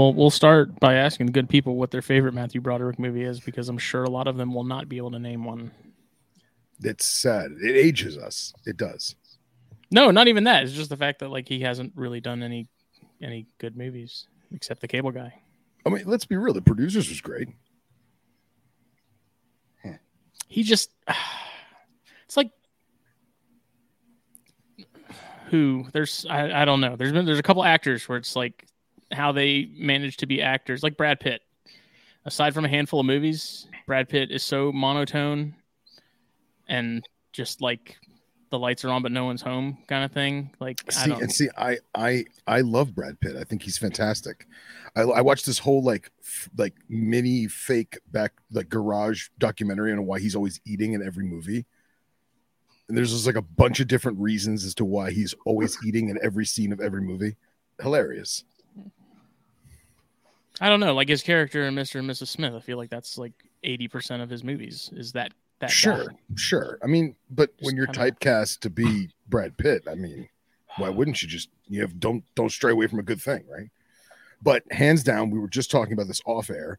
We'll we'll start by asking the good people what their favorite Matthew Broderick movie is, because I'm sure a lot of them will not be able to name one. It's sad. It ages us. It does. No, not even that. It's just the fact that like he hasn't really done any any good movies except the Cable Guy. I mean, let's be real. The producers was great. He just it's like who there's I, I don't know. There's been there's a couple actors where it's like how they manage to be actors, like Brad Pitt. Aside from a handful of movies, Brad Pitt is so monotone and just like the lights are on but no one's home kind of thing. Like see and see, I I I love Brad Pitt. I think he's fantastic. I, I watched this whole like f- like mini fake back like garage documentary on why he's always eating in every movie. And there's just like a bunch of different reasons as to why he's always eating in every scene of every movie. Hilarious. I don't know, like his character in Mr. and Mrs. Smith. I feel like that's like 80% of his movies is that that sure, guy. sure. I mean, but Just when you're kinda- typecast to be Brad Pitt, I mean, why wouldn't you just you have don't don't stray away from a good thing, right? But hands down, we were just talking about this off air.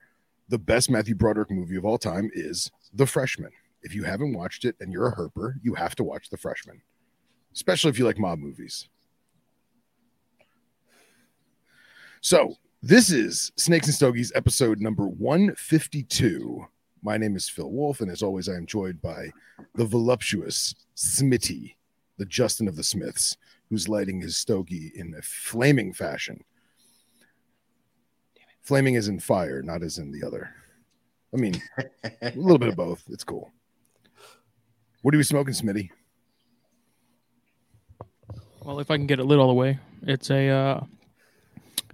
The best Matthew Broderick movie of all time is The Freshman. If you haven't watched it and you're a herper, you have to watch The Freshman, especially if you like mob movies. So this is Snakes and Stogies episode number 152. My name is Phil Wolf, and as always, I am joined by the voluptuous Smitty, the Justin of the Smiths, who's lighting his stogie in a flaming fashion. Flaming is in fire, not as in the other. I mean, a little bit of both. It's cool. What are you smoking, Smitty? Well, if I can get it lit all the way, it's a uh,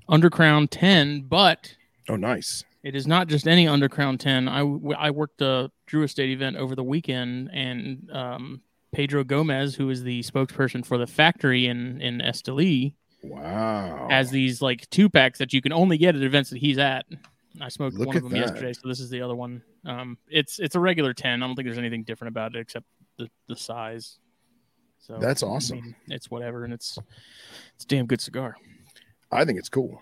Undercrown 10, but Oh, nice. it is not just any Undercrown 10. I, I worked a Drew Estate event over the weekend, and um, Pedro Gomez, who is the spokesperson for the factory in, in Esteli, Wow. has these like two packs that you can only get at events that he's at. I smoked Look one of them that. yesterday, so this is the other one. Um, it's it's a regular 10. I don't think there's anything different about it except the, the size. So That's I awesome. mean, it's whatever, and it's it's a damn good cigar. I think it's cool.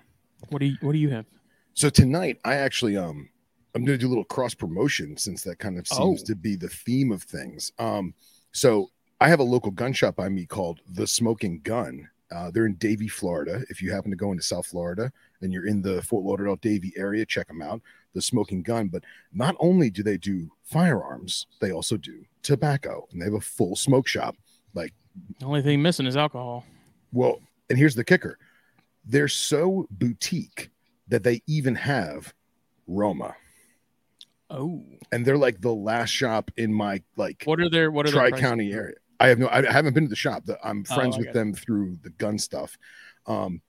What do you What do you have? So tonight, I actually um I'm gonna do a little cross promotion since that kind of seems Oh. to be the theme of things. Um, so I have a local gun shop by me called The Smoking Gun. Uh, they're in Davie, Florida. If you happen to go into South Florida and you're in the Fort Lauderdale Davie area, check them out. The Smoking Gun. But not only do they do firearms, they also do tobacco, and they have a full smoke shop. Like The only thing missing is alcohol. well, and here's the kicker they're so boutique that they even have Roma. Oh, And they're like the last shop in my like what are their What are Tri County area. I have no, I haven't been to the shop. The- I'm Oh, friends I with them through the gun stuff. Um,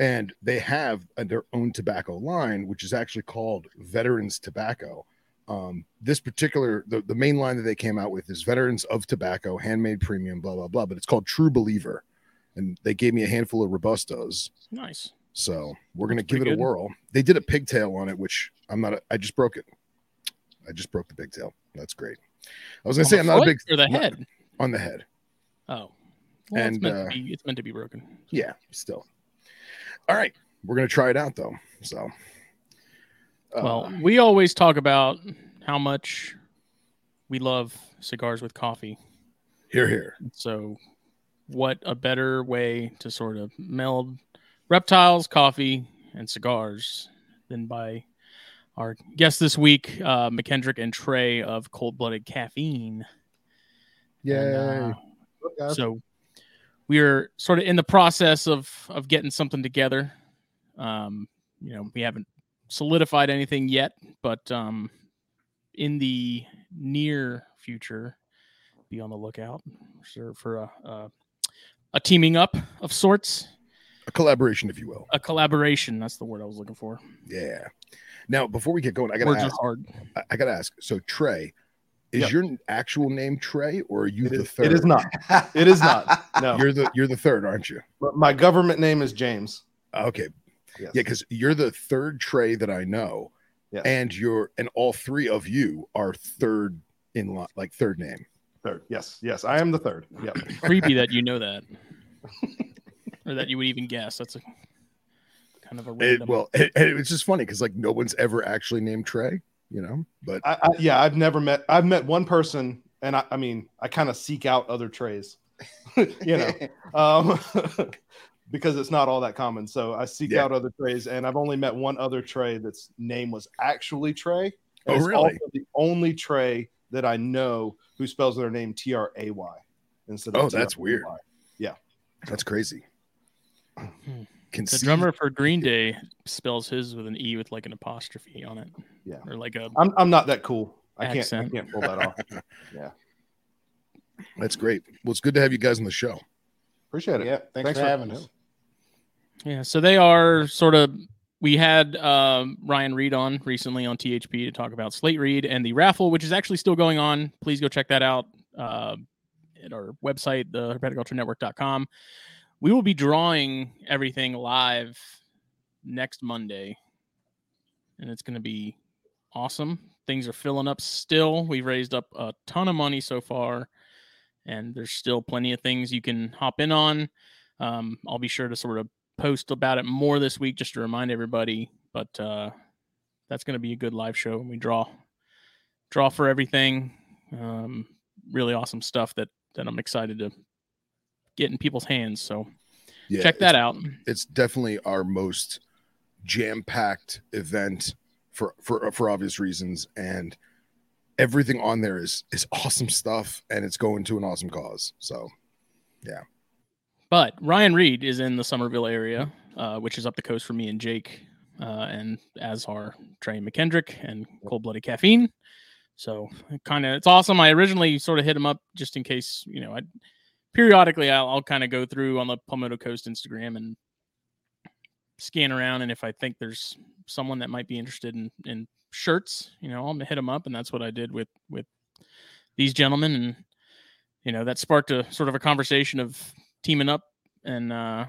and they have their own tobacco line, which is actually called Veterans Tobacco. Um, this particular, the, the main line that they came out with is Veterans of Tobacco, handmade premium, blah, blah, blah. But it's called True Believer. And they gave me a handful of Robustos. Nice. So we're gonna That's give it pretty a whirl. They did a pigtail on it, which I'm not. A, I just broke it. I just broke the pigtail. That's great. I was gonna On say I'm not a big or the not- head. on the head. Oh, well, it's And, meant uh, to be. It's meant to be broken. Yeah, still. All right, we're gonna try it out though. So, uh, Well, we always talk about how much we love cigars with coffee. here, here. So, what a better way to sort of meld reptiles, coffee, and cigars than by our guest this week, uh, McKendrick and Trey of Cold Blooded Caffeine. Yeah. Uh, so we are sort of in the process of of getting something together. Um, you know, we haven't solidified anything yet, but um, in the near future, be on the lookout for, for a, a a teaming up of sorts. a collaboration, if you will. A collaboration. That's the word I was looking for. Yeah. Now, before we get going, I gotta Words ask. are hard. I, I gotta ask. So Trey, is Yep. your actual name Trey, or are you It the is, third? it is not. It is not. No. You're the you're the third, aren't you? But my government name is James. Okay. Yes. Yeah, because you're the third Trey that I know, Yes. and you're and all three of you are third in line, like third name. Third. Yes. Yes. I am the third. Yeah. Creepy that you know that, or that you would even guess. That's a kind of a It, well, it, it's just funny because like no one's ever actually named Trey, you know. But I, I, yeah, I've never met. I've met one person, and I, I mean, I kind of seek out other trays, you know, um, because it's not all that common. So I seek Yeah. out other trays, and I've only met one other tray that's name was actually Trey. Oh, and it's really? also the only tray that I know who spells their name T R A Y instead of Oh, that's weird. That's crazy. Can the drummer for Green Day spells his with an E with like an apostrophe on it. Yeah. Or like a I'm I'm not that cool. I can't I can't pull that off. Yeah. That's great. Well, it's good to have you guys on the show. Appreciate it. Yeah, thanks, Thanks for for- having us. Yeah, so they are sort of. We had um, Ryan Reed on recently on THP to talk about Slate Reed and the raffle, which is actually still going on. Please go check that out uh, at our website, the herpetoculturenetwork.com. We will be drawing everything live next Monday, and it's going to be awesome. Things are filling up still. We've raised up a ton of money so far, and there's still plenty of things you can hop in on. Um, I'll be sure to sort of post about it more this week just to remind everybody. But uh, that's going to be a good live show. When we draw draw for everything. Um, really awesome stuff that that I'm excited to get in people's hands. So Yeah, check that out. It's definitely our most jam-packed event for for for obvious reasons, and everything on there is is awesome stuff, and it's going to an awesome cause. So yeah. But Ryan Reed is in the Summerville area, uh, which is up the coast for me and Jake, uh, and as are Trey McKendrick and Cold Blooded Caffeine. So kind of, it's awesome. I originally sort of hit him up just in case, you know, I periodically I'll, I'll kind of go through on the Palmetto Coast Instagram and scan around, and if I think there's someone that might be interested in in shirts, you know, I'll hit them up, and that's what I did with with these gentlemen, and you know, that sparked a sort of a conversation of teaming up and uh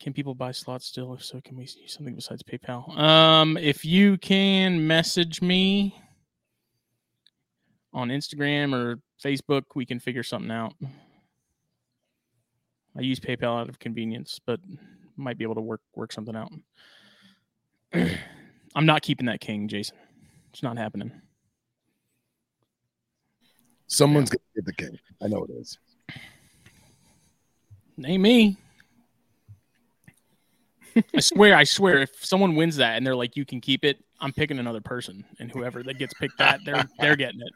can people buy slots still? If so can we use something besides paypal? Um if you can message me on instagram or facebook we can figure something out. I use paypal out of convenience but might be able to work work something out. I'm not keeping that king jason. It's not happening. Someone's gonna get the king. I know it is. Name me. I swear, I swear, if someone wins that and they're like, "You can keep it," I'm picking another person, and whoever that gets picked, that they're they're getting it.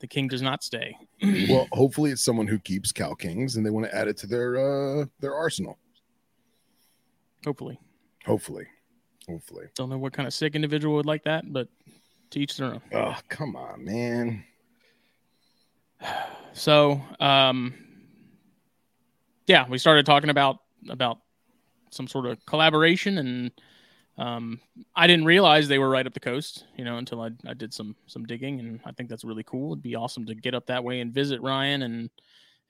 The king does not stay. Well, hopefully it's someone who keeps Cal Kings and they want to add it to their uh their arsenal. Hopefully, Hopefully. Hopefully. don't know what kind of sick individual would like that, but to each their own. Oh, come on, man. So, um, yeah, we started talking about about some sort of collaboration, and um, I didn't realize they were right up the coast, you know, until I, I did some some digging, and I think that's really cool. It'd be awesome to get up that way and visit Ryan and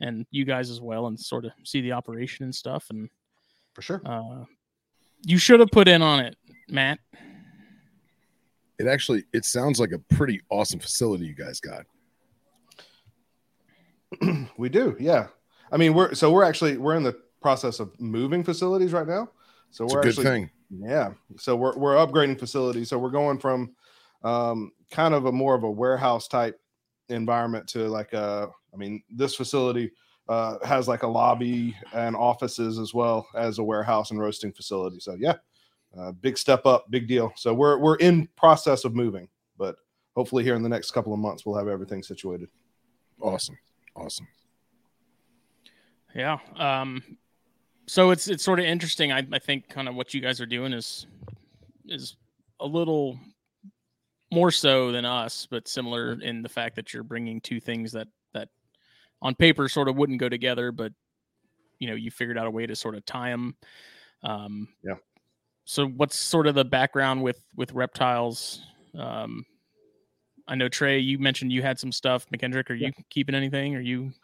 and you guys as well, and sort of see the operation and stuff. And For sure. uh, you should have put in on it, Matt. It actually it sounds like a pretty awesome facility you guys got. we do, yeah. I mean, we're so we're actually we're in the process of moving facilities right now. So It's we're good actually thing. yeah. So we're we're upgrading facilities. So we're going from um, kind of a more of a warehouse type environment to like a. I mean, this facility uh, has like a lobby and offices as well as a warehouse and roasting facility. So yeah, uh, big step up, big deal. So we're we're in process of moving, but hopefully here in the next couple of months we'll have everything situated. Awesome. Awesome. Yeah. Um, so it's it's sort of interesting. I, I think kind of what you guys are doing is is a little more so than us, but similar in the fact that you're bringing two things that that on paper sort of wouldn't go together, but you know you figured out a way to sort of tie them. Um, Yeah. So what's sort of the background with with reptiles? Um, I know Trey, you mentioned you had some stuff. McKendrick, are you keeping anything? Are you?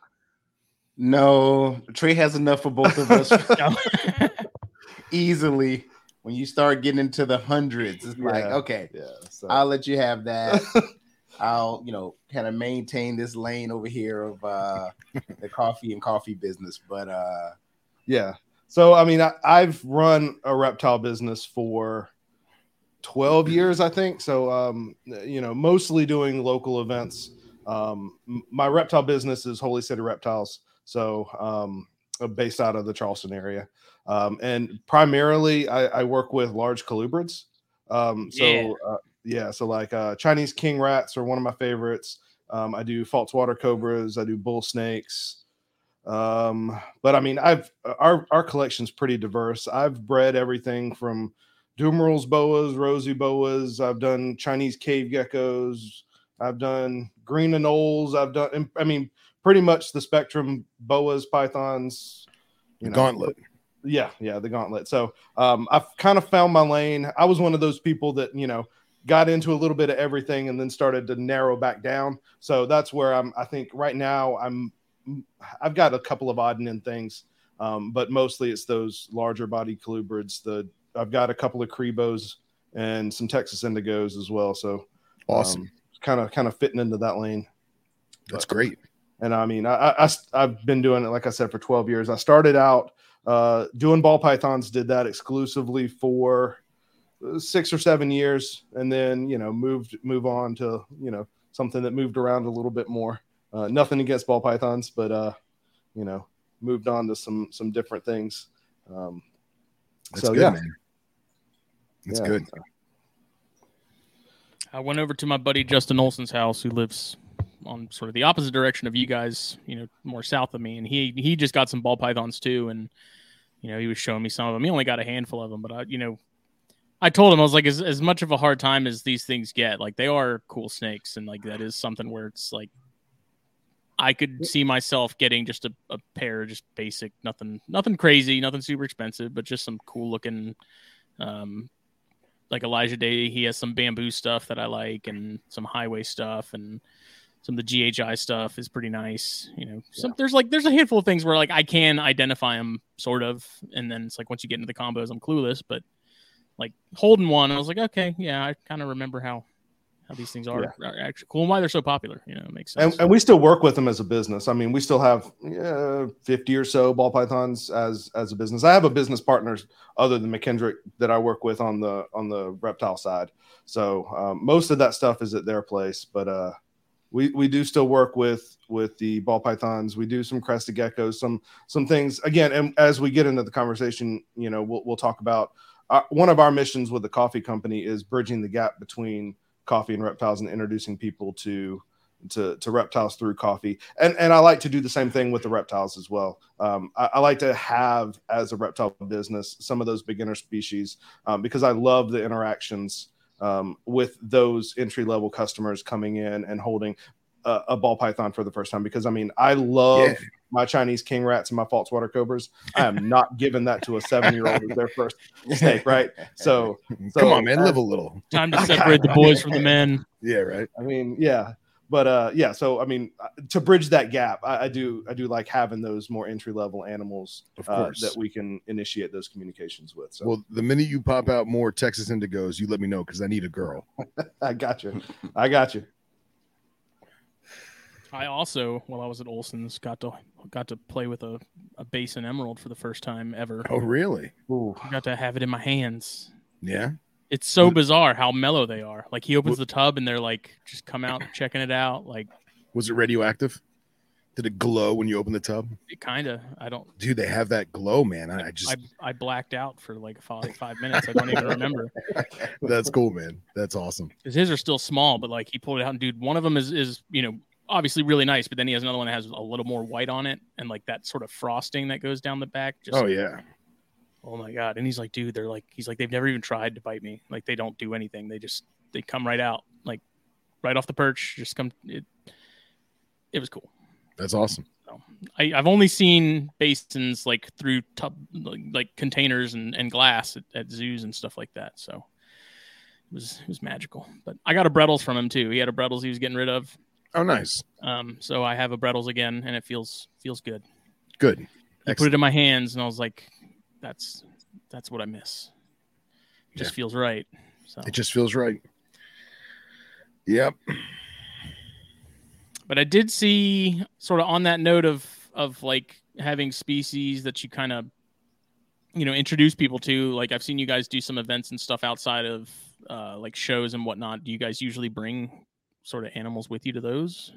No, Trey has enough for both of us easily. When you start getting into the hundreds, it's like, okay, Yeah. So I'll let you have that. I'll, you know, kind of maintain this lane over here of uh the coffee and coffee business. But uh Yeah. So I mean, I, I've run a reptile business for 12 years, I think. So um, you know, mostly doing local events. Um, my reptile business is Holy City Reptiles, so um, uh, based out of the Charleston area, um, and primarily I, I work with large colubrids. Um, so Yeah. uh, yeah, so like uh, Chinese king rats are one of my favorites. Um, I do false water cobras. I do bull snakes. Um, but I mean, I've our our collection's pretty diverse. I've bred everything from Dumeril's boas, rosy boas. I've done Chinese cave geckos. I've done green anoles. I've done, I mean, pretty much the spectrum boas, pythons. You know, Gauntlet. yeah, yeah, the gauntlet. So um, I've kind of found my lane. I was one of those people that you know got into a little bit of everything and then started to narrow back down. So that's where I'm. I think right now I'm. I've got a couple of odd and end things, um, but mostly it's those larger body colubrids. The I've got a couple of Cribos and some Texas Indigos as well. So Awesome. kind of kind of fitting into that lane. That's great. And I mean, I, I I've been doing it like I said for 12 years. I started out uh, doing ball pythons, did that exclusively for uh, six or seven years, and then you know moved move on to you know something that moved around a little bit more. Uh, nothing against ball pythons, but uh, you know moved on to some some different things. Um, That's so good, yeah, man. That's Yeah. good. I went over to my buddy Justin Olson's house, who lives on sort of the opposite direction of you guys, you know, more south of me, and he he just got some ball pythons too, and you know he was showing me some of them. He only got a handful of them, but I, you know, I told him I was like, as as much of a hard time as these things get, like they are cool snakes, and like that is something where it's like. I could see myself getting just a, a pair, just basic, nothing, nothing crazy, nothing super expensive, but just some cool looking, um, like Elijah Day, he has some bamboo stuff that I like, and some highway stuff, and some of the GHI stuff is pretty nice. You know, some there's like there's a handful of things where like I can identify them sort of, and then it's like once you get into the combos, I'm clueless. But like holding one, I was like, okay, yeah, I kind of remember how how these things are, are actually cool and why they're so popular. You know, it makes sense. and, and we still work with them as a business. I mean, we still have uh, 50 or so ball pythons as as a business. I have a business partners other than McKendrick that I work with on the on the reptile side. So um, most of that stuff is at their place, but uh, we we do still work with with the ball pythons. We do some crested geckos, some some things again. And as we get into the conversation, you know, we'll we'll talk about uh, one of our missions with the coffee company is bridging the gap between coffee and reptiles and introducing people to to, to reptiles through coffee. And and I like to do the same thing with the reptiles as well. Um, I, I, like to have as a reptile business some of those beginner species um, because I love the interactions um, with those entry level customers coming in and holding a, a, ball python for the first time. Because I mean, I love Yeah. my Chinese king rats and my false water cobras. I am not giving that to a seven year old as their first snake, right? So, so Come on, man, live a little. Time to separate the boys from the men. Yeah, right. I mean, yeah, but uh, yeah. So I mean, uh, to bridge that gap, I, I do I do like having those more entry level animals Of uh, that we can initiate those communications with. So Well, the minute you pop out more Texas Indigos, you let me know because I need a girl. I got you. I got you. I also, while I was at Olson's, got to got to play with a, a basin emerald for the first time ever. Oh, really? Ooh. I got to have it in my hands. Yeah. It's so bizarre how mellow they are. Like he opens the tub and they're like just come out checking it out. Like Was it radioactive? Did it glow when you open the tub? it kind of. I don't. Dude, they have that glow, man. I, I just I, I blacked out for like five five minutes. I don't even remember that's cool, man. That's awesome. because his are still small. But like he pulled it out and dude, one of them is is you know obviously really nice, but then he has another one that has a little more white on it and like that sort of frosting that goes down the back. Just Oh yeah. Oh my god! And he's like, dude, they're like, he's like, they've never even tried to bite me. Like they don't do anything. They just they come right out, like right off the perch. Just come. It, it was cool. That's awesome. So I, I've only seen basins like through tub, like, like containers and, and glass at, at zoos and stuff like that. So it was it was magical. But I got a Brettles from him too. He had a Brettles he was getting rid of. Oh, nice. Um, so I have a Brettles again, and it feels feels good. Good. I put it in my hands, and I was like, "That's that's what I miss." It just Yeah. feels right. So, It just feels right. Yep. but I did see sort of on that note of of like having species that you kind of you know introduce people to. Like I've seen you guys do some events and stuff outside of uh, like shows and whatnot. Do you guys usually bring sort of animals with you to those?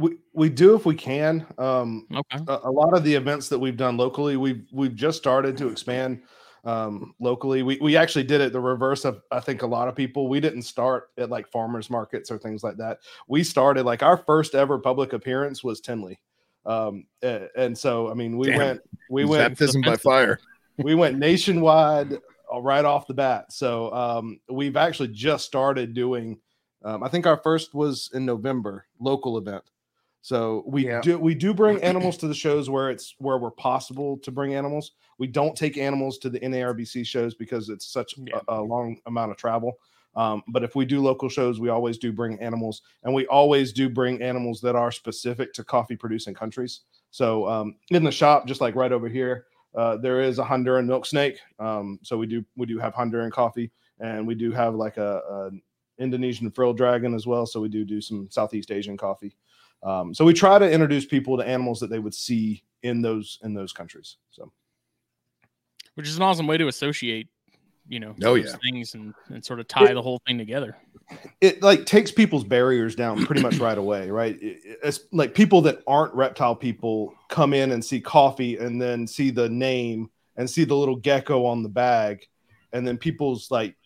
We we do if we can. Um, Okay. a, a lot of the events that we've done locally, we've we've just started to expand um, locally. We we actually did it the reverse of I think a lot of people. We didn't start at like farmers markets or things like that. We started like our first ever public appearance was Tinley. Um, a- and so I mean we Damn. went we went Baptism by fire. we went nationwide uh, right off the bat. So um, we've actually just started doing. Um, I think our first was in November, local event. So we Yeah. do we do bring animals to the shows where it's where we're possible to bring animals. We don't take animals to the NARBC shows because it's such Yeah. a, a long amount of travel. Um, but if we do local shows, we always do bring animals, and we always do bring animals that are specific to coffee producing countries. So um, in the shop, just like right over here, uh, there is a Honduran milk snake. Um, so we do we do have Honduran coffee, and we do have like a, a Indonesian frill dragon as well. So we do do some Southeast Asian coffee. Um, so we try to introduce people to animals that they would see in those in those countries. So Which is an awesome way to associate, you know, Oh, those yeah. things and, and sort of tie the whole thing together. it like takes people's barriers down pretty much right away, right? It- it- It's like people that aren't reptile people come in and see coffee and then see the name and see the little gecko on the bag, and then people's like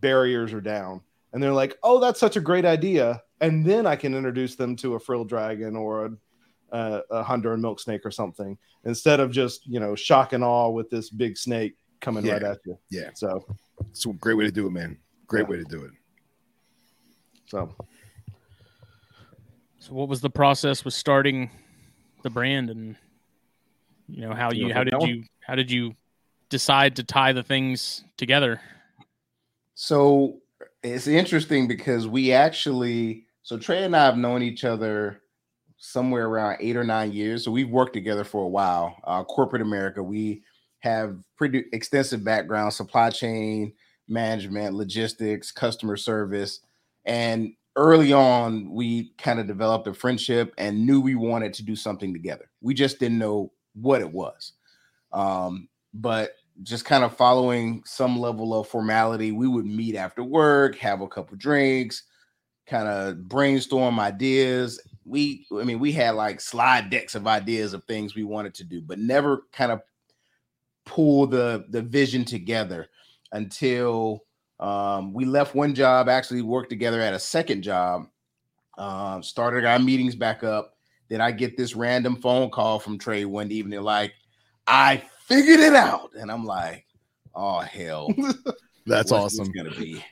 barriers are down, and they're like, "Oh, that's such a great idea!" And then I can introduce them to a frill dragon or a, a, a Honduran milk snake or something instead of just you know shock and awe with this big snake coming right at you. Yeah. So It's a great way to do it, man. Great Yeah. way to do it. so So what was the process with starting the brand and you know how You you wanna how did you how did you decide to tie the things together? So it's interesting because we actually, so Trey and I have known each other somewhere around eight or nine years. So we've worked together for a while. Uh, corporate America, we have pretty extensive background, supply chain management, logistics, customer service. And early on, we kind of developed a friendship and knew we wanted to do something together. We just didn't know what it was. Um, but just kind of following some level of formality. We would meet after work, have a couple drinks, kind of brainstorm ideas. We, I mean, we had like slide decks of ideas of things we wanted to do, but never kind of pull the the vision together until um, we left one job. Actually, worked together at a second job. Um, started our meetings back up. Then I get this random phone call from Trey one evening, like, I figured it out. And I'm like, oh hell. That's what's awesome. gonna be.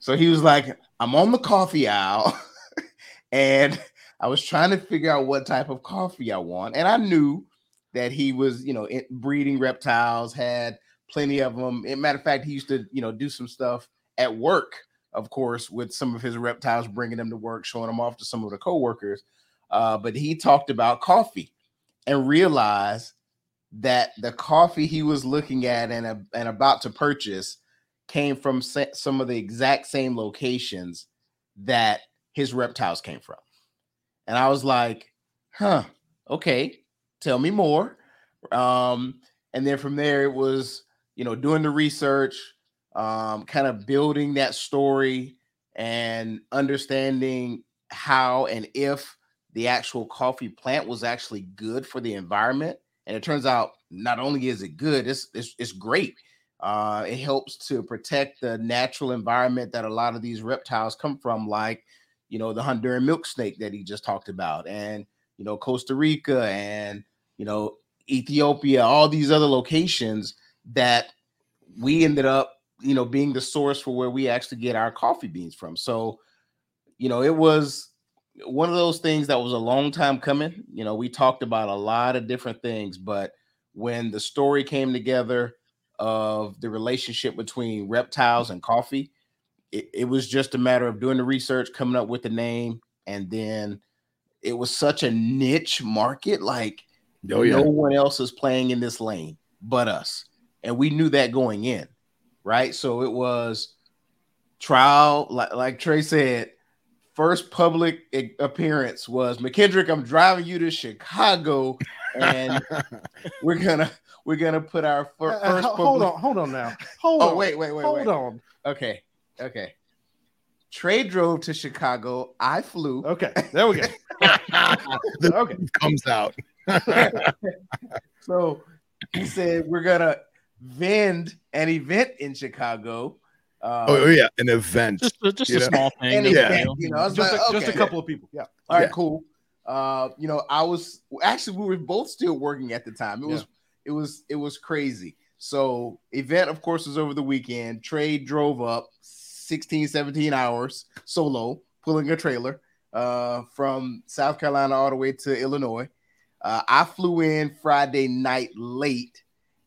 So he was like, I'm on the coffee aisle, and I was trying to figure out what type of coffee I want. And I knew that he was, you know, breeding reptiles, had plenty of them. As a matter of fact, he used to, you know, do some stuff at work, of course, with some of his reptiles, bringing them to work, showing them off to some of the coworkers. Uh, but he talked about coffee and realized that the coffee he was looking at and, and about to purchase came from some of the exact same locations that his reptiles came from. And I was like, huh, okay, tell me more. Um, and then from there, it was, you know, doing the research, um, kind of building that story and understanding how and if the actual coffee plant was actually good for the environment. And it turns out not only is it good, it's it's, it's great. Uh, it helps to protect the natural environment that a lot of these reptiles come from, like you know the Honduran milk snake that he just talked about, and you know Costa Rica and you know Ethiopia, all these other locations that we ended up you know being the source for where we actually get our coffee beans from. So you know it was one of those things that was a long time coming. You know, we talked about a lot of different things, but when the story came together of the relationship between reptiles and coffee, it, it was just a matter of doing the research, coming up with the name, and then it was such a niche market. Like Oh yeah. no one else is playing in this lane but us. And we knew that going in, right? So it was trial, like, like Trey said, first public appearance was McKendrick, I'm driving you to Chicago, and we're gonna we're gonna put our fir- Uh, first ho- hold public- on, hold on now. Hold Oh, on. wait, wait, wait, hold wait. on. Okay, okay. Trey drove to Chicago. I flew. Okay, there we go. the Okay. comes out. So he said we're gonna vend an event in Chicago. Uh, Oh, oh, yeah, an event. Just, just a know? small thing. an Yeah. event, you know, Just, like, a, just a couple of people. Yeah. All right, Yeah. cool. Uh, you know, I was actually we were both still working at the time. It was it was it was crazy. So event, of course, was over the weekend. Trey drove up 16, 17 hours solo, pulling a trailer uh from South Carolina all the way to Illinois. Uh, I flew in Friday night late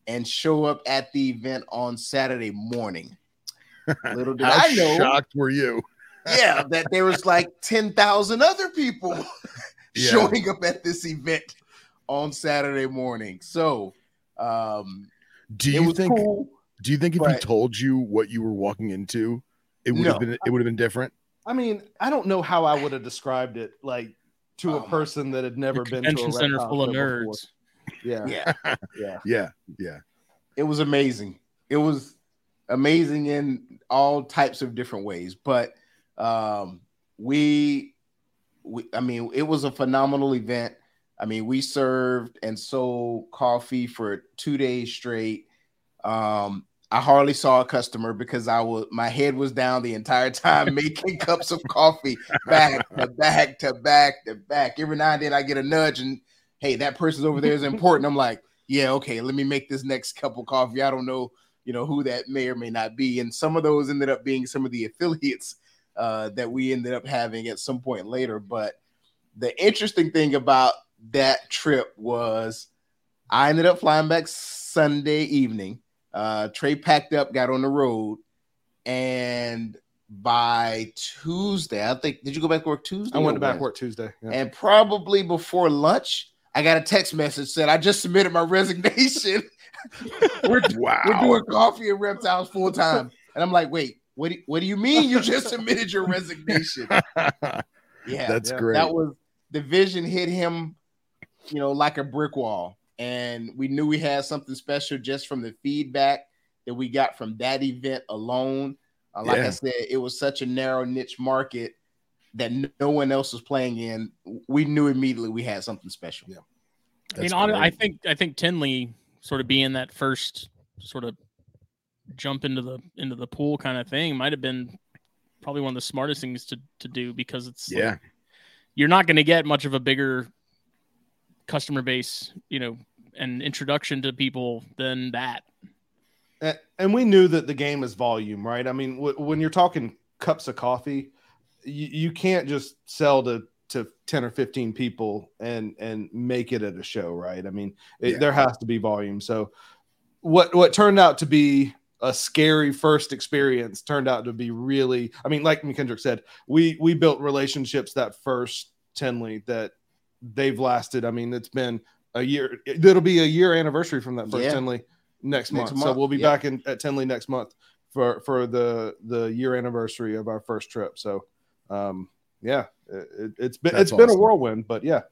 and show up at the event on Saturday morning. Little did How I know shocked were you? yeah, that there was like 10,000 other people Yeah. showing up at this event on Saturday morning. So, um, Do you think? cool. Do you think if he told you what you were walking into, it would have been it would have been different? I mean, I don't know how I would have described it like to Oh a person that had never been to a convention center full of show before. nerds. Yeah, Yeah, yeah. Yeah, yeah. it was amazing. It was amazing in all types of different ways. But um, we, we, I mean, it was a phenomenal event. I mean, we served and sold coffee for two days straight. Um, I hardly saw a customer because I was my head was down the entire time making cups of coffee back to back to back to back. Every now and then I get a nudge and hey, that person's over there is important. I'm like, yeah, okay, let me make this next cup of coffee. I don't know, you know, who that may or may not be. And some of those ended up being some of the affiliates uh, that we ended up having at some point later. But the interesting thing about that trip was I ended up flying back Sunday evening. Uh, Trey packed up, got on the road, and by Tuesday, I think, did you go back to work Tuesday? I went to back Wednesday? work Tuesday. Yeah. And probably before lunch, I got a text message said I just submitted my resignation. we're, Wow. we're doing coffee and reptiles full time. And I'm like, wait, what do, what do you mean you just submitted your resignation? Yeah, That's yeah. great. that was the vision hit him, you know, like a brick wall. And we knew we had something special just from the feedback that we got from that event alone. Uh, like I said, it was such a narrow niche market that no one else was playing in. We knew immediately we had something special. Yeah. I mean, That's hon- I think I think Tinley sort of being that first sort of jump into the into the pool kind of thing might have been probably one of the smartest things to to do because it's like, yeah, you're not going to get much of a bigger customer base, you know, and introduction to people than that. And, and we knew that the game is volume, right? I mean, w- when you're talking cups of coffee, you, you can't just sell to to 10 or 15 people and and make it at a show, right? I mean, it, Yeah. there has to be volume. So what what turned out to be a scary first experience turned out to be really I mean, like McKendrick said, we we built relationships that first Tinley that they've lasted. I mean, it's been a year. It'll be a year anniversary from that first Yeah. Tinley next, Next month. So we'll be yeah. back in at Tinley next month for for the the year anniversary of our first trip. So um yeah, it, it- it's been That's it's been a whirlwind, but yeah,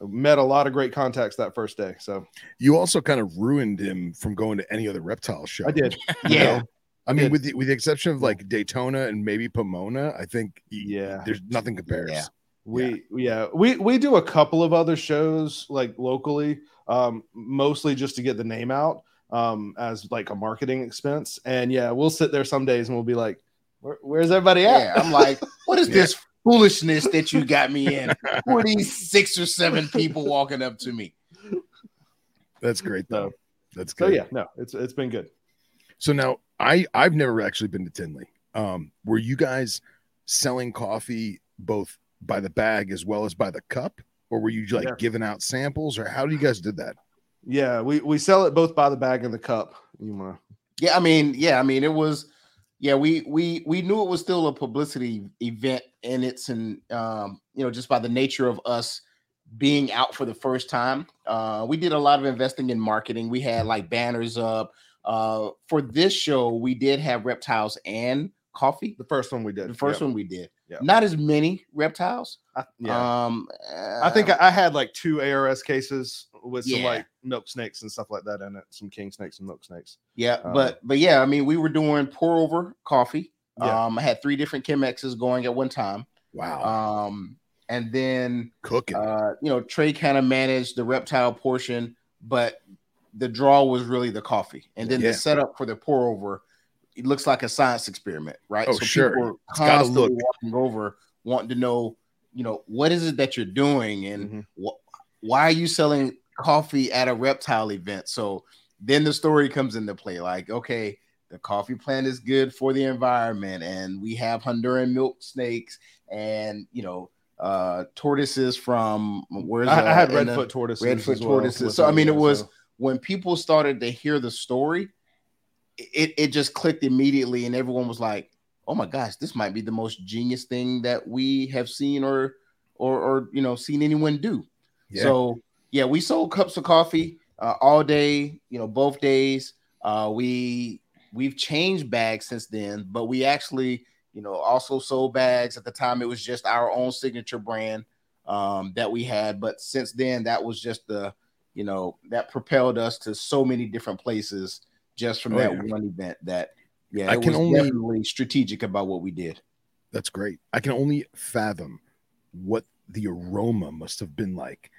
met a lot of great contacts that first day. So you also kind of ruined him from going to any other reptile show. I did. Yeah. know? I mean, with the with the exception of like Daytona and maybe Pomona, I think Yeah. there's nothing compares. Yeah. We yeah. we we do a couple of other shows like locally, um, mostly just to get the name out um, as like a marketing expense. And yeah, we'll sit there some days and we'll be like, Where, "Where's everybody at?" Yeah, I'm like, what is Yeah. this foolishness that you got me in? Who are these six or seven people walking up to me? That's great though. So- That's so good. yeah, no, it's it's been good. So now I I've never actually been to Tinley. Um, were you guys selling coffee both by the bag as well as by the cup, or were you like Yeah. giving out samples, or how do you guys did that? Yeah, we we sell it both by the bag and the cup. You want Yeah, I mean, yeah, I mean, it was, yeah, we we we knew it was still a publicity event, and it's in, um, you know, just by the nature of us being out for the first time. Uh, we did a lot of investing in marketing. We had like banners up. Uh, for this show, we did have reptiles and coffee. the first one we did. The first yeah. one we did. Yeah. Not as many reptiles. I, yeah. Um, I think uh, I, I had like two ARS cases with some Yeah. like milk snakes and stuff like that in it. Some king snakes and milk snakes. Yeah, Um, but but yeah, I mean, we were doing pour over coffee. Yeah. Um, I had three different Chemexes going at one time. Wow, Um, and then cooking. uh, you know, Trey kind of managed the reptile portion, but the draw was really the coffee. And then Yeah. the setup for the pour over, it looks like a science experiment, right? Oh, sure. people are constantly look. walking over, wanting to know, you know, what is it that you're doing, and Mhm. wh- why are you selling coffee at a reptile event? So then the story comes into play, like, okay, the coffee plant is good for the environment, and we have Honduran milk snakes, and you know, uh, tortoises from where's I, I had uh, redfoot tortoises. Redfoot well tortoises. So, I mean, it was- so- when people started to hear the story, it, it just clicked immediately, and everyone was like, "Oh my gosh, this might be the most genius thing that we have seen or or or you know seen anyone do." Yeah. So yeah, we sold cups of coffee uh, all day, you know, both days. Uh, we we've changed bags since then, but we actually, you know, also sold bags. At the time, it was just our own signature brand um, that we had, but since then, that was just the, you know, that propelled us to so many different places just from Oh, that yeah. one event. That yeah, I it can was only- definitely strategic about what we did. That's great. I can only fathom what the aroma must have been like.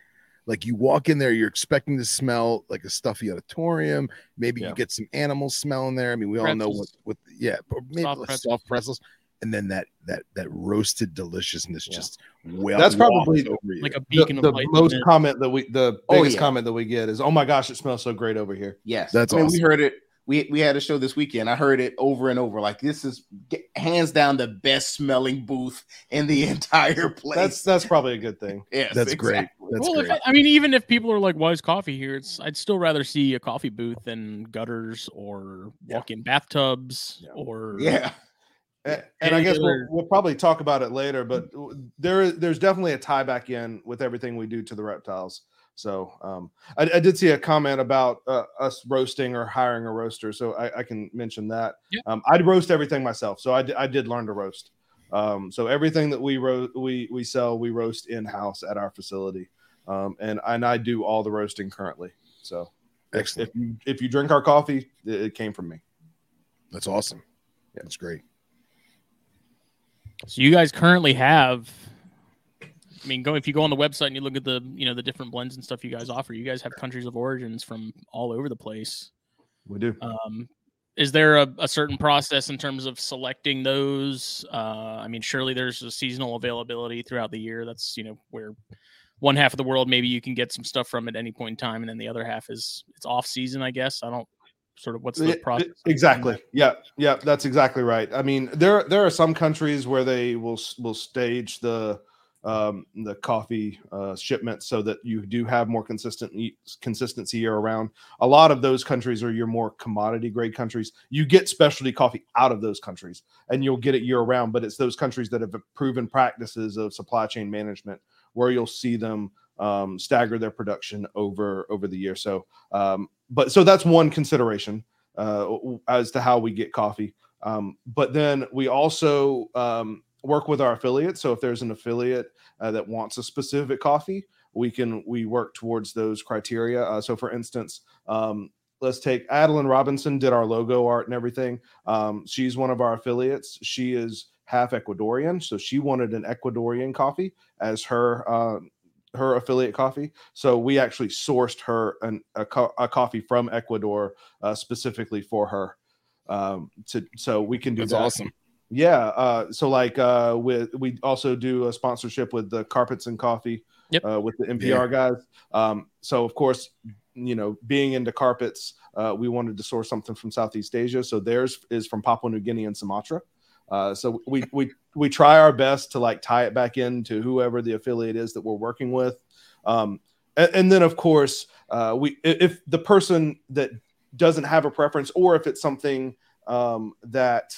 Like you walk in there, you're expecting to smell like a stuffy auditorium. Maybe Yeah. you get some animal smell in there. I mean, we all know what, what, yeah, maybe Soft pretzels. soft pretzels, and then that that that roasted deliciousness Yeah. just well. That's probably over like a the, beacon the of light. most comment that we the Oh, yeah. comment that we get is, "Oh my gosh, it smells so great over here." Yes, That's I mean, awesome. we heard it. We we had a show this weekend. I heard it over and over. Like this is hands down the best smelling booth in the entire place. That's that's probably a good thing. yes, That's great. That's well, great. if, I mean, even if people are like, "Why is coffee here?" It's I'd still rather see a coffee booth than gutters or Yeah. walk-in bathtubs Yeah. or Yeah, And, and I guess we'll, we'll probably talk about it later, but there is there's definitely a tie back in with everything we do to the reptiles. So um, I, I did see a comment about uh, us roasting or hiring a roaster, so I, I can mention that. Yeah. Um, I'd roast everything myself, so I, did learn to roast. Um, so everything that we ro- we we sell, we roast in house at our facility, um, and and I do all the roasting currently. So if, Excellent. if you if you drink our coffee, it, it came from me. That's awesome. Yeah. That's great. So you guys currently have. I mean, go if you go on the website and you look at the you know the different blends and stuff you guys offer. You guys have countries of origins from all over the place. We do. Um, is there a, a certain process in terms of selecting those? Uh, I mean, surely there's a seasonal availability throughout the year. That's you know where one half of the world maybe you can get some stuff from at any point in time, and then the other half is it's off season. I guess I don't sort of what's the process. Exactly. Yeah, yeah, that's exactly right. I mean, there there are some countries where they will will stage the um, the coffee uh, shipment so that you do have more consistent consistency year around. A lot of those countries are your more commodity grade countries. You get specialty coffee out of those countries, and you'll get it year round. But it's those countries that have proven practices of supply chain management where you'll see them um, stagger their production over over the year. So, um, but so that's one consideration uh, as to how we get coffee. Um, but then we also um, work with our affiliates. So if there's an affiliate uh, that wants a specific coffee, we can we work towards those criteria. Uh, so for instance, um, let's take Adeline Robinson did our logo art and everything. Um, she's one of our affiliates. She is half Ecuadorian, so she wanted an Ecuadorian coffee as her uh, her affiliate coffee. So we actually sourced her an, a, co- a coffee from Ecuador uh, specifically for her. Um, to so we can do That's that. awesome. Yeah. Uh, so like uh, with we also do a sponsorship with the Carpets and Coffee. Yep. Uh, with the NPR guys. Um, so of course, you know, being into carpets, uh, we wanted to source something from Southeast Asia. So theirs is from Papua New Guinea and Sumatra. Uh, so we we we try our best to like tie it back into whoever the affiliate is that we're working with. Um, and, and then of course uh, we if the person that doesn't have a preference or if it's something um, that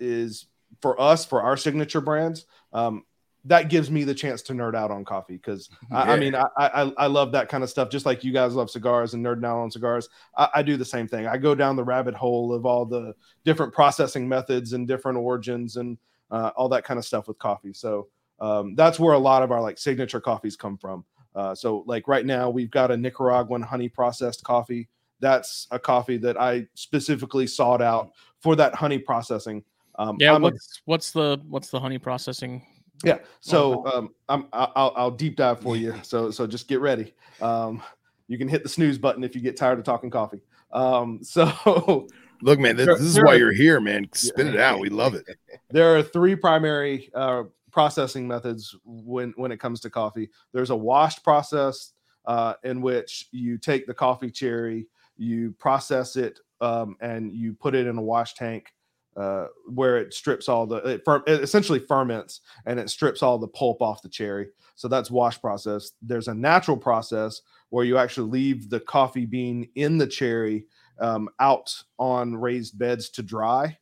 is for us for our signature brands um, that gives me the chance to nerd out on coffee. Because yeah. I, I, mean I, I, I love that kind of stuff. Just like you guys love cigars and nerding out on cigars I, I, do the same thing. I go down the rabbit hole of all the different processing methods and different origins and uh, all that kind of stuff with coffee. So um, that's where a lot of our like signature coffees come from. Uh, so like right now we've got a Nicaraguan honey processed coffee. That's a coffee that I specifically sought out for that honey processing um, yeah, I'm what's a, what's the what's the honey processing yeah. So um, I'm I'll, I'll deep dive for you. So so just get ready. Um, you can hit the snooze button if you get tired of talking coffee. Um, so look, man, this, this is why you're here, man. Spit it out. We love it. There are three primary uh, processing methods when when it comes to coffee. There's a washed process uh, in which you take the coffee cherry, you process it, um, and you put it in a wash tank uh, where it strips all the it, fer- it essentially ferments and it strips all the pulp off the cherry. So that's wash process. There's a natural process where you actually leave the coffee bean in the cherry um, out on raised beds to dry,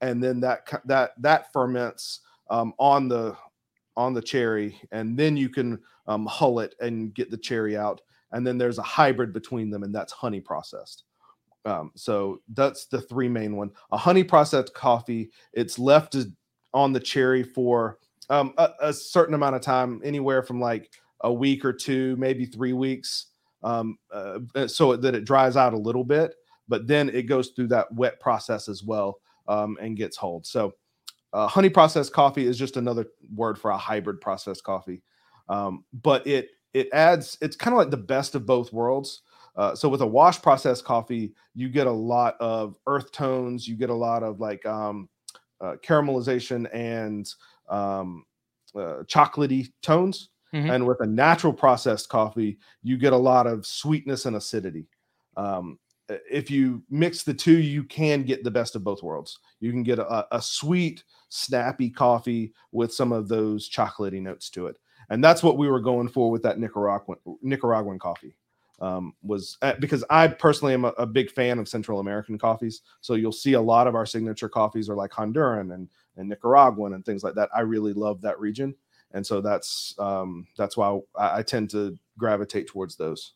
and then that that that ferments um, on the on the cherry, and then you can um, hull it and get the cherry out. And then there's a hybrid between them, and that's honey processed. Um, so that's the three main one. A honey processed coffee. It's left on the cherry for um, a, a, certain amount of time, anywhere from like a week or two, maybe three weeks, um, uh, so that it dries out a little bit. But then it goes through that wet process as well um, and gets hulled. So uh, honey processed coffee is just another word for a hybrid processed coffee. Um, but it it adds. It's kind of like the best of both worlds uh, so with a wash process coffee, you get a lot of earth tones. You get a lot of like um, uh, caramelization and um, uh, chocolatey tones. Mm-hmm. And with a natural processed coffee, you get a lot of sweetness and acidity. Um, if you mix the two, you can get the best of both worlds. You can get a, a sweet, snappy coffee with some of those chocolatey notes to it. And that's what we were going for with that Nicaraguan Nicaraguan coffee um, was uh, because I personally am a, a, big fan of Central American coffees. So you'll see a lot of our signature coffees are like Honduran and, and Nicaraguan and things like that. I really love that region, and so that's um, that's why I, I tend to gravitate towards those.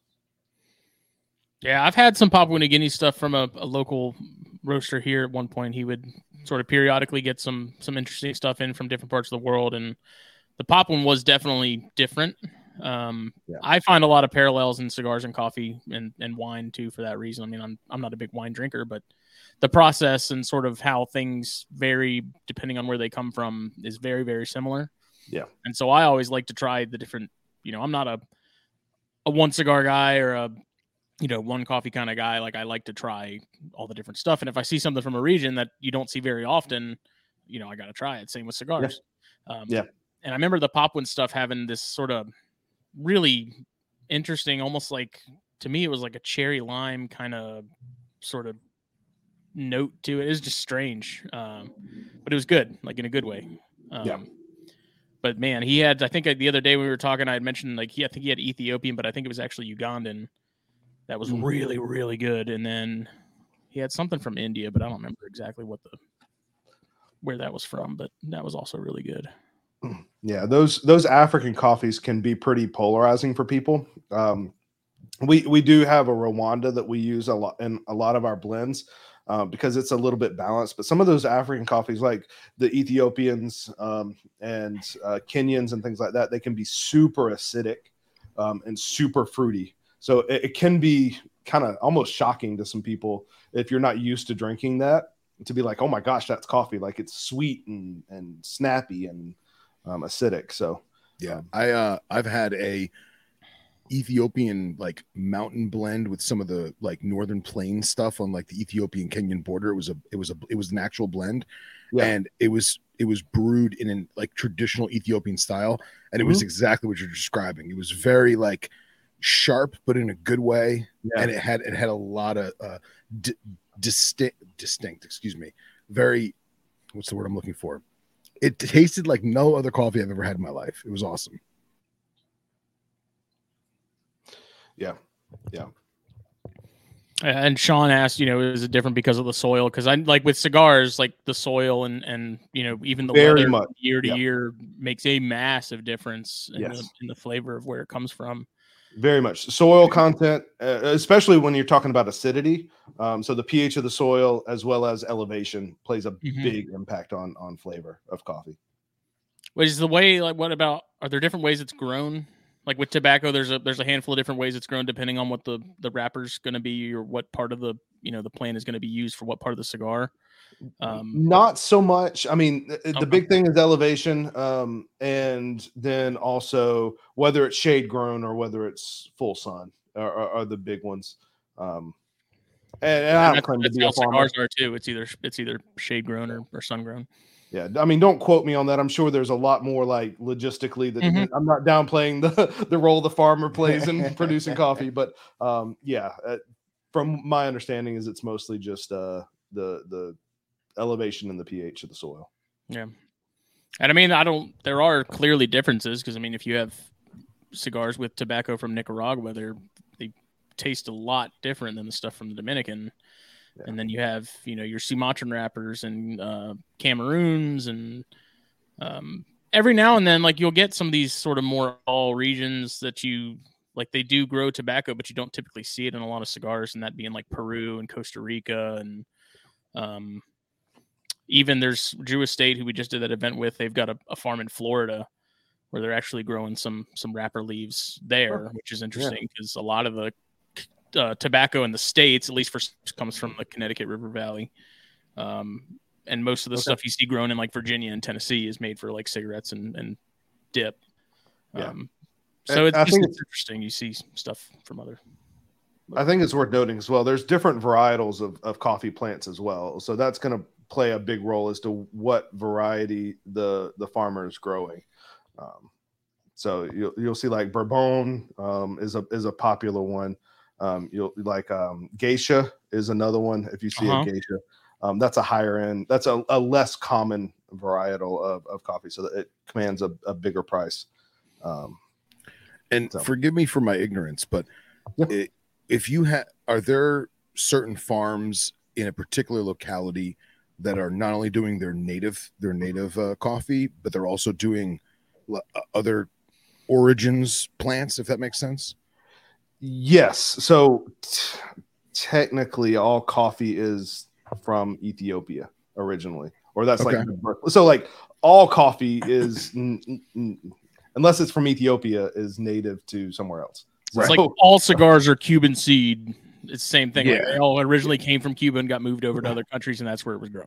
Yeah, I've had some Papua New Guinea stuff from a, a, local roaster here. At one point, he would sort of periodically get some some interesting stuff in from different parts of the world, and the Papuan was definitely different. Um, yeah. I find a lot of parallels in cigars and coffee and, and wine too for that reason. I mean, I'm I'm not a big wine drinker, but the process and sort of how things vary depending on where they come from is very very similar. Yeah. And so I always like to try the different. You know, I'm not a a one cigar guy or a you know one coffee kind of guy. Like I like to try all the different stuff. And if I see something from a region that you don't see very often, you know, I got to try it. Same with cigars. Yeah. Um, yeah. And I remember the Papuan stuff having this sort of really interesting, almost like to me, it was like a cherry lime kind of sort of note to it. It was just strange, um, but it was good, like in a good way. Um, yeah. But man, he had. I think uh, the other day we were talking, I had mentioned like he. I think he had Ethiopian, but I think it was actually Ugandan. That was mm. really, really good. And then he had something from India, but I don't remember exactly what the where that was from. But that was also really good. Yeah, those those African coffees can be pretty polarizing for people. Um, we we do have a Rwanda that we use a lot in a lot of our blends uh, because it's a little bit balanced. But some of those African coffees, like the Ethiopians um, and uh, Kenyans and things like that, they can be super acidic um, and super fruity. So it, it can be kind of almost shocking to some people if you're not used to drinking that to be like, oh my gosh, that's coffee. Like it's sweet and and snappy and um, acidic. So yeah, I uh, I've had a Ethiopian like mountain blend with some of the like northern plain stuff on like the Ethiopian Kenyan border. It was a it was a it was an actual blend, yeah. and it was it was brewed in an like traditional Ethiopian style, and it mm-hmm. was exactly what you're describing. It was very like sharp, but in a good way, yeah. and it had it had a lot of uh, d- distinct distinct excuse me very what's the word I'm looking for? It tasted like no other coffee I've ever had in my life. It was awesome. Yeah. Yeah. And Sean asked, you know, is it different because of the soil? Because I'm like with cigars, like the soil and and you know even the Very weather much. year to Yep. year makes a massive difference in, the, in the flavor of where it comes from. Very much soil content, uh, especially when you're talking about acidity. Um, so the pH of the soil as well as elevation plays a Mhm. big impact on on flavor of coffee. Which is the way like what about are there different ways it's grown? Like with tobacco, there's a there's a handful of different ways it's grown depending on what the the wrapper's going to be or what part of the you know the plant is going to be used for what part of the cigar. Um, Not so much. I mean, th- the Okay. big thing is elevation, um, and then also whether it's shade grown or whether it's full sun are, are, are the big ones. Um, and, and I don't that's, claim to be a farmer. cigars are too. It's either it's either shade grown or, or sun grown. Yeah, I mean, don't quote me on that. I'm sure there's a lot more like logistically that Mhm. I'm not downplaying the the role the farmer plays in producing coffee, but um, yeah, uh, from my understanding, is it's mostly just uh, the the elevation and the pH of the soil. Yeah. And I mean, I don't, there are clearly differences because I mean, if you have cigars with tobacco from Nicaragua, they're, they taste a lot different than the stuff from the Dominican. Yeah. And then you have, you know, your Sumatran wrappers and uh, Cameroons and um, every now and then, like you'll get some of these sort of more all regions that you like they do grow tobacco, but you don't typically see it in a lot of cigars, and that being like Peru and Costa Rica and um, even there's Drew Estate who we just did that event with. They've got a, a farm in Florida where they're actually growing some some wrapper leaves there, which is interesting because a lot of the uh, tobacco in the states, at least for comes from the Connecticut River Valley. Um, and most of the Okay. stuff you see grown in like Virginia and Tennessee is made for like cigarettes and, and dip. Yeah. Um, so it's, I think it's interesting. You see stuff from other. I think it's worth noting as well. There's different varietals of, of coffee plants as well, so that's going to play a big role as to what variety the the farmer is growing. Um, so you'll you'll see like Bourbon um, is a is a popular one. Um, you'll like um, Geisha is another one. If you see Uh-huh. a Geisha, um, that's a higher end. That's a, a less common varietal of, of coffee, so that it commands a, a bigger price. Um, And So- forgive me for my ignorance, but Yeah. i- if you have, are there certain farms in a particular locality that are not only doing their native their native uh, coffee, but they're also doing l- uh, other origins plants, if that makes sense? Yes. So t- technically, all coffee is from Ethiopia originally, or that's like Okay. the birth- so. Like all coffee is, n- n- n- unless it's from Ethiopia, is native to somewhere else. It's like all cigars are Cuban seed. It's the same thing. Like, Yeah. they all originally came from Cuba and got moved over to other countries, and that's where it was grown.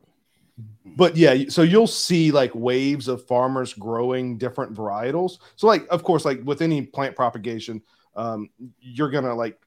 but yeah, so you'll see like waves of farmers growing different varietals. So like, of course, like with any plant propagation, um, you're gonna like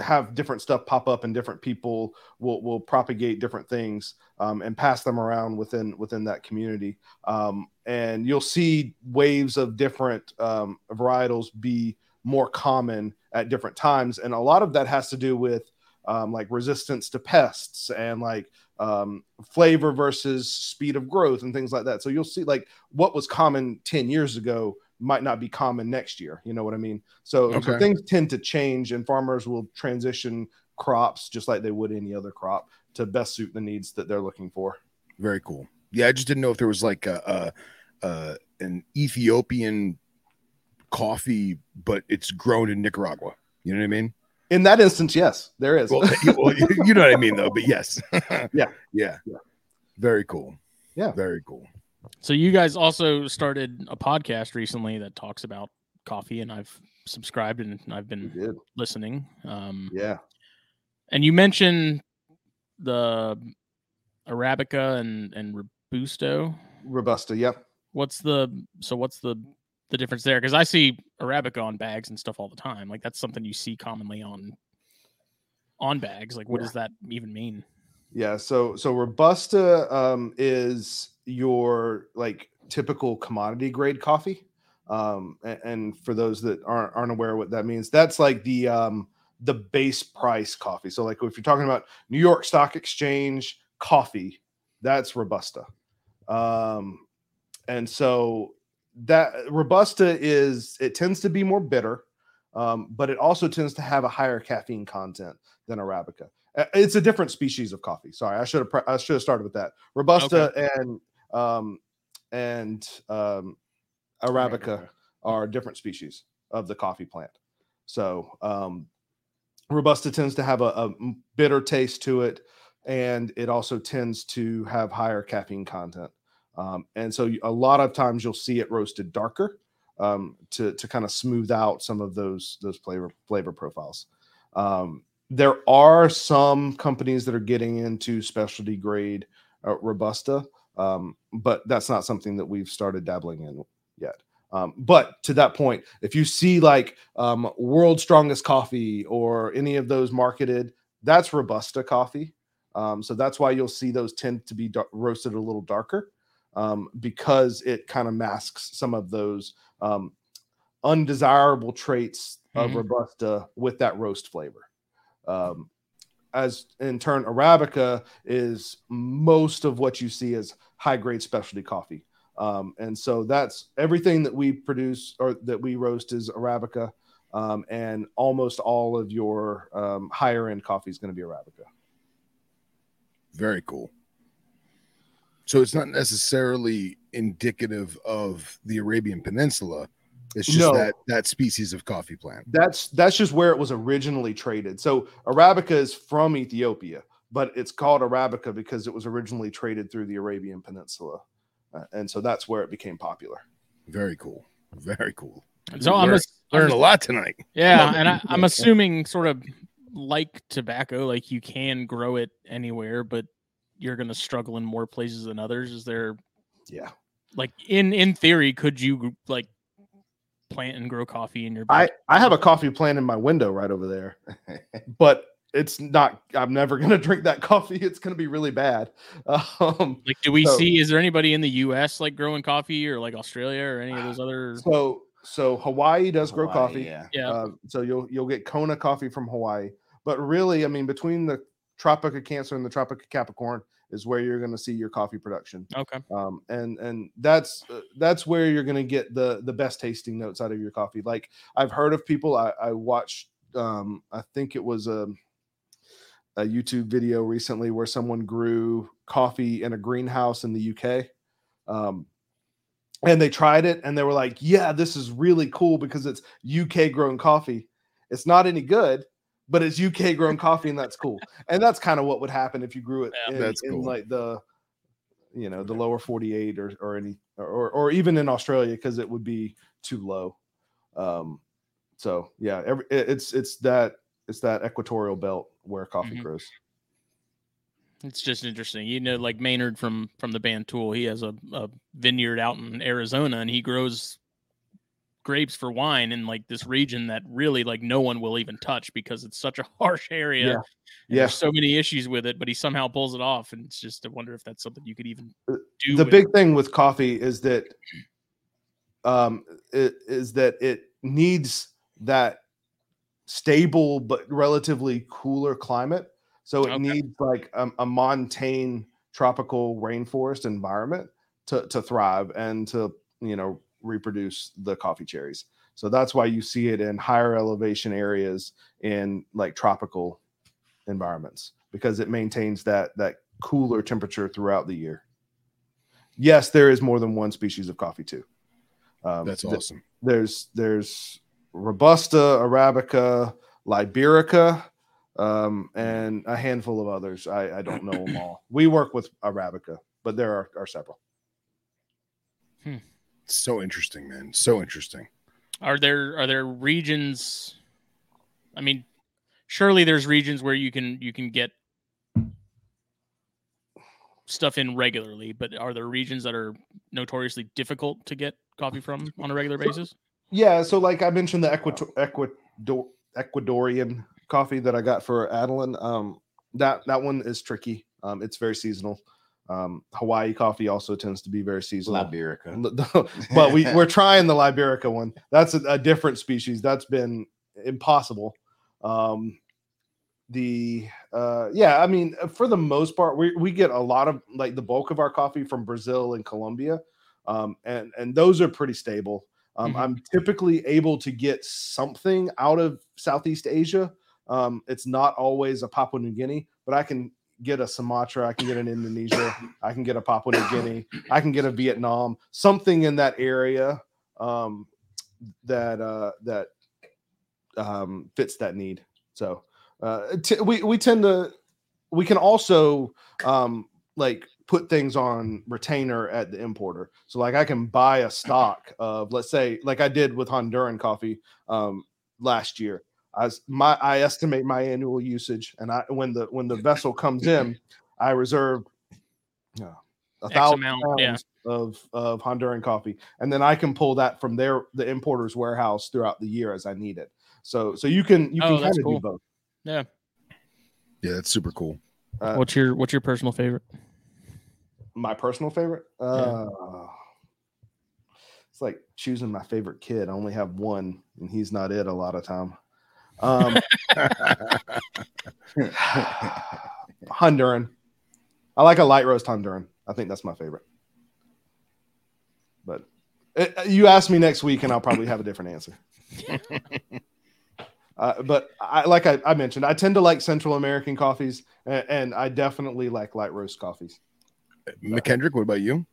have different stuff pop up, and different people will will propagate different things um, and pass them around within within that community. Um, and you'll see waves of different um, varietals be more common at different times, and a lot of that has to do with um, like resistance to pests and like um, flavor versus speed of growth and things like that. So you'll see like what was common 10 years ago might not be common next year. You know what I mean? So, so things tend to change and farmers will transition crops just like they would any other crop to best suit the needs that they're looking for. Very cool. Yeah, I just didn't know if there was like a, a, a an Ethiopian coffee, but it's grown in Nicaragua. You know what I mean? In that instance, yes, there is. Well, you, well, you you know what I mean, though. But yes, Yeah. yeah, Yeah. Very cool. Yeah. very cool. So you guys also started a podcast recently that talks about coffee, and I've subscribed and I've been listening. Um, Yeah. and you mentioned the Arabica and and Robusto. Robusta. Yep. What's the so what's the the difference there? Because I see Arabica on bags and stuff all the time. Like that's something you see commonly on on bags. Like what Yeah. does that even mean? Yeah, so so robusta um, is your like typical commodity grade coffee, um, and, and for those that aren't aren't aware what that means, that's like the um, the base price coffee. So like if you're talking about New York Stock Exchange coffee, that's robusta. Um, and so that robusta is it tends to be more bitter, um, but it also tends to have a higher caffeine content than arabica. It's a different species of coffee. Sorry, I should have pre- I should have started with that. Robusta and um, and um, arabica are different species of the coffee plant. So um, robusta tends to have a bitter taste to it, and it also tends to have higher caffeine content. Um, and so a lot of times you'll see it roasted darker um, to to kind of smooth out some of those those flavor flavor profiles. Um, there are some companies that are getting into specialty grade uh, robusta, um, but that's not something that we've started dabbling in yet. Um, but to that point, if you see like um, World's Strongest Coffee or any of those marketed, that's Robusta coffee. So that's why you'll see those tend to be roasted a little darker um, because it kind of masks some of those um, undesirable traits of Mhm. Robusta with that roast flavor. Um, as in turn, Arabica is most of what you see as high grade specialty coffee. Um, and so that's everything that we produce or that we roast is Arabica. Um, and almost all of your um, higher end coffee is going to be Arabica. Very cool. So it's not necessarily indicative of the Arabian Peninsula. It's just No. that that species of coffee plant. That's that's just where it was originally traded. So Arabica is from Ethiopia, but it's called Arabica because it was originally traded through the Arabian Peninsula, Uh, and so that's where it became popular. Very cool. Very cool. So I'm, Learn- ass- I'm Learned a lot tonight. Yeah, and I, I'm assuming sort of like tobacco, like you can grow it anywhere, but you're gonna struggle in more places than others. Is there Yeah, like in in theory, could you like plant and grow coffee in your I back? I have a coffee plant in my window right over there, but it's not. I'm never gonna drink that coffee. It's gonna be really bad. Um, like do we so- see is there anybody in the US like growing coffee or like Australia or any of those other so so Hawaii does grow coffee. Yeah. yeah. Uh, so you'll you'll get Kona coffee from Hawaii, but really, I mean, between the Tropic of Cancer and the Tropic of Capricorn is where you're going to see your coffee production, okay. um, and and that's uh, that's where you're going to get the the best tasting notes out of your coffee. Like I've heard of people, I, I watched, um, I think it was a a YouTube video recently where someone grew coffee in a greenhouse in the UK. Um, and they tried it and they were like, yeah, this is really cool because it's UK grown coffee. It's not any good, but it's UK grown coffee and that's cool. And that's kind of what would happen if you grew it Yeah, in, that's in like the you know, the lower 48 or or any or or even in Australia because it would be too low. Um so yeah, every, it's it's that it's that equatorial belt where coffee Mhm. grows. It's just interesting. You know, like Maynard from from the band Tool, he has a, a vineyard out in Arizona and he grows grapes for wine in like this region that really like no one will even touch because it's such a harsh area. Yeah. Yeah. There's so many issues with it, but he somehow pulls it off. And it's just to wonder if that's something you could even Uh, do. the with- big thing with coffee is that um it is that it needs that stable but relatively cooler climate so it Okay. needs like a, a montane tropical rainforest environment to to thrive and to you know reproduce the coffee cherries so that's why you see it in higher elevation areas in like tropical environments because it maintains that that cooler temperature throughout the year yes, there is more than one species of coffee too. Um, That's th- awesome. there's there's robusta, arabica, liberica, um, and a handful of others. I, I don't know them all. We work with arabica, but there are, are several. So interesting, man. So interesting. Are there are there regions? I mean, surely there's regions where you can you can get stuff in regularly, but are there regions that are notoriously difficult to get coffee from on a regular So- basis? Yeah, so like I mentioned, the Ecuador, Ecuador, Ecuadorian coffee that I got for Adeline, um, that that one is tricky. Um, it's very seasonal. Um, Hawaii coffee also tends to be very seasonal. Liberica. but we we're trying the Liberica one. That's a, a different species. That's been impossible. Um, the uh yeah i mean uh, for the most part we, we get a lot of like the bulk of our coffee from brazil and colombia um and and those are pretty stable um Mhm. i'm typically able to get something out of southeast asia um it's not always a papua new guinea but i can get a sumatra i can get an indonesia i can get a papua new guinea i can get a vietnam something in that area um that uh that um fits that need. So uh t- we we tend to we can also um like put things on retainer at the importer. So like i can buy a stock of let's say like i did with honduran coffee um last year i my i estimate my annual usage and i when the when the vessel comes in i reserve uh, a X thousand amount, pounds yeah. of of honduran coffee and then i can pull that from their the importer's warehouse throughout the year as i need it so so you can you Oh, can kind of cool. do both Yeah. Yeah, that's super cool. Uh, What's your What's your personal favorite? my personal favorite uh it's like choosing my favorite kid i only have one and he's not it a lot of time um honduran i like a light roast honduran i think that's my favorite but it, you ask me next week and i'll probably have a different answer uh, but I, like I, I mentioned, I tend to like Central American coffees, and, and I definitely like light roast coffees. McKendrick, what about you?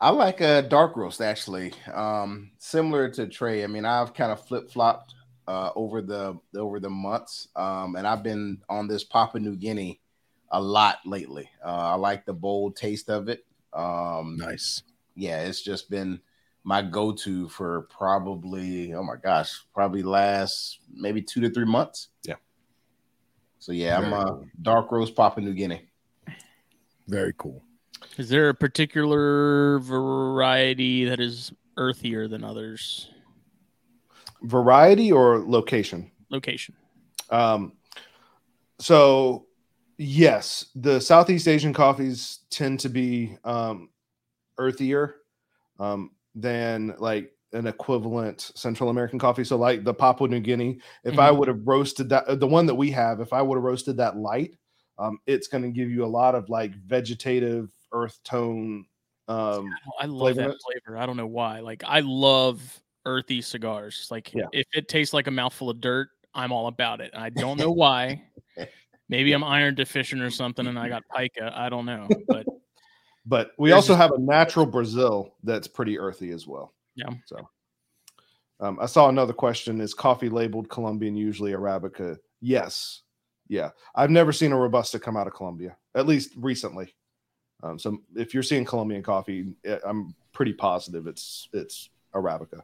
I like a dark roast actually. Um, similar to Trey. I mean, I've kind of flip flopped uh, over the over the months, um, and I've been on this Papua New Guinea a lot lately. Uh, I like the bold taste of it. Um, Nice. yeah, it's just been my go-to for probably oh my gosh, probably last maybe two to three months. Yeah. So yeah, I'm a cool. dark roast Papua New Guinea. Very cool. Is there a particular variety that is earthier than others? Variety or location? Location. Um, so yes, the Southeast Asian coffees tend to be um, earthier um, than like an equivalent Central American coffee. So like the Papua New Guinea, if I Mhm. would have roasted that, uh, the one that we have, if I would have roasted that light, um, it's going to give you a lot of like vegetative earth tone. Um, I love Flavor that flavor. I don't know why. Like I love earthy cigars. Like Yeah. if it tastes like a mouthful of dirt, I'm all about it. I don't know why. Maybe I'm iron deficient or something, and I got pica. I don't know, but but we also have a natural Brazil that's pretty earthy as well. Yeah. So um, I saw another question: Is coffee labeled Colombian usually Arabica? Yes. Yeah, I've never seen a robusta come out of Colombia, at least recently. Um, so if you're seeing Colombian coffee, eh, I'm pretty positive it's it's Arabica.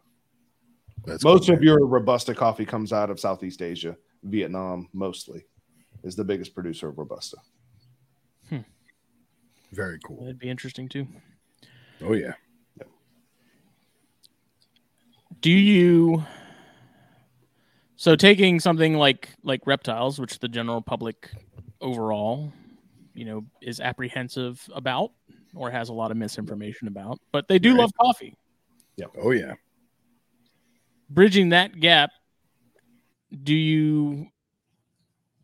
That's Most cool, of your robusta coffee comes out of Southeast Asia, Vietnam mostly is the biggest producer of robusta. Hmm. very cool. that'd be interesting too. Oh yeah. Do you? So taking something like like reptiles, which the general public overall, you know, is apprehensive about or has a lot of misinformation about, but they do Right. love coffee. Yeah. Oh yeah. Bridging that gap do you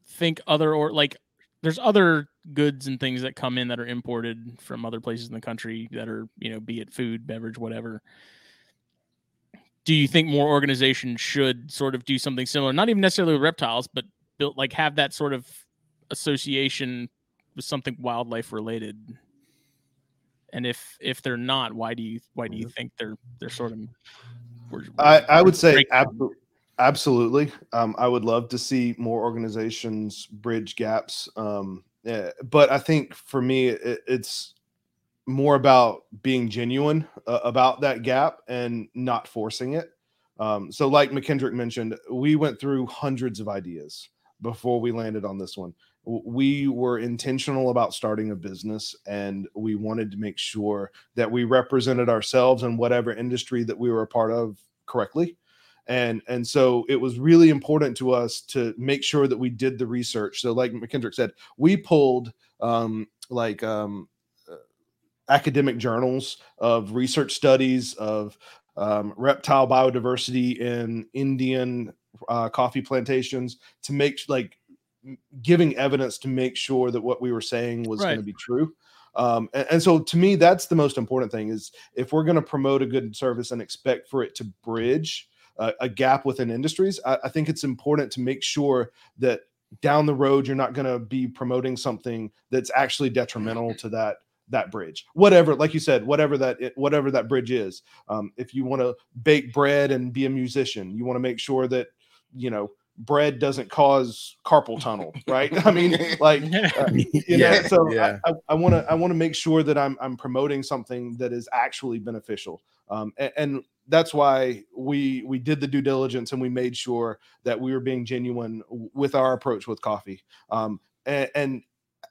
think other or like there's other goods and things that come in that are imported from other places in the country that are you know be it food beverage whatever. Do you think more organizations should sort of do something similar not even necessarily with reptiles but build like have that sort of association with something wildlife related? And if if they're not why do you why do you mm-hmm. think they're they're sort of we're- I, I would say breaking down? abso- absolutely. Um, I would love to see more organizations bridge gaps. Um, eh, but I think for me, it, it's more about being genuine uh, about that gap and not forcing it. Um, so, like McKendrick mentioned, we went through hundreds of ideas before we landed on this one. We were intentional about starting a business and we wanted to make sure that we represented ourselves in whatever industry that we were a part of correctly. And and so it was really important to us to make sure that we did the research. So like mckendrick said we pulled um like um uh, academic journals of research studies of um, reptile biodiversity in indian uh, coffee plantations to make like giving evidence to make sure that what we were saying was going to be true. Um, and, and so to me, that's the most important thing is if we're going to promote a good service and expect for it to bridge uh, a gap within industries, I, I think it's important to make sure that down the road you're not going to be promoting something that's actually detrimental to that that bridge. Whatever like you said whatever that it, whatever that bridge is. Um, if you want to bake bread and be a musician you want to make sure that you know bread doesn't cause carpal tunnel right? I mean like uh, you Yeah, know so yeah. i want to i want to make sure that i'm i'm promoting something that is actually beneficial. Um and, and that's why we we did the due diligence and we made sure that we were being genuine with our approach with coffee. Um and, and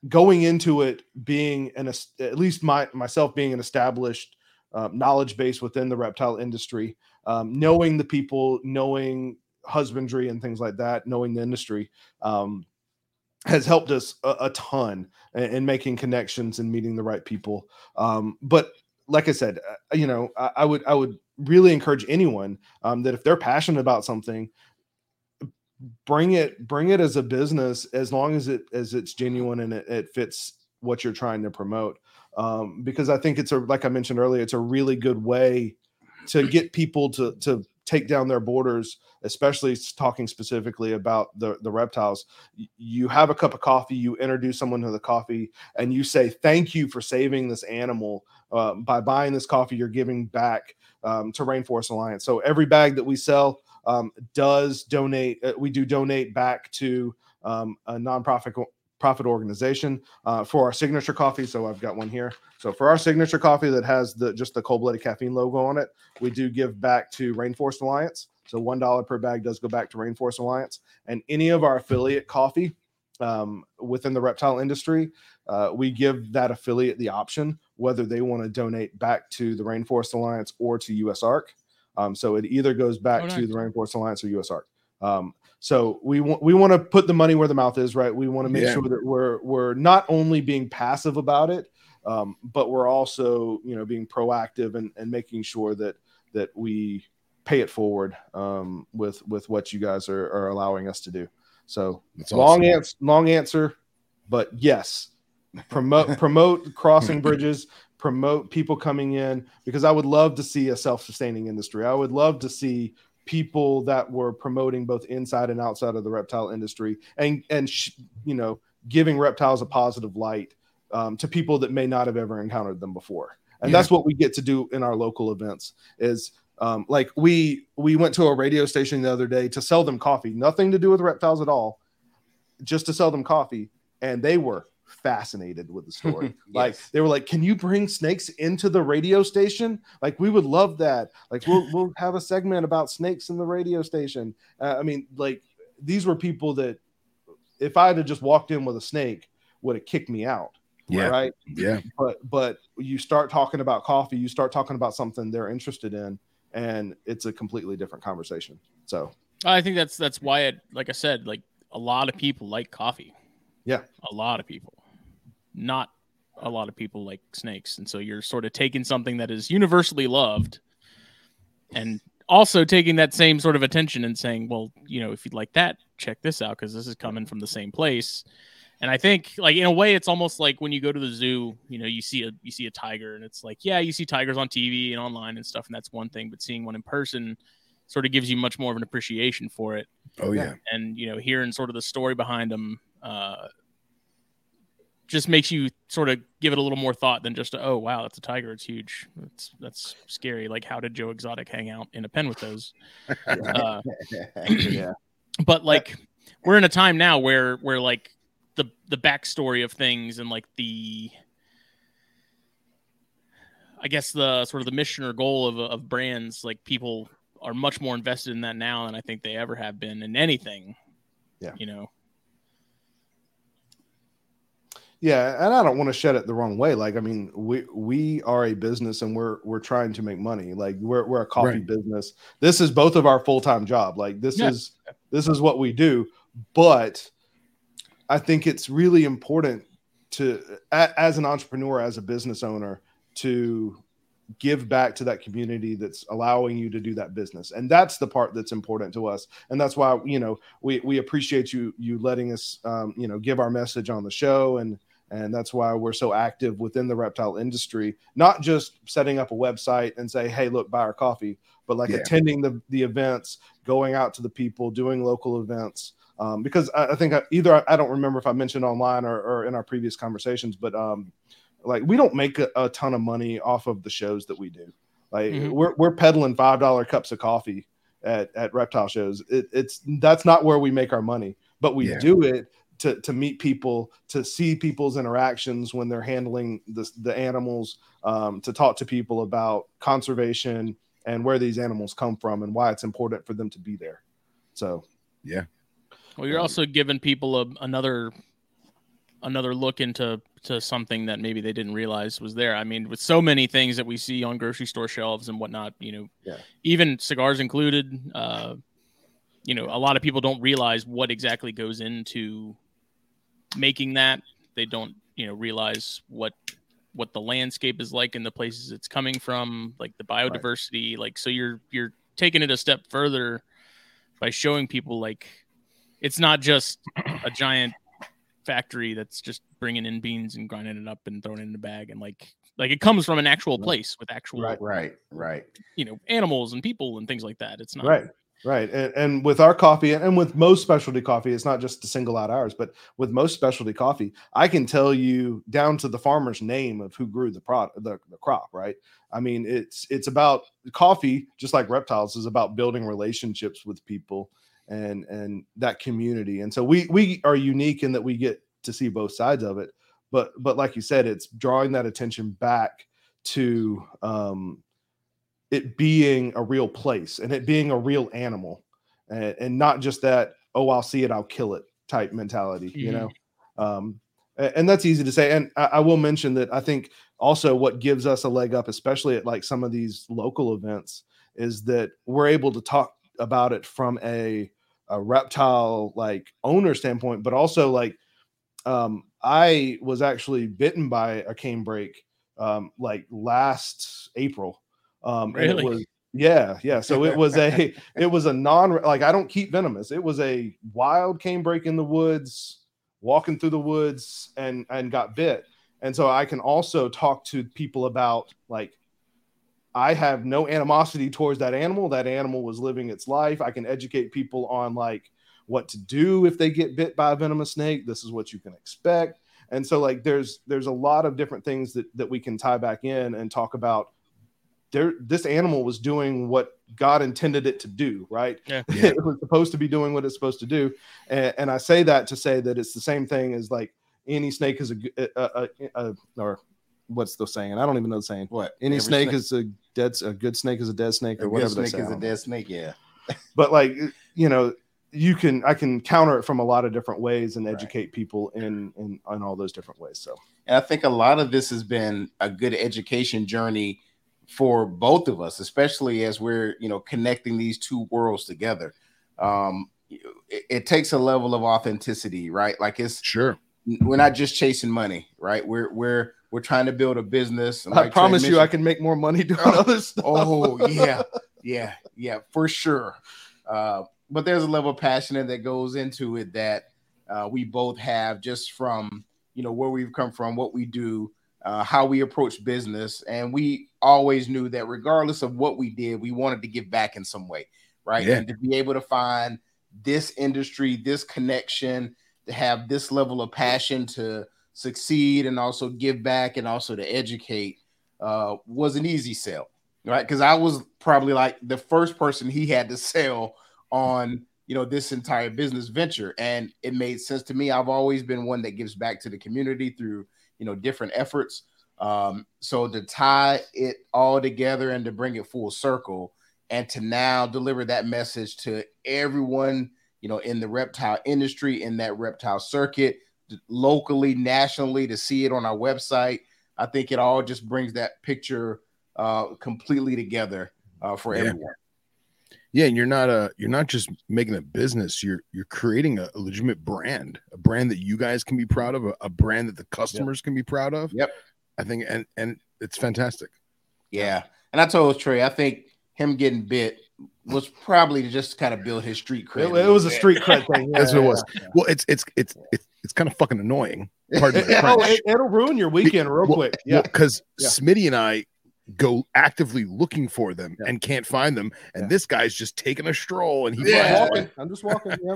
going into it being an at least my myself being an established uh, knowledge base within the reptile industry um, knowing the people knowing husbandry and things like that knowing the industry um, has helped us a, a ton in, in making connections and meeting the right people. Um, but like i said uh, you know I, I would i would really encourage anyone um, that if they're passionate about something bring it bring it as a business as long as it as it's genuine and it, it fits what you're trying to promote. Um, because i think it's a like i mentioned earlier it's a really good way to get people to to take down their borders especially talking specifically about the the reptiles you have a cup of coffee you introduce someone to the coffee and you say thank you for saving this animal uh, by buying this coffee you're giving back um, to rainforest alliance so every bag that we sell um, does donate. Uh, we do donate back to um, a nonprofit profit organization uh, for our signature coffee. So I've got one here. So for our signature coffee that has the just the cold blooded caffeine logo on it, we do give back to Rainforest Alliance. So one dollar per bag does go back to Rainforest Alliance, and any of our affiliate coffee um, within the reptile industry, uh, we give that affiliate the option whether they want to donate back to the Rainforest Alliance or to USARK. Um, so it either goes back Oh, to the Rainforest Alliance or USARK. Um, so we want we want to put the money where the mouth is, right? We want to make Yeah. sure that we're we're not only being passive about it, um, but we're also you know being proactive and, and making sure that that we pay it forward um, with with what you guys are, are allowing us to do. So That's long awesome. answer, long answer, but yes, promote promote crossing bridges, promote people coming in because I would love to see a self-sustaining industry. I would love to see people that were promoting both inside and outside of the reptile industry and and sh- you know giving reptiles a positive light um, to people that may not have ever encountered them before. And Yeah. that's what we get to do in our local events is um, like we we went to a radio station the other day to sell them coffee, nothing to do with reptiles at all, just to sell them coffee, and they were fascinated with the story. Like they were like, "Can you bring snakes into the radio station? Like we would love that. Like we'll we'll have a segment about snakes in the radio station." Uh, I mean, like these were people that if I had just walked in with a snake, would have kicked me out. Yeah. Right Yeah. but but you start talking about coffee you start talking about something they're interested in and it's a completely different conversation so I think that's that's why it like I said, like a lot of people like coffee. Yeah. A lot of people. Not a lot of people like snakes. And so you're sort of taking something that is universally loved and also taking that same sort of attention and saying, well, you know, if you'd like that, check this out because this is coming from the same place. And I think like in a way it's almost like when you go to the zoo, you know, you see a you see a tiger and it's like, yeah, you see tigers on TV and online and stuff and that's one thing, but seeing one in person sort of gives you much more of an appreciation for it. Oh yeah. and you know hearing sort of the story behind them uh just makes you sort of give it a little more thought than just oh wow that's a tiger. It's huge. That's that's scary. Like how did joe exotic hang out in a pen with those? Uh, yeah. But like we're in a time now where where like the the backstory of things and like the i guess the sort of the mission or goal of of brands like people are much more invested in that now than i think they ever have been in anything Yeah. you know yeah and i don't want to shed it the wrong way like i mean we we are a business and we're we're trying to make money like we're, we're a coffee Right. business this is both of our full-time job like this Yeah. is this is what we do but i think it's really important to as an entrepreneur as a business owner to give back to that community that's allowing you to do that business. And that's the part that's important to us. And that's why you know we we appreciate you you letting us um, you know give our message on the show. And and that's why we're so active within the reptile industry not just setting up a website and say hey look buy our coffee but like Yeah. attending the the events going out to the people doing local events um, because I, I think I, either I don't remember if I mentioned online or, or in our previous conversations, but um, like we don't make a, a ton of money off of the shows that we do. Like Mhm. we're we're peddling five dollar cups of coffee at at reptile shows. It, it's that's not where we make our money, but we Yeah. do it to to meet people, to see people's interactions when they're handling the the animals, um, to talk to people about conservation and where these animals come from and why it's important for them to be there. So Well, you're Um, also giving people a, another another look into to something that maybe they didn't realize was there. I mean, with so many things that we see on grocery store shelves and whatnot, you know, Yeah. even cigars included. Uh, you know, a lot of people don't realize what exactly goes into making that. They don't, you know, realize what what the landscape is like in the places it's coming from, like the biodiversity. Like, so you're you're taking it a step further by showing people like it's not just a giant factory that's just bringing in beans and grinding it up and throwing it in a bag and like like it comes from an actual place with actual Right. Right, right. you know animals and people and things like that it's not Right. Right. And, and with our coffee and with most specialty coffee, it's not just to single out ours, but with most specialty coffee, I can tell you down to the farmer's name of who grew the product, the, the crop, right? I mean, it's it's about coffee, just like reptiles, is about building relationships with people and and that community. And so we we are unique in that we get to see both sides of it. But but like you said, it's drawing that attention back to um it being a real place and it being a real animal and, and not just that oh i'll see it i'll kill it type mentality you Mhm. know um and that's easy to say and I, I will mention that i think also what gives us a leg up especially at like some of these local events is that we're able to talk about it from a, a reptile like owner standpoint but also like um i was actually bitten by a canebrake um like last april. Um Really? it was yeah yeah so it was a it was a non like i don't keep venomous. It was a wild canebrake in the woods walking through the woods and and got bit. And so i can also talk to people about like i have no animosity towards that animal. That animal was living its life. I can educate people on like what to do if they get bit by a venomous snake. This is what you can expect. And so like there's there's a lot of different things that that we can tie back in and talk about. There this animal was doing what god intended it to do right? Yeah. Yeah. it was supposed to be doing what it's supposed to do. And, and i say that to say that it's the same thing as like any snake is a or what's the saying? I don't even know the saying. What? any Every snake, is a dead a good snake is a dead snake or good whatever they snake is a dead snake. Yeah. but like you know you can i can counter it from a lot of different ways and Right. educate people in, in in all those different ways so And I think a lot of this has been a good education journey for both of us, especially as we're, you know, connecting these two worlds together. Um, it, it takes a level of authenticity, right? Like it's Sure. we're not just chasing money, right? We're we're we're trying to build a business. and i like promise you i can make more money doing Oh, other stuff Oh yeah, yeah, yeah, for sure. Uh, but there's a level of passion that goes into it that uh, we both have just from you know where we've come from, what we do, uh, how we approach business, and we always knew that regardless of what we did, we wanted to give back in some way, right? Yeah. And to be able to find this industry, this connection, to have this level of passion to succeed and also give back and also to educate uh, was an easy sell, right? Because I was probably like the first person he had to sell on, you know, this entire business venture, and it made sense to me. I've always been one that gives back to the community through, you know, different efforts. Um, so to tie it all together and to bring it full circle, and to now deliver that message to everyone, you know, in the reptile industry, in that reptile circuit, locally, nationally, to see it on our website. I think it all just brings that picture uh, completely together uh, for Yeah. everyone. Yeah, and you're not a you're not just making a business. You're you're creating a, a legitimate brand, a brand that you guys can be proud of, a, a brand that the customers can be proud of. Yep. I think, and and it's fantastic. Yeah. And I told Trey, I think him getting bit was probably to just kind of build his street cred. It, it was a street cred thing. That's Yeah, what it was. yeah, Well, it's it's it's it's, it's kind of fucking annoying. Pardon my yeah. Oh, it, it'll ruin your weekend real Well, quick. Yeah. because Yeah. Smitty and I go actively looking for them Yeah. and can't find them, and Yeah. this guy's just taking a stroll and he I'm walking. one. I'm just walking. Yeah.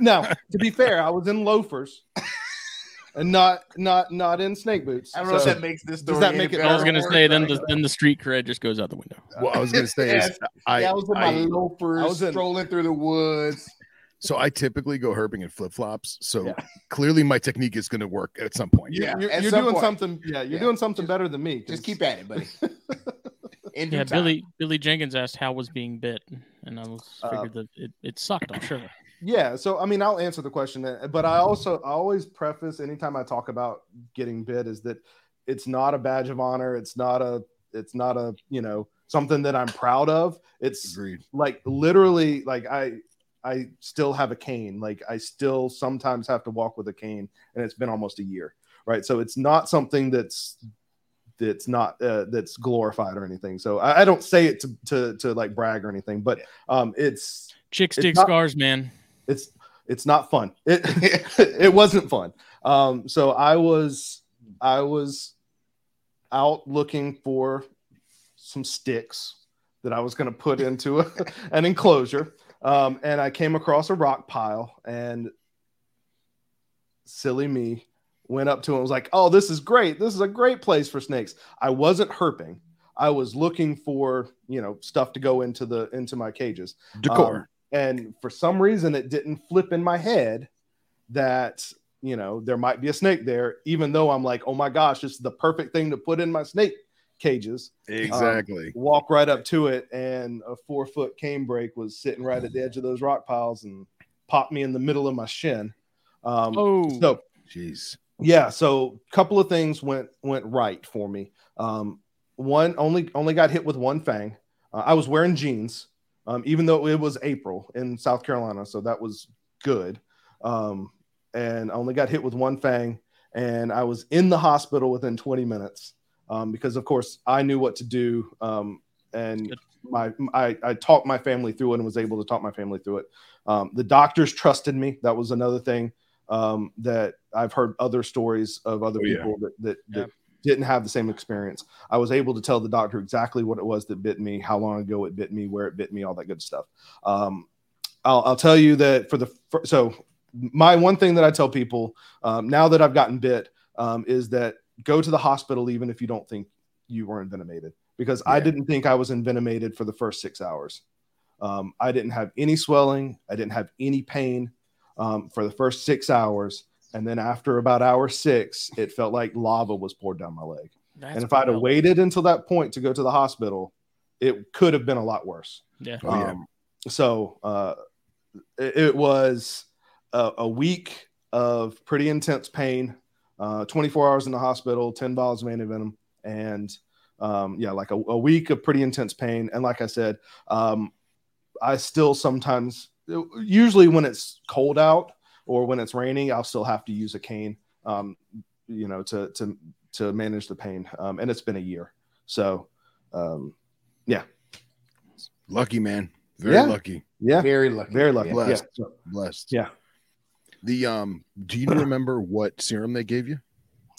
Now, to be fair, I was in loafers and not not not in snake boots. I don't know if that makes this does that make it- I was gonna say then the then the street cred just goes out the window. What I was gonna say is Yes. I, Yeah, I was in my I- loafers, I was in- strolling through the woods. So I typically go herping in flip flops. So Yeah. clearly my technique is gonna work at some point. Yeah, you're, you're some doing point. something. Yeah, you're Yeah. doing something Just- better than me. Just keep at it, buddy. In Yeah, time. Billy Billy Jenkins asked how was being bit, and I was Uh, figured that it, it sucked. I'm sure. Yeah, so I mean, I'll answer the question, uh, but I also I always preface anytime I talk about getting bit is that it's not a badge of honor. It's not a it's not a you know something that I'm proud of. It's Agreed. like literally like I I still have a cane. Like I still sometimes have to walk with a cane, and it's been almost a year, right? So it's not something that's that's not uh, that's glorified or anything. So I, I don't say it to, to to like brag or anything, but um, it's Chicks It's dig scars, man. it's it's not fun. It it wasn't fun. Um, so I was I was out looking for some sticks that I was going to put into a, an enclosure, um, and I came across a rock pile, and silly me went up to it and was like, "Oh, this is great. This is a great place for snakes." I wasn't herping. I was looking for you know stuff to go into the into my cages Decor. Um, and for some reason it didn't flip in my head that you know there might be a snake there even though i'm like oh my gosh this is the perfect thing to put in my snake cages exactly. walk right up to it and a four foot canebrake was sitting right at the edge of those rock piles and popped me in the middle of my shin. Um, Oh, so Jeez. yeah so a couple of things went went right for me. Um one only only got hit with one fang. Uh, i was wearing jeans um, even though it was april in south carolina so that was good. Um and I only got hit with one fang and i was in the hospital within 20 minutes um, because of course i knew what to do um, and my I, I talked my family through it and was able to talk my family through it um, the doctors trusted me that was another thing um, that I've heard other stories of other Oh, yeah. people that that, Yeah. that didn't have the same experience. I was able to tell the doctor exactly what it was that bit me, how long ago it bit me, where it bit me, all that good stuff. Um, I'll, I'll tell you that for the fir- so my one thing that I tell people um, now that I've gotten bit um, is that go to the hospital even if you don't think you were envenomated because I didn't think I was envenomated for the first six hours. Um, I didn't have any swelling. I didn't have any pain um, for the first six hours. And then after about hour six, it felt like lava was poured down my leg. that's and if I'd have waited until that point to go to the hospital, it could have been a lot worse. yeah, Oh, yeah. Um, so uh, it, it was a, a week of pretty intense pain, uh, 24 hours in the hospital, 10 vials of antivenom, and um, yeah, like a, a week of pretty intense pain. And like I said, um, I still sometimes, usually when it's cold out or when it's raining, I'll still have to use a cane, um, you know, to to to manage the pain. Um, and it's been a year, so um, yeah. Lucky man. Very Yeah. lucky. yeah, Very lucky. very lucky. Yeah. Blessed. Yeah. Blessed. Yeah. The um do you remember what serum they gave you?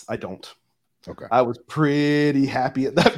I don't. Okay. I was pretty happy at that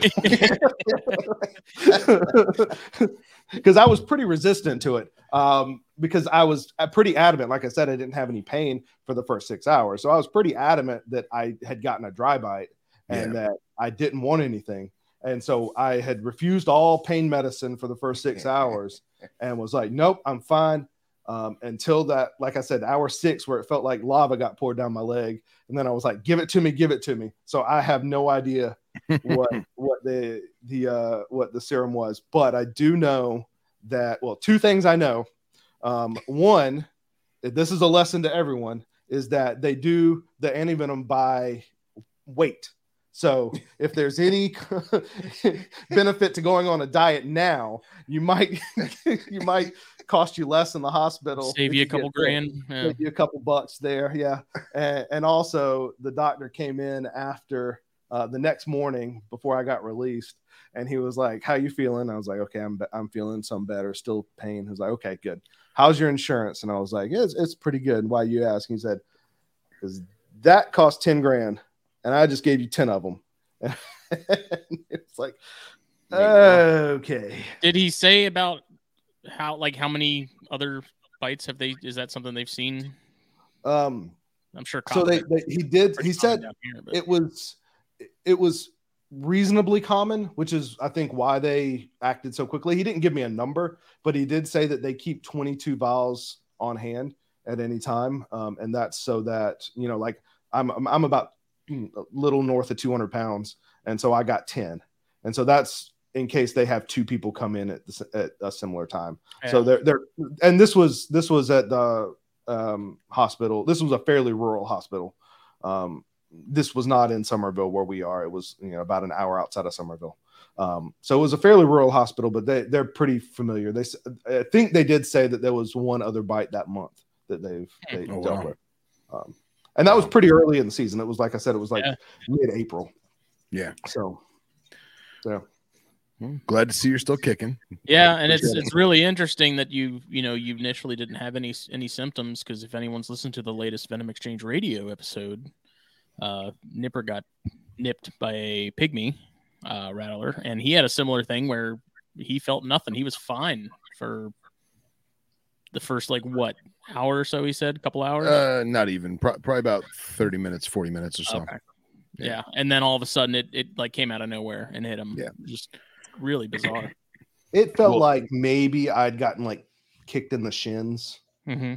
because I was pretty resistant to it. Um, because I was uh, pretty adamant. Like I said, I didn't have any pain for the first six hours, so I was pretty adamant that I had gotten a dry bite and that I didn't want anything. And so I had refused all pain medicine for the first six hours and was like, nope, I'm fine. Um, until that, like I said, hour six, where it felt like lava got poured down my leg. And then I was like, give it to me, give it to me. So I have no idea what what the the uh what the serum was, but I do know that well, two things I know. Um, one, this is a lesson to everyone, is that they do the antivenom by weight. So if there's any benefit to going on a diet now, you might you might cost you less in the hospital. save you a couple grand. Yeah. save you a couple bucks there. Yeah. And, and also the doctor came in after uh, the next morning before I got released, and he was like, "How you feeling?" I was like, "Okay, I'm I'm feeling some better. Still pain." He was like, "Okay, good. How's your insurance?" And I was like, "It's it's pretty good." Why you ask? He said, "Because that cost ten grand, and I just gave you ten of them." It's like, okay. Did he say about how like how many other bites have they? Is that something they've seen? Um, I'm sure. so they, they he did he said here, it was it was reasonably common which is i think why they acted so quickly he didn't give me a number but he did say that they keep 22 vials on hand at any time um, and that's so that you know like i'm i'm, I'm about a little north of 200 pounds and so i got 10 and so that's in case they have two people come in at, the, at a similar time so Yeah. they're they're and this was this was at the um, hospital. This was a fairly rural hospital. Um, this was not in Summerville where we are. It was you know about an hour outside of Summerville. Um, so it was a fairly rural hospital, but they they're pretty familiar. They s- I think they did say that there was one other bite that month that they've they Oh, dealt wow. with. Um, and that was pretty early in the season. It was like I said, it was like Yeah. mid-April. Yeah. So yeah. Well, glad to see you're still kicking. Yeah, and it's it's really interesting that you you know you initially didn't have any any symptoms because if anyone's listened to the latest Venom Exchange radio episode, uh, Nipper got nipped by a pygmy uh, rattler, and he had a similar thing where he felt nothing. He was fine for the first like what hour or so. He said a couple hours. Uh, not even. Pro- probably about thirty minutes, forty minutes or so. Okay. Yeah. Yeah. and then all of a sudden it it like came out of nowhere and hit him. Yeah. just really bizarre. It felt Well- like maybe I'd gotten like kicked in the shins. hmm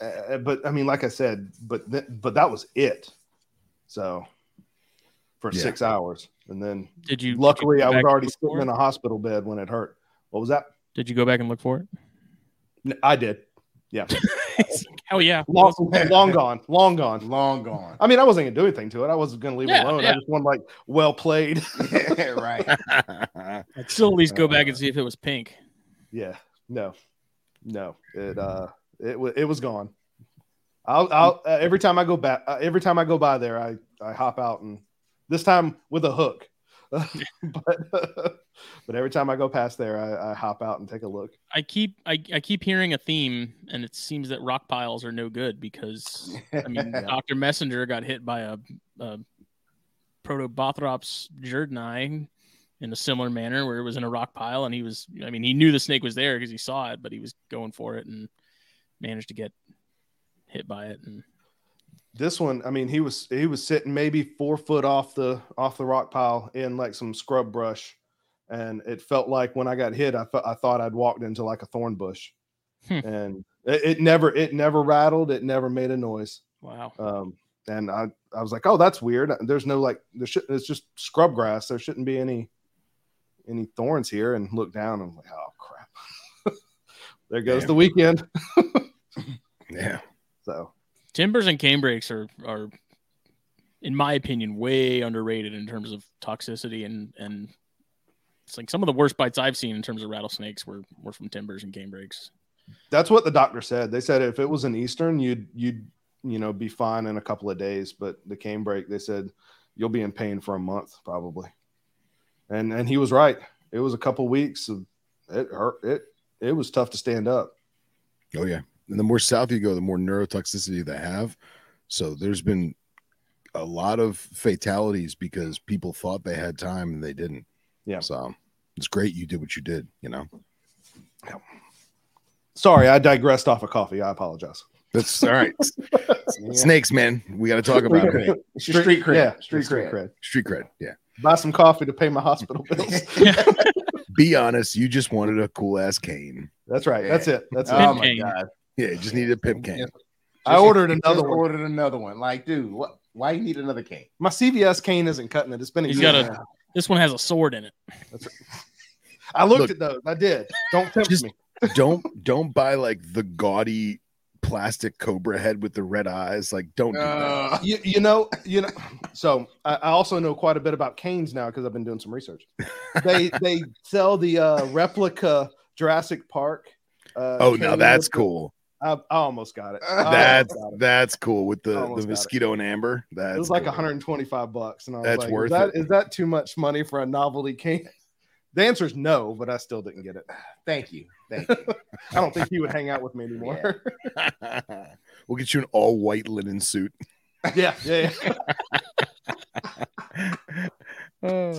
Uh, but I mean, like I said, but th- but that was it. So for Yeah. six hours, and then Did you? did you luckily I was already look sitting in a hospital bed when it hurt. What was that? Did you go back and look for it? N- I did. Yeah, Hell yeah. long, long gone, long gone. Long gone. I mean, I wasn't gonna do anything to it. I wasn't gonna leave Yeah, it alone. yeah. I just wanted like well played. right. I'd still at least go back and see if it was pink. yeah, no, no. It uh, it was it was gone. I'll I'll uh, every time I go back, uh, every time I go by there, I I hop out and this time with a hook. but but every time I go past there, I, I hop out and take a look. I keep I, I keep hearing a theme, and it seems that rock piles are no good because I mean Doctor Messenger got hit by a, a Protobothrops jerdonii in a similar manner, where it was in a rock pile, and he was I mean he knew the snake was there because he saw it, but he was going for it and managed to get hit by it. And This one, I mean, he was he was sitting maybe four foot off the off the rock pile in like some scrub brush, and it felt like when I got hit, I thought I thought I'd walked into like a thorn bush, Hmm. and it, it never it never rattled, it never made a noise. wow, Um, and I I was like, oh, that's weird. There's no like there should it's just scrub grass. There shouldn't be any any thorns here. And look down, and I'm like, oh crap, there goes Damn. the weekend. yeah. So timbers and canebrakes are are in my opinion way underrated in terms of toxicity and and it's like some of the worst bites I've seen in terms of rattlesnakes were were from timbers and canebrakes. that's what the doctor said. They said if it was an Eastern, you'd you'd you know be fine in a couple of days, but the canebrake, they said you'll be in pain for a month probably. And and he was right. It was a couple weeks of it hurt. It it was tough to stand up. Oh yeah. And the more south you go, the more neurotoxicity they have. So there's been a lot of fatalities because people thought they had time and they didn't. Yeah. So it's great you did what you did, you know. Yeah. Sorry, I digressed off of coffee. I apologize. That's all right. Snakes, man. We got to talk about it. It's your street cred. Yeah, street, Street cred. cred. Street cred. Yeah. Buy some coffee to pay my hospital bills. Be honest. You just wanted a cool ass cane. That's right. That's it. That's it. Oh Pimp my cane. god. Yeah. Just needed a pimp cane. I ordered another one. Ordered another one. Like, dude, what? Why you need another cane? My CVS cane isn't cutting it. It's been a He's year got a- now. This one has a sword in it. I looked Look. at those. I did. Don't tempt Just- me. don't don't buy like the gaudy plastic cobra head with the red eyes. Like, don't do that. Uh, you, you know, you know. So I, I also know quite a bit about canes now because I've been doing some research. They they sell the uh, replica Jurassic Park. Uh, Oh, now that's with the- cool. I, I almost got it. I That's got it. that's cool with the, the mosquito and amber. That's it was like cool. 125 bucks, and I was That's like, worth is that, it. is that too much money for a novelty cane? The answer is no, but I still didn't get it. Thank you. Thank you. I don't think he would hang out with me anymore. we'll get you an all white linen suit. yeah, yeah, yeah.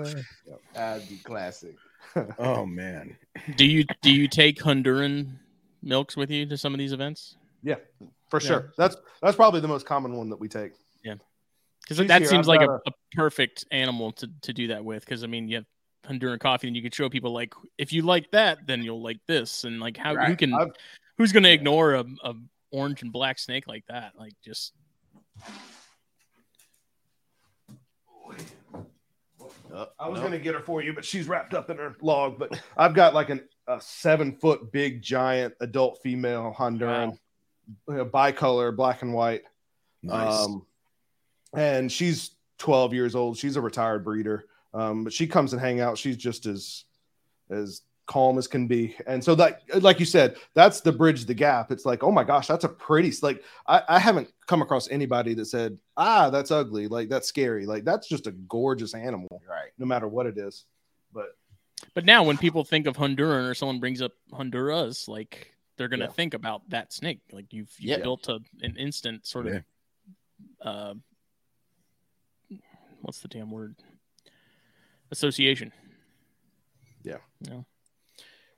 That'd be classic. oh man. Do you do you take Honduran milks with you to some of these events? Yeah, for Yeah. sure. That's that's probably the most common one that we take. Yeah, because that seems I've like a, a perfect animal to, to do that with. Because I mean, you have Honduran coffee, and you could show people like, if you like that, then you'll like this, and like how who Right. can I've- who's going to yeah. ignore a, a orange and black snake like that? Like just Oh, oh. I was no. gonna get her for you, but she's wrapped up in her log. But I've got like an, a seven foot big giant adult female Honduran, you know, bicolor, black and white. Nice. Um, and she's 12 years old. She's a retired breeder. Um, but she comes and hang out. She's just as as calm as can be. And so that like you said, that's the bridge the gap. It's like, oh my gosh, that's a pretty like I, I haven't come across anybody that said, ah, that's ugly, like that's scary. Like that's just a gorgeous animal, Right. no matter what it is. But But now, when people think of Honduran or someone brings up Honduras, like they're gonna Yeah. think about that snake. Like you've you Yeah. built a, an instant sort of, uh, what's the damn word? Association. Yeah. Yeah.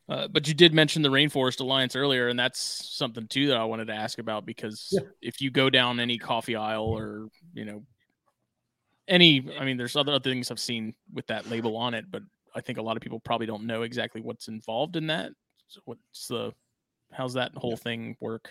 Uh, but you did mention the Rainforest Alliance earlier, and that's something too that I wanted to ask about because Yeah. if you go down any coffee aisle or you know any, I mean, there's other, other things I've seen with that label on it, but I think a lot of people probably don't know exactly what's involved in that. So what's the how's that whole thing work?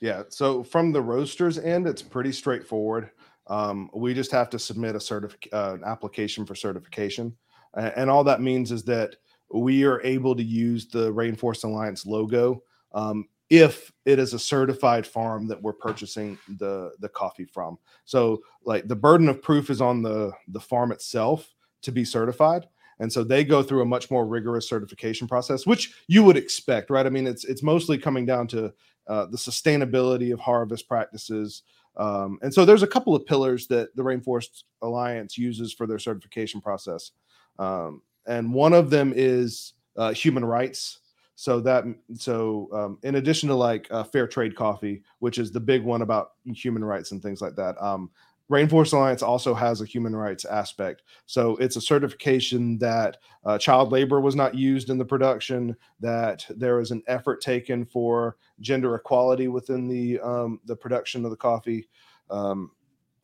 Yeah. So from the roaster's end, it's pretty straightforward. Um, we just have to submit a certific- uh, an application for certification, A- and all that means is that we are able to use the Rainforest Alliance logo um, if it is a certified farm that we're purchasing the the coffee from. So, like the burden of proof is on the the farm itself to be certified. And so they go through a much more rigorous certification process, which you would expect, right? I mean, it's it's mostly coming down to uh, the sustainability of harvest practices. Um, and so there's a couple of pillars that the Rainforest Alliance uses for their certification process. Um, and one of them is uh, human rights. So that so um, in addition to like uh, fair trade coffee, which is the big one about human rights and things like that, um, Rainforest Alliance also has a human rights aspect. So it's a certification that uh, child labor was not used in the production, that there was an effort taken for gender equality within the um, the production of the coffee, um,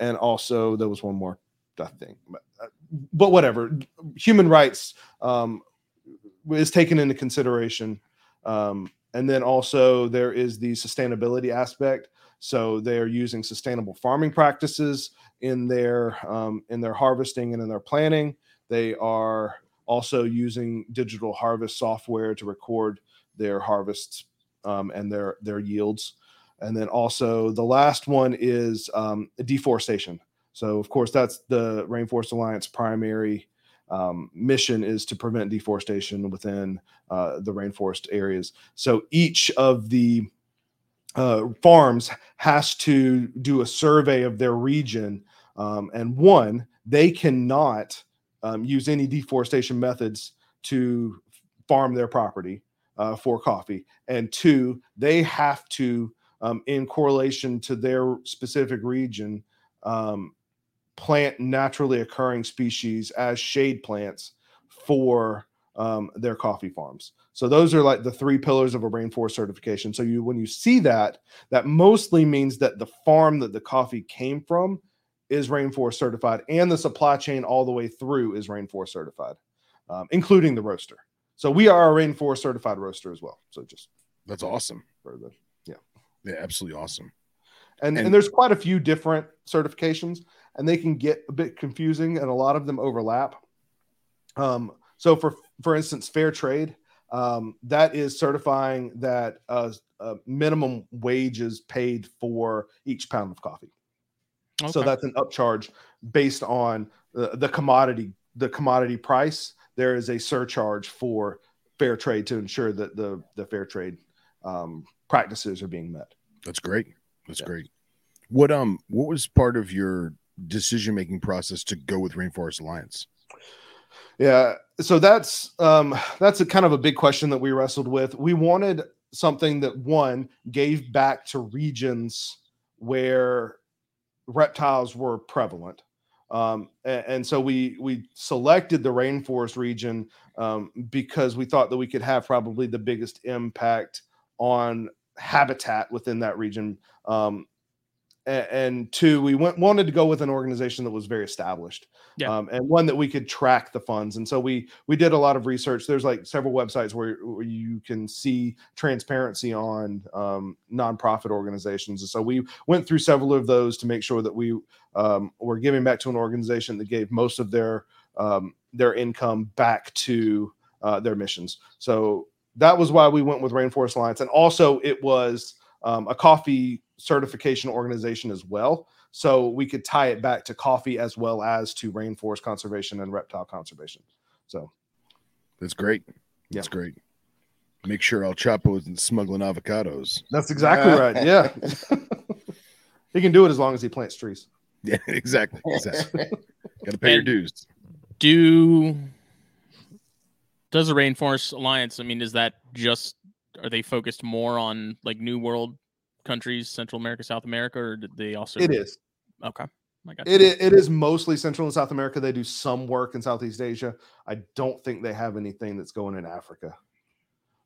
and also there was one more, thing, but, uh, but whatever. Human rights um, is taken into consideration, um, and then also there is the sustainability aspect. So they are using sustainable farming practices in their um, in their harvesting and in their planning. They are also using digital harvest software to record their harvests um, and their their yields. And then also the last one is um, deforestation. So of course that's the Rainforest Alliance primary um, mission is to prevent deforestation within uh, the rainforest areas. So each of the uh, farms has to do a survey of their region, um, and one they cannot um, use any deforestation methods to farm their property uh, for coffee, and two they have to, um, in correlation to their specific region, um, plant naturally occurring species as shade plants for um, their coffee farms. So those are like the three pillars of a rainforest certification. So you when you see that, that mostly means that the farm that the coffee came from is rainforest certified, and the supply chain all the way through is rainforest certified, um, including the roaster. So we are a rainforest certified roaster as well. So just That's awesome. for the Yeah, absolutely awesome. and, And- and there's quite a few different certifications and they can get a bit confusing and a lot of them overlap um, so for for instance fair trade um, that is certifying that uh, uh, minimum wages paid for each pound of coffee so that's an upcharge based on the, the commodity the commodity price there is a surcharge for fair trade to ensure that the the fair trade um, practices are being met. That's great. That's Yeah. great. What um what was part of your decision making process to go with Rainforest Alliance? Yeah, so that's um that's a kind of a big question that we wrestled with. We wanted something that one gave back to regions where reptiles were prevalent. Um, a- and, so we we selected the rainforest region um, because we thought that we could have probably the biggest impact on habitat within that region. Um, a- and two, we went, wanted to go with an organization that was very established Yeah. um, and one that we could track the funds. And so we we did a lot of research. There's like several websites where, where you can see transparency on um, nonprofit organizations. And so we went through several of those to make sure that we um, were giving back to an organization that gave most of their um, their income back to uh, their missions. So that was why we went with Rainforest Alliance, and also it was um, a coffee certification organization as well so we could tie it back to coffee as well as to rainforest conservation and reptile conservation. So That's great. That's Yeah. great. Make sure El Chapo isn't smuggling avocados. that's exactly right. Yeah, he can do it as long as he plants trees. Yeah, exactly. exactly. Got to pay your dues. Do does the Rainforest Alliance? I mean, is that just are they focused more on like New World countries, Central America, South America, or did they also? It is. okay. I got It is. It is mostly Central and South America. They do some work in Southeast Asia. I don't think they have anything that's going in Africa.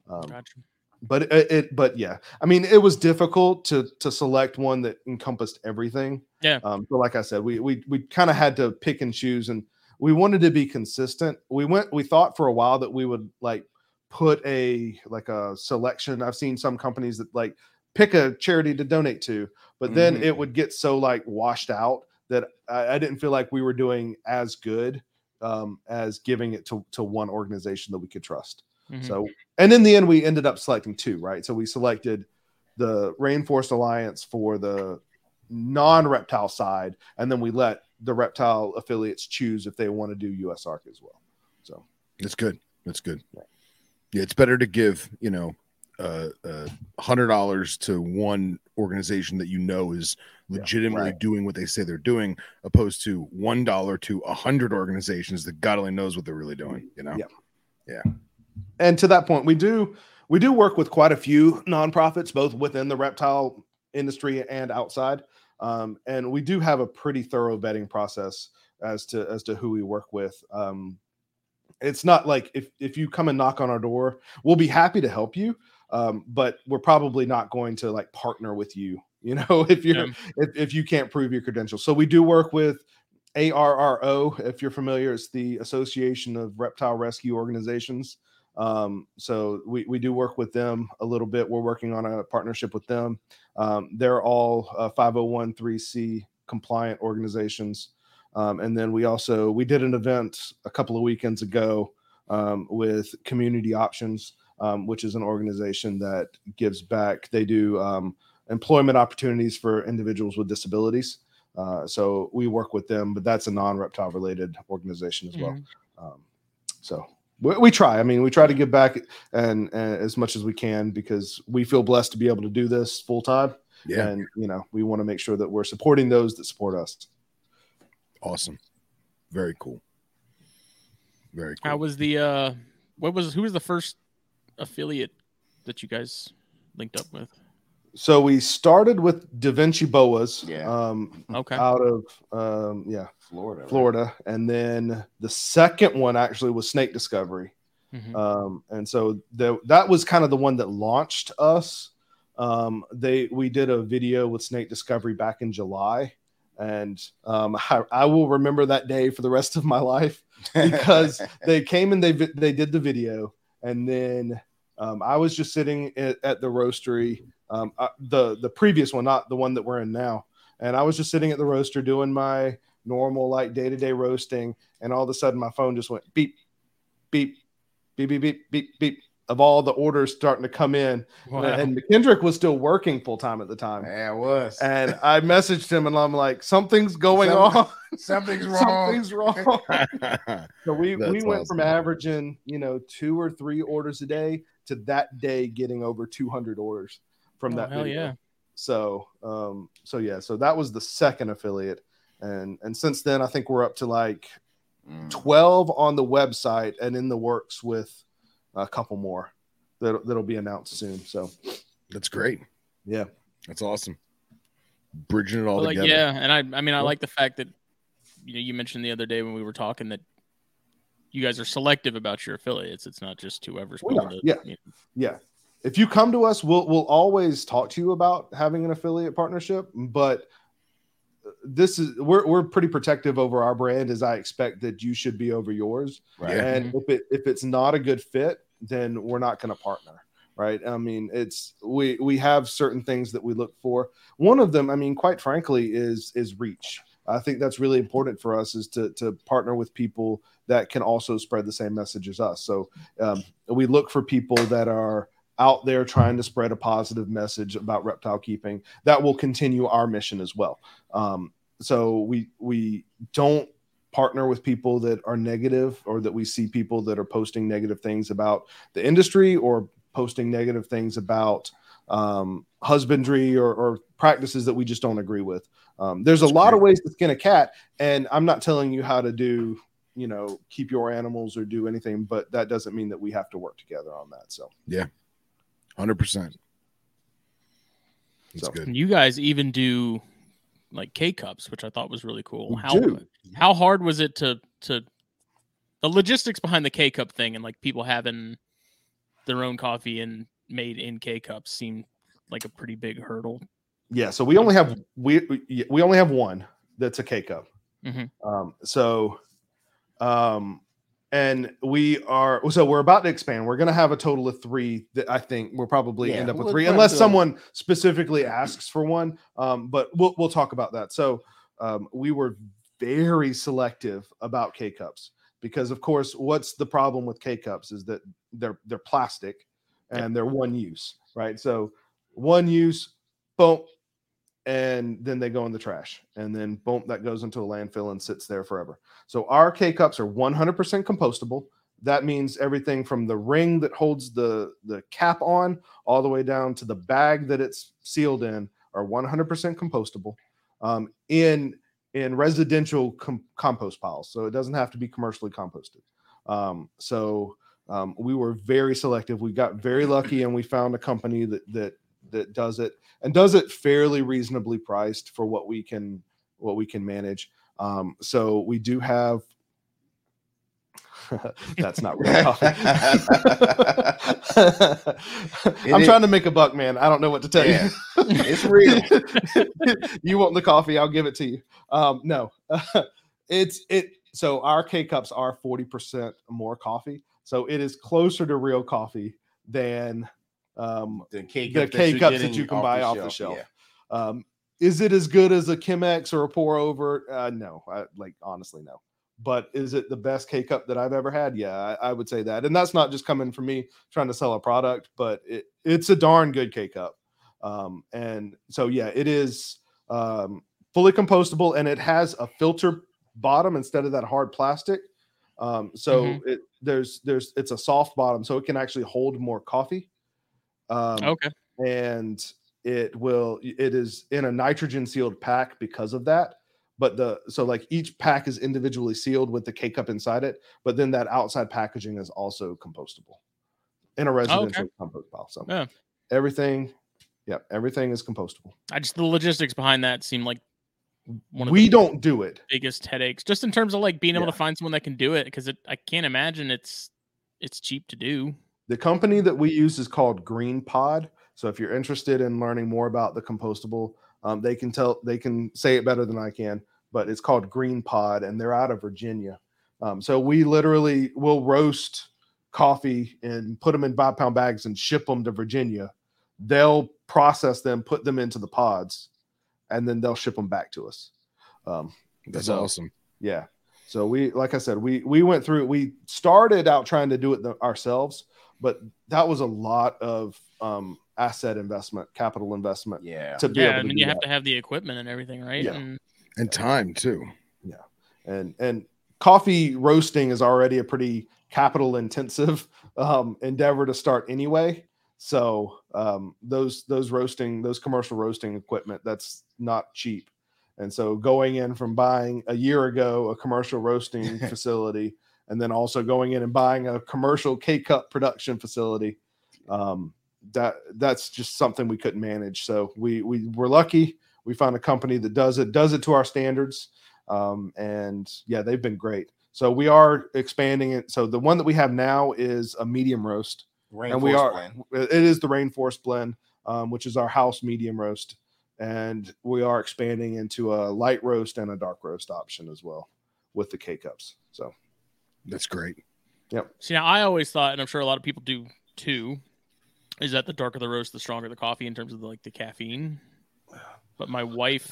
Um, Gotcha. but it, it but yeah i mean it was difficult to to select one that encompassed everything Yeah. um but like i said we we we kind of had to pick and choose and we wanted to be consistent we went we thought for a while that we would like put a like a selection i've seen some companies that like pick a charity to donate to but then Mhm. it would get so like washed out that I, I didn't feel like we were doing as good um as giving it to to one organization that we could trust Mhm. so, and in the end, we ended up selecting two, right? So we selected the Rainforest Alliance for the non-reptile side, and then we let the reptile affiliates choose if they want to do US USARK as well. So, That's good. That's good. Yeah, it's better to give you know uh, uh, hundred dollars to one organization that you know is Yeah, legitimately right. doing what they say they're doing, opposed to one dollar to a hundred organizations that God only knows what they're really doing. You know. Yeah. and to that point, we do we do work with quite a few nonprofits, both within the reptile industry and outside. Um, and we do have a pretty thorough vetting process as to as to who we work with. Um, it's not like if if you come and knock on our door, we'll be happy to help you, um, but we're probably not going to like partner with you. You know, if you're Yeah. if, if you can't prove your credentials. So we do work with ARRO, if you're familiar, it's the Association of Reptile Rescue Organizations. Um, so we, we do work with them a little bit. We're working on a partnership with them. Um, they're all uh, 501c compliant organizations. Um, and then we also we did an event a couple of weekends ago um, with Community Options, um, which is an organization that gives back. They do um, employment opportunities for individuals with disabilities. Uh, so we work with them, but that's a non-reptile related organization as well. Um, so we, we try. I mean, we try to give back and, and as much as we can because we feel blessed to be able to do this full time. Yeah. And you know, we want to make sure that we're supporting those that support us. Awesome. Very cool. Very cool. How was the uh what was who was the first affiliate that you guys linked up with? So we started with Da Vinci Boas, Yeah. um, Okay. out of um, yeah, Florida. right? Florida, and then the second one actually was Snake Discovery. Mhm. um, and so the, that was kind of the one that launched us. Um, they we did a video with Snake Discovery back in July, and um, I, I will remember that day for the rest of my life because they came and they they did the video, and then um, I was just sitting at, at the roastery, um, uh, the the previous one, not the one that we're in now, and I was just sitting at the roaster doing my normal like day to day roasting, and all of a sudden my phone just went beep, beep, beep, beep, beep, beep, beep of all the orders starting to come in, Wow. and McKendrick was still working full time at the time. Yeah, it was. And I messaged him and I'm like, something's going Some- on. Something's wrong. Something's wrong. So we we That's went from averaging, you know, two or three orders a day to that day getting over 200 orders from Oh, that hell video. yeah. So, um, so yeah, so that was the second affiliate, and and since then, I think we're up to like Mm. 12 on the website and in the works with a couple more that that'll be announced soon. So, That's great. yeah, That's awesome. Bridging it all like together. yeah, and I I mean I like the fact that you know you mentioned the other day when we were talking that you guys are selective about your affiliates. It's not just whoever's We willing are, to yeah. you know, yeah. If you come to us, we'll we'll always talk to you about having an affiliate partnership, but this is we're we're pretty protective over our brand as I expect that you should be over yours. Right. And mm-hmm. if it if it's not a good fit, then we're not going to partner, right? I mean, it's we we have certain things that we look for. One of them, I mean, quite frankly, is is reach. I think that's really important for us is to to partner with people that can also spread the same message as us. So um, we look for people that are out there trying to spread a positive message about reptile keeping that will continue our mission as well. Um, so we we don't partner with people that are negative or that we see people that are posting negative things about the industry or posting negative things about um, husbandry or, or practices that we just don't agree with. Um, there's a That's lot of ways to skin a cat, and I'm not telling you how to do, you know, keep your animals or do anything, but that doesn't mean that we have to work together on that. So, yeah, Hundred percent. That's So- good. You guys even do like K cups, which I thought was really cool. How how hard was it to to the logistics behind the K cup thing and like people having their own coffee and made in K cups seemed like a pretty big hurdle. yeah. So we only have we we- we only have one that's a K cup. Mhm. Um, so, um, and we are so we're about to expand. We're going to have a total of three. That I think we'll probably Yeah, end up with we'll three, unless someone specifically asks for one. Um, but we'll we'll talk about that. So, um, we were very selective about K cups because, of course, what's the problem with K cups is that they're they're plastic and they're one use, right? So, one use, boom, and then they go in the trash and then boom that goes into a landfill and sits there forever. So our k cups are 100% compostable. That means everything from the ring that holds the the cap on all the way down to the bag that it's sealed in are 100% compostable um, in in residential com- compost piles. So it doesn't have to be commercially composted. Um, so um, we were very selective. We got very lucky and we found a company that that that does it and does it fairly reasonably priced for what we can what we can manage. Um, so we do have. That's not real coffee. I'm trying to make a buck, man. I don't know what to tell Yeah. you. It's real. you want the coffee? I'll give it to you. Um, no, it's it. So our K cups are 40% more coffee. So it is closer to real coffee than um, the K, the K cups that you can buy off the shelf. Yeah. Um, is it as good as a Chemex or a pour over? Uh, no, I, like honestly, no. But is it the best K cup that I've ever had? Yeah, I, I would say that. And that's not just coming from me trying to sell a product, but it, it's a darn good K cup. Um, and so, yeah, it is um, fully compostable and it has a filter bottom instead of that hard plastic. Um, so Mhm. it there's there's it's a soft bottom, so it can actually hold more coffee. Um, Okay. and it will it is in a nitrogen sealed pack because of that but the so like each pack is individually sealed with the k cup inside it but then that outside packaging is also compostable in a residential compost pile so Yeah. everything yeah everything is compostable I just the logistics behind that seem like one of we the don't do it biggest headaches, just in terms of like being able Yeah. to find someone that can do it, because it I can't imagine it's it's cheap to do. The company that we use is called Green Pod. So if you're interested in learning more about the compostable, um, they can tell they can say it better than I can. But it's called Green Pod, and they're out of Virginia. Um, so we literally will roast coffee and put them in five pound bags and ship them to Virginia. They'll process them, put them into the pods, and then they'll ship them back to us. Um, That's So- awesome. yeah. So we, like I said, we we went through. We started out trying to do it the, ourselves, but that was a lot of um, asset investment, capital investment Yeah. to be Yeah, able I to mean do you have that. to have the equipment and everything, right? Yeah. And And time too. Yeah. And and coffee roasting is already a pretty capital intensive um, endeavor to start anyway. So um, those those roasting those commercial roasting equipment that's not cheap. And so going in from buying a year ago a commercial roasting facility and then also going in and buying a commercial K cup production facility, um, that that's just something we couldn't manage. So we we were lucky. We found a company that does it, does it to our standards, um, and yeah, they've been great. So we are expanding it. So the one that we have now is a medium roast, and we are blend. it is the Rainforest blend, um, which is our house medium roast, and we are expanding into a light roast and a dark roast option as well with the K cups. So that's great. Yep. See, now I always thought, and I'm sure a lot of people do too, is that the darker the roast, the stronger the coffee in terms of the, like the caffeine. But my wife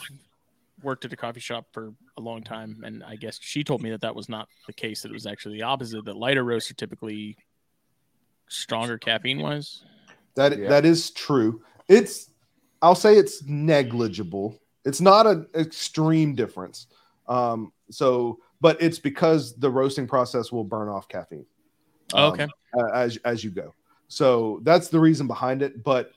worked at a coffee shop for a long time, and I guess she told me that that was not the case. That it was actually the opposite. That lighter roasts are typically stronger caffeine wise. That yeah. that is true. It's I'll say it's negligible. It's not an extreme difference. Um, so, but it's because the roasting process will burn off caffeine. Um, okay. As as you go. So that's the reason behind it. But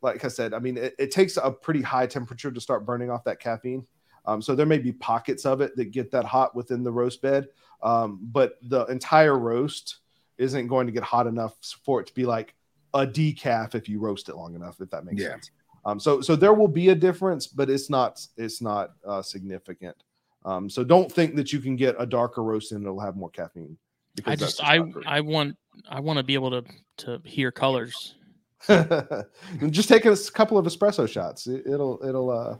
like I said, I mean, it, it takes a pretty high temperature to start burning off that caffeine. Um, so there may be pockets of it that get that hot within the roast bed, um, but the entire roast isn't going to get hot enough for it to be like a decaf if you roast it long enough. If that makes yeah. sense. Um, so so there will be a difference, but it's not it's not uh, significant. Um, so don't think that you can get a darker roast and it'll have more caffeine. I just I I want I want to be able to to hear colors. just take a couple of espresso shots. It, will it'll uh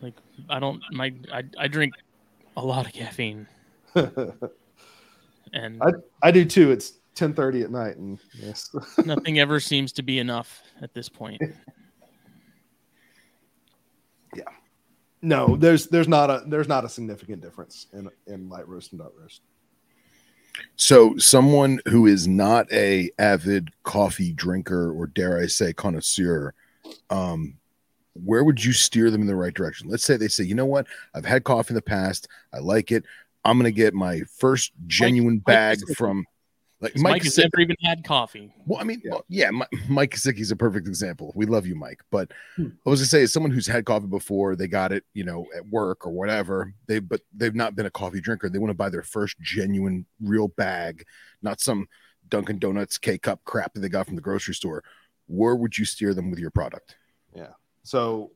like I don't my I I drink a lot of caffeine. and I I do too. It's 10:30 at night and yes. nothing ever seems to be enough at this point. Yeah. No, there's there's not a there's not a significant difference in in light roast and dark roast. So, someone who is not a avid coffee drinker or dare I say connoisseur, um, where would you steer them in the right direction? Let's say they say, you know what, I've had coffee in the past, I like it. I'm going to get my first genuine Mike, bag Mike from like Mike, Mike has never even had coffee. Well, I mean, yeah, well, yeah Mike is a perfect example. We love you, Mike. But hmm. I was to say, as someone who's had coffee before, they got it, you know, at work or whatever. They but they've not been a coffee drinker. They want to buy their first genuine, real bag, not some Dunkin' Donuts K cup crap that they got from the grocery store. Where would you steer them with your product? Yeah. So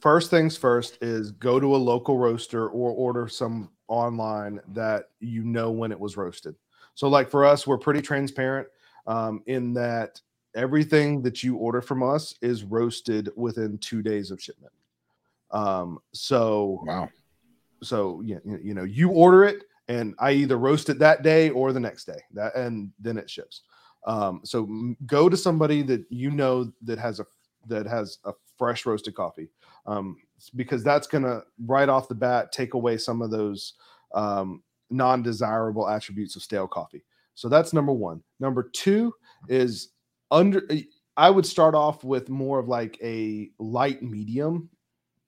first things first is go to a local roaster or order some online that you know when it was roasted so, like for us, we're pretty transparent um, in that everything that you order from us is roasted within two days of shipment. Um, so, wow. So, yeah, you know, you order it and I either roast it that day or the next day that, and then it ships. Um, so go to somebody that you know that has a that has a fresh roasted coffee um, because that's going to right off the bat take away some of those um, non-desirable attributes of stale coffee. So that's number one. Number two is under. Eh, I would start off with more of like a light medium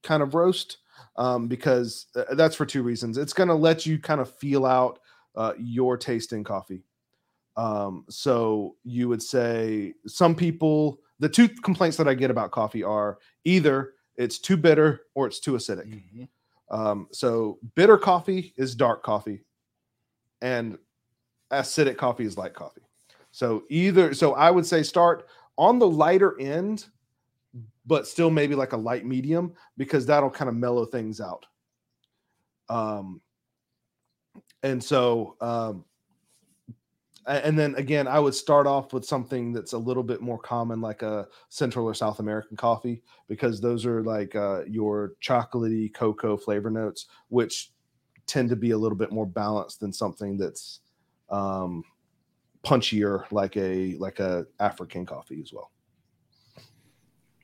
kind of roast um, because uh, that's for two reasons. It's going to let you kind of feel out uh, your taste in coffee. Um, so you would say some people, the two complaints that I get about coffee are either it's too bitter or it's too acidic. Mm-hmm. Um, so bitter coffee is dark coffee and acidic coffee is light coffee. So either so I would say start on the lighter end, but still maybe like a light medium because that'll kind of mellow things out. Um, and so um, and then again, I would start off with something that's a little bit more common, like a Central or South American coffee, because those are like uh, your chocolatey cocoa flavor notes, which tend to be a little bit more balanced than something that's um, punchier, like a like a African coffee as well.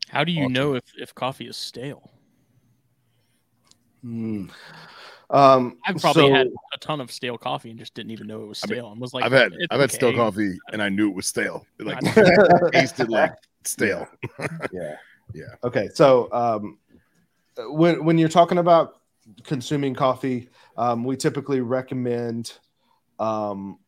How do you awesome. know if if coffee is stale? Hmm. Um, I've probably so, had a ton of stale coffee and just didn't even know it was stale. I mean, was like, I've had I've okay. had stale coffee and I knew it was stale. It like tasted like stale. yeah, yeah. Okay, so um, when when you're talking about consuming coffee, um, we typically recommend um,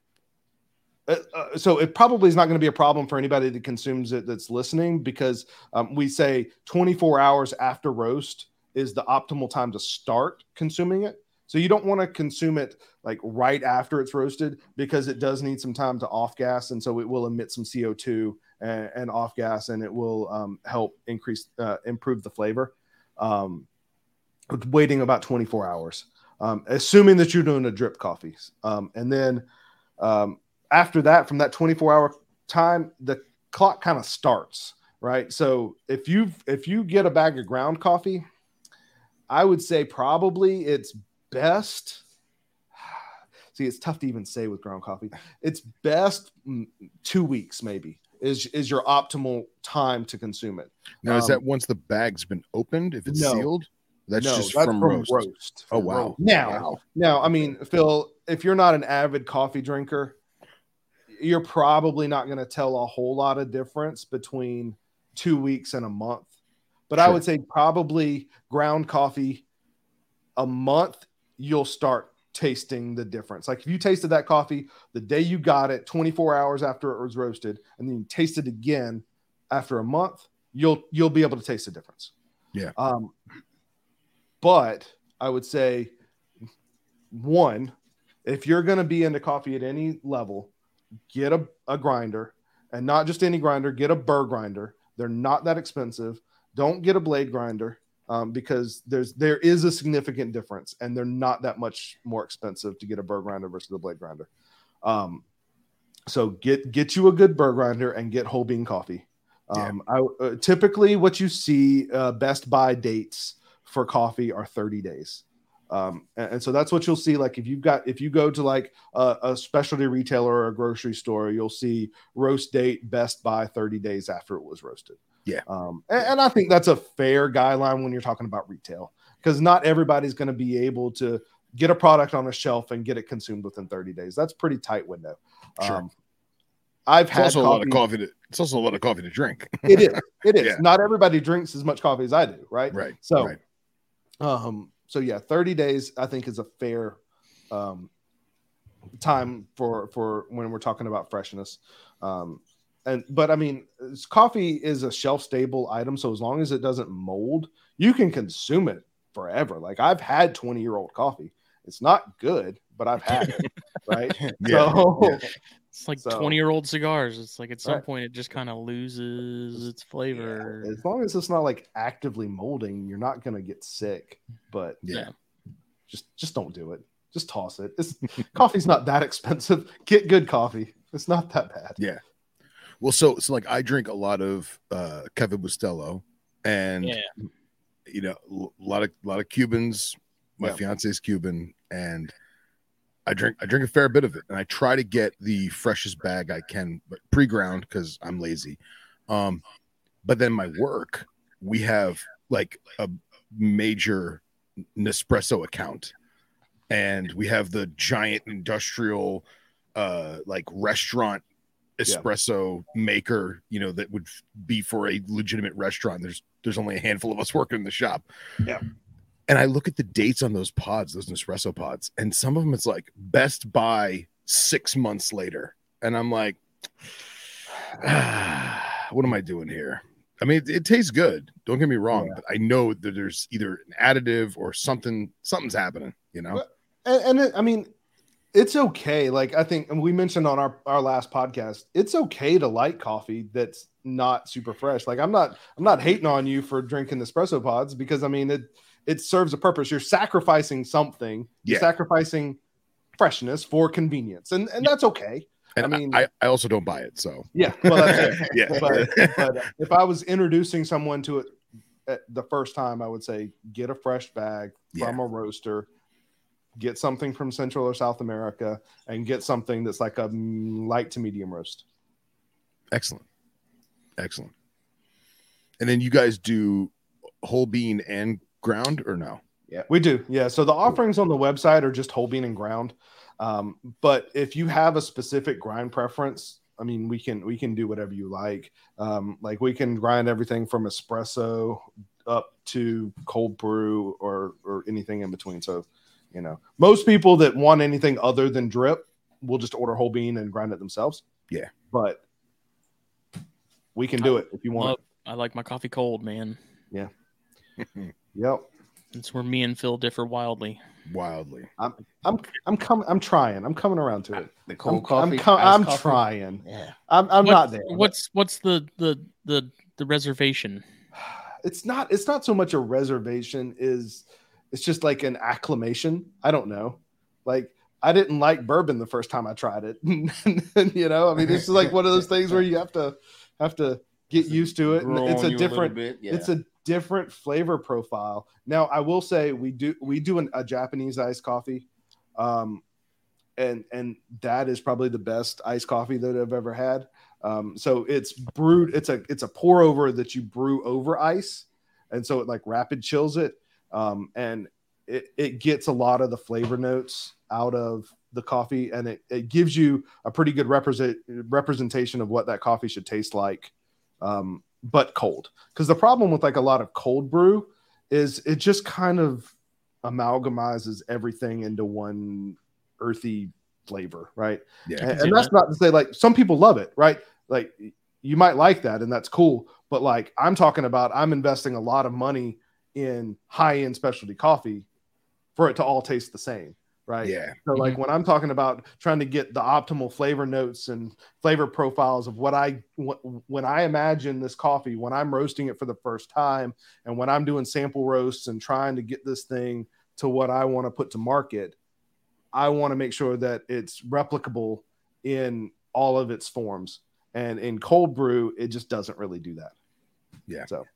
uh, uh, so it probably is not going to be a problem for anybody that consumes it that's listening because um, we say 24 hours after roast is the optimal time to start consuming it. So you don't want to consume it like right after it's roasted because it does need some time to off gas, and so it will emit some CO two and, and off gas, and it will um, help increase uh, improve the flavor. Um, waiting about 24 hours, um, assuming that you're doing a drip coffee, um, and then um, after that, from that 24 hour time, the clock kind of starts, right? So if you if you get a bag of ground coffee, I would say probably it's best. See, it's tough to even say with ground coffee. It's best mm, two weeks, maybe is is your optimal time to consume it. Now, is Um, that once the bag's been opened? If it's no. sealed, that's no, just that's from, roast. Oh, From wow. roast. Now, Wow. now, I mean, Phil, if you're not an avid coffee drinker, you're probably not going to tell a whole lot of difference between two weeks and a month. But I would say probably ground coffee a month, you'll start tasting the difference. Like if you tasted that coffee the day you got it, 24 hours after it was roasted, and then you taste it again after a month, you'll you'll be able to taste the difference. Yeah. Um, but I would say one, if you're going to be into coffee at any level, get a, a grinder and not just any grinder, get a burr grinder. They're not that expensive. Don't get a blade grinder um, because there's there is a significant difference and they're not that much more expensive to get a burr grinder versus a blade grinder. Um, so get get you a good burr grinder and get whole bean coffee. Yeah. Um, I, uh, typically what you see uh, best buy dates for coffee are 30 days. Um, and, and so that's what you'll see. Like if you've got, if you go to like a, a specialty retailer or a grocery store, you'll see roast date best by 30 days after it was roasted. Yeah. Um, and, and I think that's a fair guideline when you're talking about retail because not everybody's going to be able to get a product on a shelf and get it consumed within 30 days. That's pretty tight window. Sure. Um, I've It's had also a lot of coffee- coffee. To, it's also a lot of coffee to drink. it is. It is. Yeah. Not everybody drinks as much coffee as I do, right? right. So, right. Um, so yeah, 30 days I think is a fair um time for for when we're talking about freshness. Um and but I mean, coffee is a shelf stable item, so as long as it doesn't mold, you can consume it forever. Like I've had 20 year old coffee. It's not good, but I've had it, right? Yeah. So yeah. It's like So- 20 year old cigars. It's like at some Right. point it just kind of loses its flavor. as long as it's not like actively molding, you're not gonna get sick. But Yeah. just just don't do it. Just toss it. It's, coffee's not that expensive. Get good coffee. It's not that bad. Yeah. Well, so so like I drink a lot of uh Café Bustelo and Yeah. you know a lot of a lot of Cubans. My Yeah. fiance's Cuban and I drink I drink a fair bit of it and I try to get the freshest bag I can but pre-ground because I'm lazy. Um but then my work we have like a major Nespresso account and we have the giant industrial uh like restaurant espresso maker you know that would be for a legitimate restaurant there's there's only a handful of us working in the shop Yeah. And i look at the dates on those pods those nespresso pods and some of them it's like best Buy six months later and i'm like ah, what am i doing here i mean it, it tastes good don't get me wrong Yeah. but i know that there's either an additive or something something's happening you know And, and it, I mean, it's okay. Like I think and we mentioned on our our last podcast, it's okay to like coffee that's not super fresh. Like I'm not I'm not hating on you for drinking espresso pods because I mean it it serves a purpose. You're sacrificing something. You're Yeah. sacrificing freshness for convenience, and and that's okay. and I mean- I, I also don't buy it so Yeah, well, that's it. yeah but, but if I was introducing someone to it at the first time, I would say get a fresh bag from a roaster, get something from Central or South America, and get something that's like a light to medium roast. Excellent. Excellent. And then you guys do whole bean and ground or no? Yeah, we do, yeah. So the offerings on the website are just whole bean and ground. Um, but if you have a specific grind preference, I mean, we can we can do whatever you like. Um, like we can grind everything from espresso up to cold brew or or anything in between. So, you know, most people that want anything other than drip will just order whole bean and grind it themselves. Yeah. but we can do it if you want. Love- I like my coffee cold, man. Yep. That's where me and Phil differ wildly. Wildly. I'm I'm I'm coming. I'm trying. I'm coming around to it. The I'm, cold I'm, coffee. I'm coffee. trying. Yeah. I'm, I'm What's- not there. What's what's the the the the reservation? it's not it's not so much a reservation is it's just like an acclamation i don't know like i didn't like bourbon the first time i tried it you know i mean it's just like one of those things where you have to have to get used to it and it's a you little different bit. Yeah. it's a different flavor profile now i will say we do we do an, a japanese iced coffee um and and that is probably the best iced coffee that i've ever had um, so it's brewed. It's a it's a pour over that you brew over ice, and so it like rapid chills it, um, and it, it gets a lot of the flavor notes out of the coffee, and it, it gives you a pretty good represent representation of what that coffee should taste like, um, but cold. Because the problem with like a lot of cold brew is it just kind of amalgamizes everything into one earthy flavor, right? Yeah. and, and that's that. not to say like some people love it right like you might like that and that's cool but like i'm talking about i'm investing a lot of money in high end specialty coffee for it to all taste the same right? Yeah. so like mm-hmm. when i'm talking about trying to get the optimal flavor notes and flavor profiles of what i when i imagine this coffee when i'm roasting it for the first time and when i'm doing sample roasts and trying to get this thing to what i want to put to market i want to make sure that it's replicable in all of its forms. And in cold brew it just doesn't really do that. Yeah. so.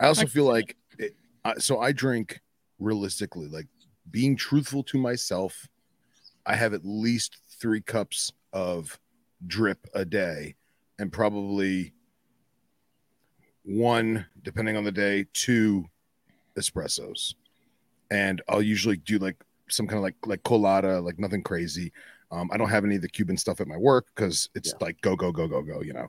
I also feel like it, I, so I drink realistically, like being truthful to myself. I have at least three cups of drip a day, and probably one, depending on the day, two espressos. And I'll usually do like some kind of like like colada, like nothing crazy. Um, I don't have any of the Cuban stuff at my work because it's Yeah. like go go go go go, you know.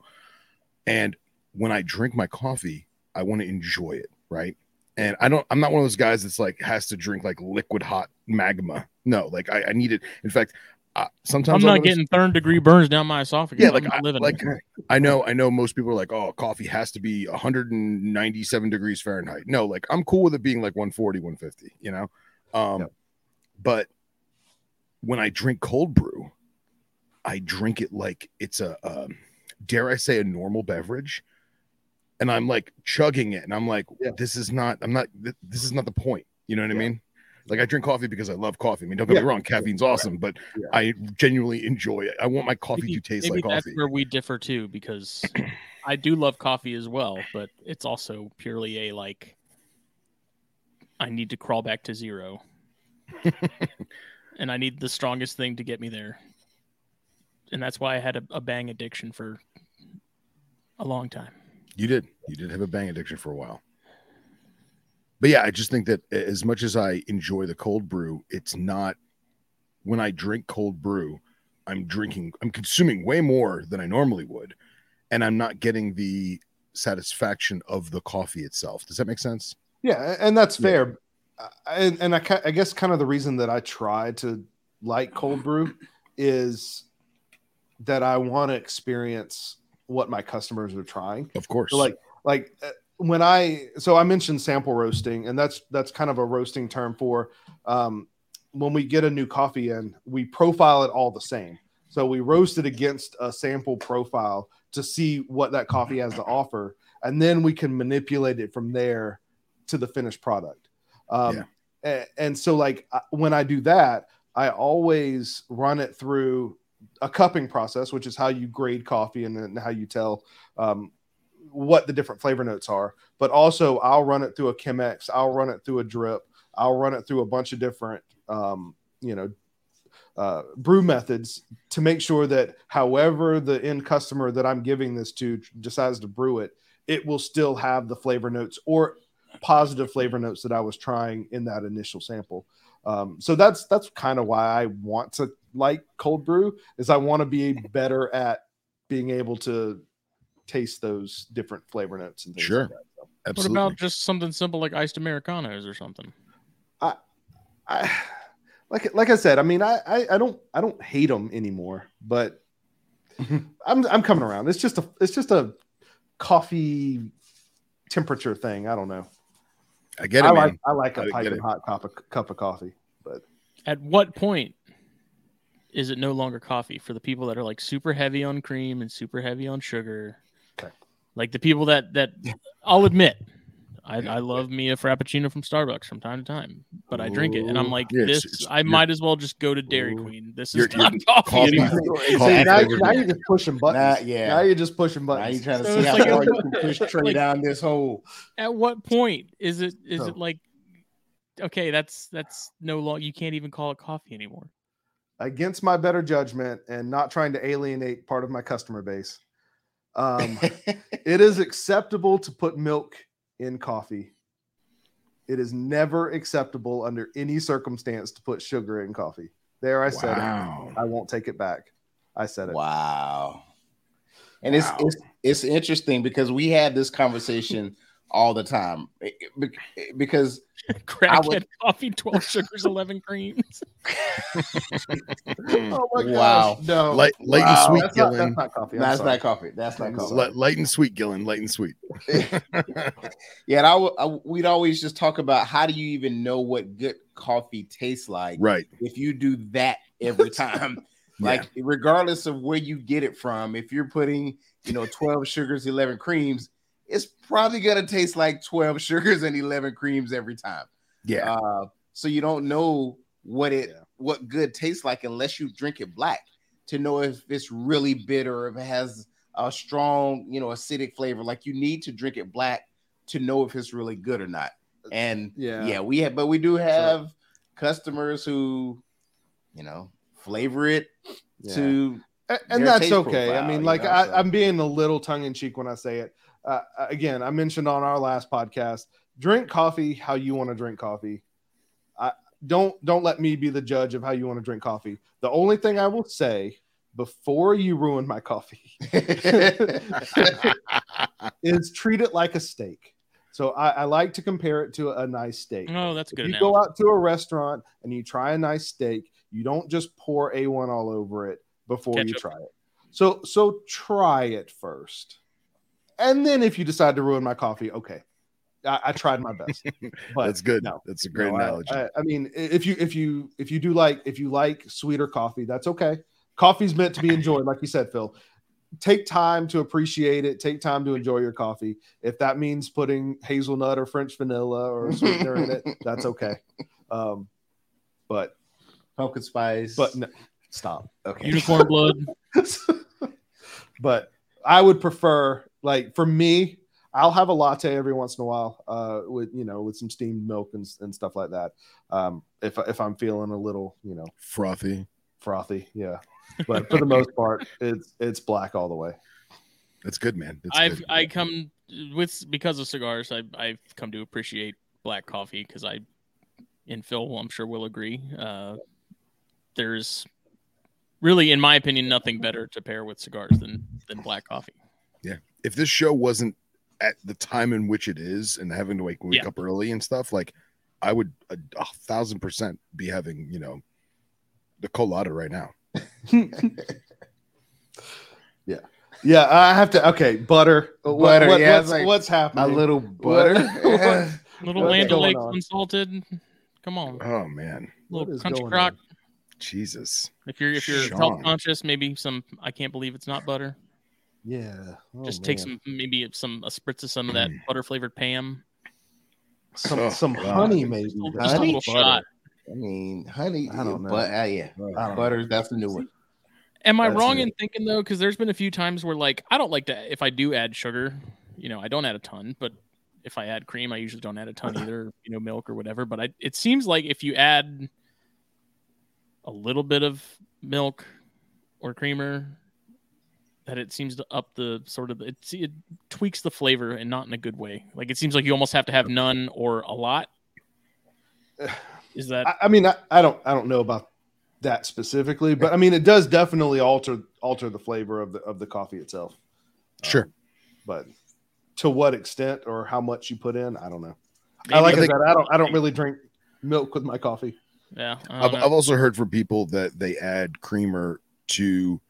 And when I drink my coffee, I want to enjoy it, right? And I don't. I'm not one of those guys that's like has to drink like liquid hot magma. No, like I, I need it. In fact, uh, sometimes I'm not go getting third degree burns down my esophagus. yeah, I'm like I, living like it. I know, I know. Most people are like, "Oh, coffee has to be 197 degrees Fahrenheit." No, like I'm cool with it being like 140, 150. You know, um, Yep. but when I drink cold brew, I drink it like it's a, um, dare I say, a normal beverage, and I'm like chugging it, and I'm like, Yeah. "This is not. I'm not. th- This is not the point." You know what I mean? Like I drink coffee because I love coffee. I mean, don't get Yeah. me wrong, caffeine's awesome, but Yeah. I genuinely enjoy it. I want my coffee Maybe, to taste maybe like that's coffee. That's where we differ too, because I do love coffee as well, but it's also purely a like I need to crawl back to zero. and I need the strongest thing to get me there. And that's why I had a, a bang addiction for a long time. You did. You did have a bang addiction for a while. But yeah, I just think that as much as I enjoy the cold brew, it's not when I drink cold brew, I'm drinking, I'm consuming way more than I normally would. And I'm not getting the satisfaction of the coffee itself. Does that make sense? Yeah, and that's fair. Uh, And, and I, I guess kind of the reason that I try to like cold brew is that I want to experience what my customers are trying. Of course. So like like uh, when I so I mentioned sample roasting, and that's that's kind of a roasting term for um, when we get a new coffee in, we profile it all the same. So we roast it against a sample profile to see what that coffee has to offer, and then we can manipulate it from there to the finished product. Um, a- and, so like when I do that, I always run it through a cupping process, which is how you grade coffee and then how you tell um, what the different flavor notes are. But also, I'll run it through a Chemex, I'll run it through a drip, I'll run it through a bunch of different, um, you know, uh, brew methods to make sure that however the end customer that I'm giving this to decides to brew it, it will still have the flavor notes or positive flavor notes that I was trying in that initial sample. Um, so that's that's kind of why I want to like cold brew is I want to be better at being able to taste those different flavor notes and things Sure. like that. So Absolutely. What about just something simple like iced Americanos or something? I, I, like like I said, I mean, I I, I don't I don't hate them anymore, but I'm I'm coming around. It's just a it's just a coffee temperature thing. I don't know. I get it, I man. like I like a I piping hot cup of, cup of coffee, but At what point is it no longer coffee for the people that are like super heavy on cream and super heavy on sugar? Okay. Like the people that that I'll admit, I, I love me a frappuccino from Starbucks from time to time, but I drink it and I'm like, Yeah, it's- this. it's- I you're- might as well just go to Dairy Queen. This You're- is not you're coffee, coffee- anymore. coffee See, now, flavored now milk. you're just pushing buttons. Nah, yeah. Now you're just pushing Now buttons. you trying to So see it's how like- far you can push Trey like- down this hole. At what point is it is So- it like okay, that's that's no long you can't even call it coffee anymore. Against my better judgment and not trying to alienate part of my customer base, um, it is acceptable to put milk in coffee. It is never acceptable under any circumstance to put sugar in coffee. There, I said it. I won't take it back. I said it. Wow. And Wow. it's, it's it's interesting because we had this conversation all the time be- because Crackhead would- coffee, twelve sugars, eleven creams. Oh my Wow. gosh. No. Light, light Wow. and sweet, that's, not, that's not coffee. I'm that's sorry. not coffee. That's not coffee. Light, light and sweet, Gillen. Light and sweet. Yeah, and I, w- I- we'd always just talk about how do you even know what good coffee tastes like right. if you do that every time. like regardless of where you get it from, if you're putting you know 12 sugars, 11 creams, it's probably gonna taste like 12 sugars and 11 creams every time. Yeah. Uh, so you don't know what it Yeah. what good tastes like unless you drink it black to know if it's really bitter, if it has a strong, you know, acidic flavor. Like you need to drink it black to know if it's really good or not. And Yeah. yeah, we have, but we do have customers who, you know, flavor it Yeah. to A- and that's okay. I profile, mean, you like know, I, so. I'm being a little tongue in cheek when I say it. Uh, again, I mentioned on our last podcast, drink coffee how you want to drink coffee. I don't don't let me be the judge of how you want to drink coffee. The only thing I will say before you ruin my coffee is treat it like a steak. So I, I like to compare it to a nice steak. Oh, that's a good. If you analogy. go out to a restaurant and you try a nice steak, you don't just pour A1 all over it before you try it. So so try it first. And then if you decide to ruin my coffee, okay. I, I tried my best. But That's good. no, That's a great no, analogy. I, I mean, if you if you if you do like if you like sweeter coffee, that's okay. Coffee's meant to be enjoyed, like you said, Phil. Take time to appreciate it. Take time to enjoy your coffee. If that means putting hazelnut or French vanilla or sweetener in it, that's okay. Um, but pumpkin spice. but no, stop. okay, Unicorn blood. but I would prefer like for me, I'll have a latte every once in a while, uh, with you know, with some steamed milk and, and stuff like that. Um, if if I'm feeling a little, you know, Frothy. frothy, yeah. But for the most part, it's it's black all the way. That's good, man. That's I've good. I come with because of cigars. I I've come to appreciate black coffee because I, and Phil, I'm sure will agree. Uh, there's really, in my opinion, nothing better to pair with cigars than than black coffee. If this show wasn't at the time in which it is and having to wake, wake Yeah. up early and stuff, like I would a, a thousand percent be having, you know, the colada right now. Yeah, Yeah, I have to. Okay, butter. Butter, what- yeah, what's, it's like what's a little butter. What- Little What's Land going O'Lakes unsalted. Come on, Oh man. What little is country crock. on? Jesus. If you're if you're Sean. health conscious, maybe some. I can't believe it's not butter. Yeah. Oh, Just take man. some maybe some a spritz of some of that butter flavored Pam. some Oh, some God. honey, maybe. Just a little- Honey? a little shot. I mean, honey. I don't know. But uh, yeah, I don't know. butter. That's the new one. Am I That's wrong it. in thinking though? Because there's been a few times where like I don't like to if I do add sugar, you know, I don't add a ton, but if I add cream, I usually don't add a ton either, you know, milk or whatever. But I, it seems like if you add a little bit of milk or creamer, that it seems to up the sort of it, it tweaks the flavor and not in a good way. Like it seems like you almost have to have none or a lot. Is that I, I mean, I, I don't I don't know about that specifically, but I mean, it does definitely alter alter the flavor of the of the coffee itself. Um, sure. But to what extent or how much you put in, I don't know. I maybe- like I, I think- I don't I don't really drink milk with my coffee. Yeah, I I've. I've also heard from people that they add creamer to,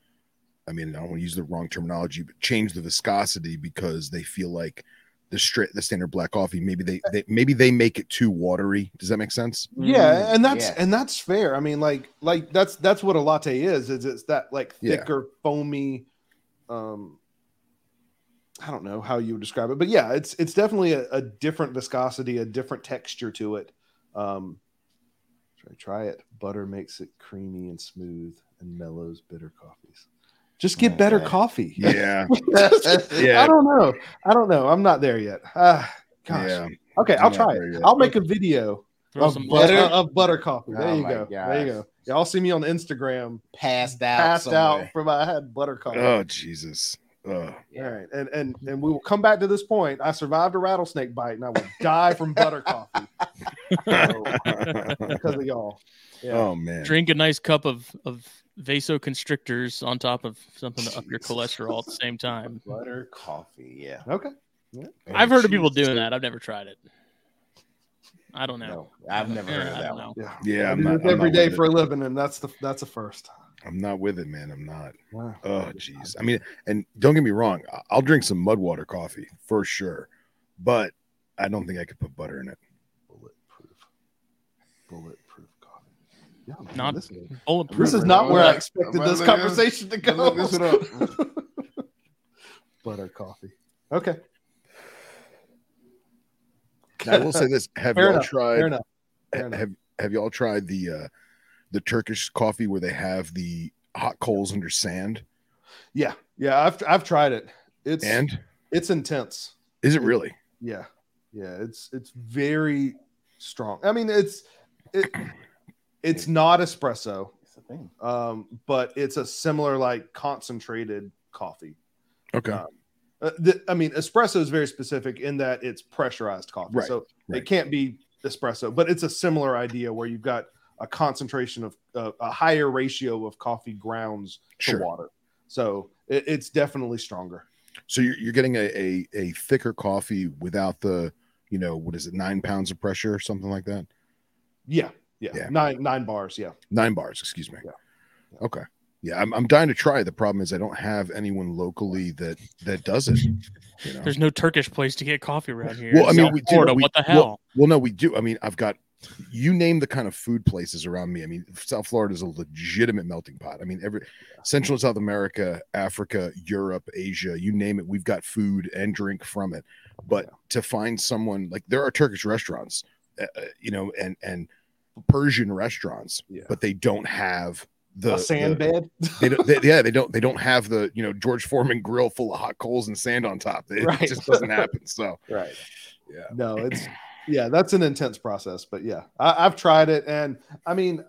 I mean, I don't want to use the wrong terminology, but change the viscosity because they feel like the straight, the standard black coffee, maybe they, they maybe they make it too watery. Does that make sense? Yeah, Mm, and that's yeah. and that's fair. I mean, like like that's that's what a latte is. Is it's that like Yeah. thicker, foamy. Um, I don't know how you would describe it, but yeah, it's it's definitely a, a different viscosity, a different texture to it. Um, try try it. Butter makes it creamy and smooth and mellows bitter coffees. Just get better Okay. coffee. Yeah. I don't know. I don't know. I'm not there yet. Ah, gosh. Yeah. Okay, I'll not try it. yet. I'll make a video Throw of some butter, butter. of butter coffee. There Oh you my go. There you go. Y'all see me on Instagram Passed out. passed somewhere. out from I had butter coffee. Oh, Jesus. Oh, All right, and and and we will come back to this point. I survived a rattlesnake bite, and I will die from butter coffee because of y'all. Yeah. oh man. Drink a nice cup of of vasoconstrictors on top of something to up your cholesterol at the same time. Butter coffee. Yeah. Okay. Oh, I've heard of people doing that. I've never tried it. I don't know. No, I've never Yeah, heard of that one. Yeah. Yeah, I I'm not- this I'm every not day with for a living, and that's the that's a first. I'm not with it, man. I'm not. Wow. Oh, jeez. I mean, and don't get me wrong. I- I'll drink some mud water coffee for sure, but I don't think I could put butter in it. Bulletproof. Bulletproof coffee. Yeah, man, Not this, is- Bulletproof. this is not where I Look, expected look, this look conversation to go. This up. Butter coffee. Okay. Now, I will say this: Have Fair y'all enough, tried? Fair enough. Fair enough. Have Have y'all tried the uh the Turkish coffee where they have the hot coals under sand? Yeah, yeah. I've I've tried it. It's And it's intense. is it really? Yeah, yeah. It's it's very strong. I mean, it's it, it's not espresso, It's a thing. um, but it's a similar like concentrated coffee. Okay. Uh, Uh, the, I mean, espresso is very specific in that it's pressurized coffee, Right, so right. it can't be espresso. But it's a similar idea where you've got a concentration of uh, a higher ratio of coffee grounds to water, so it, it's definitely stronger. So you're, you're getting a, a a thicker coffee without the you know what is it nine pounds of pressure or something like that? Yeah, yeah, Yeah. nine nine bars. Yeah, Nine bars, excuse me. Yeah. Okay. Yeah, I'm, I'm dying to try. The problem is I don't have anyone locally that that does it. You know? There's no Turkish place to get coffee around here. Well, I mean, South we do. Florida. we- what the hell? Well, no, we do. I mean, I've got you name the kind of food places around me. I mean, South Florida is a legitimate melting pot. I mean, every Central and South America, Africa, Europe, Asia, you name it, we've got food and drink from it. But to find someone like there are Turkish restaurants, uh, uh, you know, and and Persian restaurants, yeah. but they don't have the a sand the- bed. they don't, they, yeah, they don't. They don't have the you know George Foreman grill full of hot coals and sand on top. It, Right. just doesn't happen. So right. yeah, No, it's yeah, that's an intense process. But yeah, I, I've tried it, and I mean,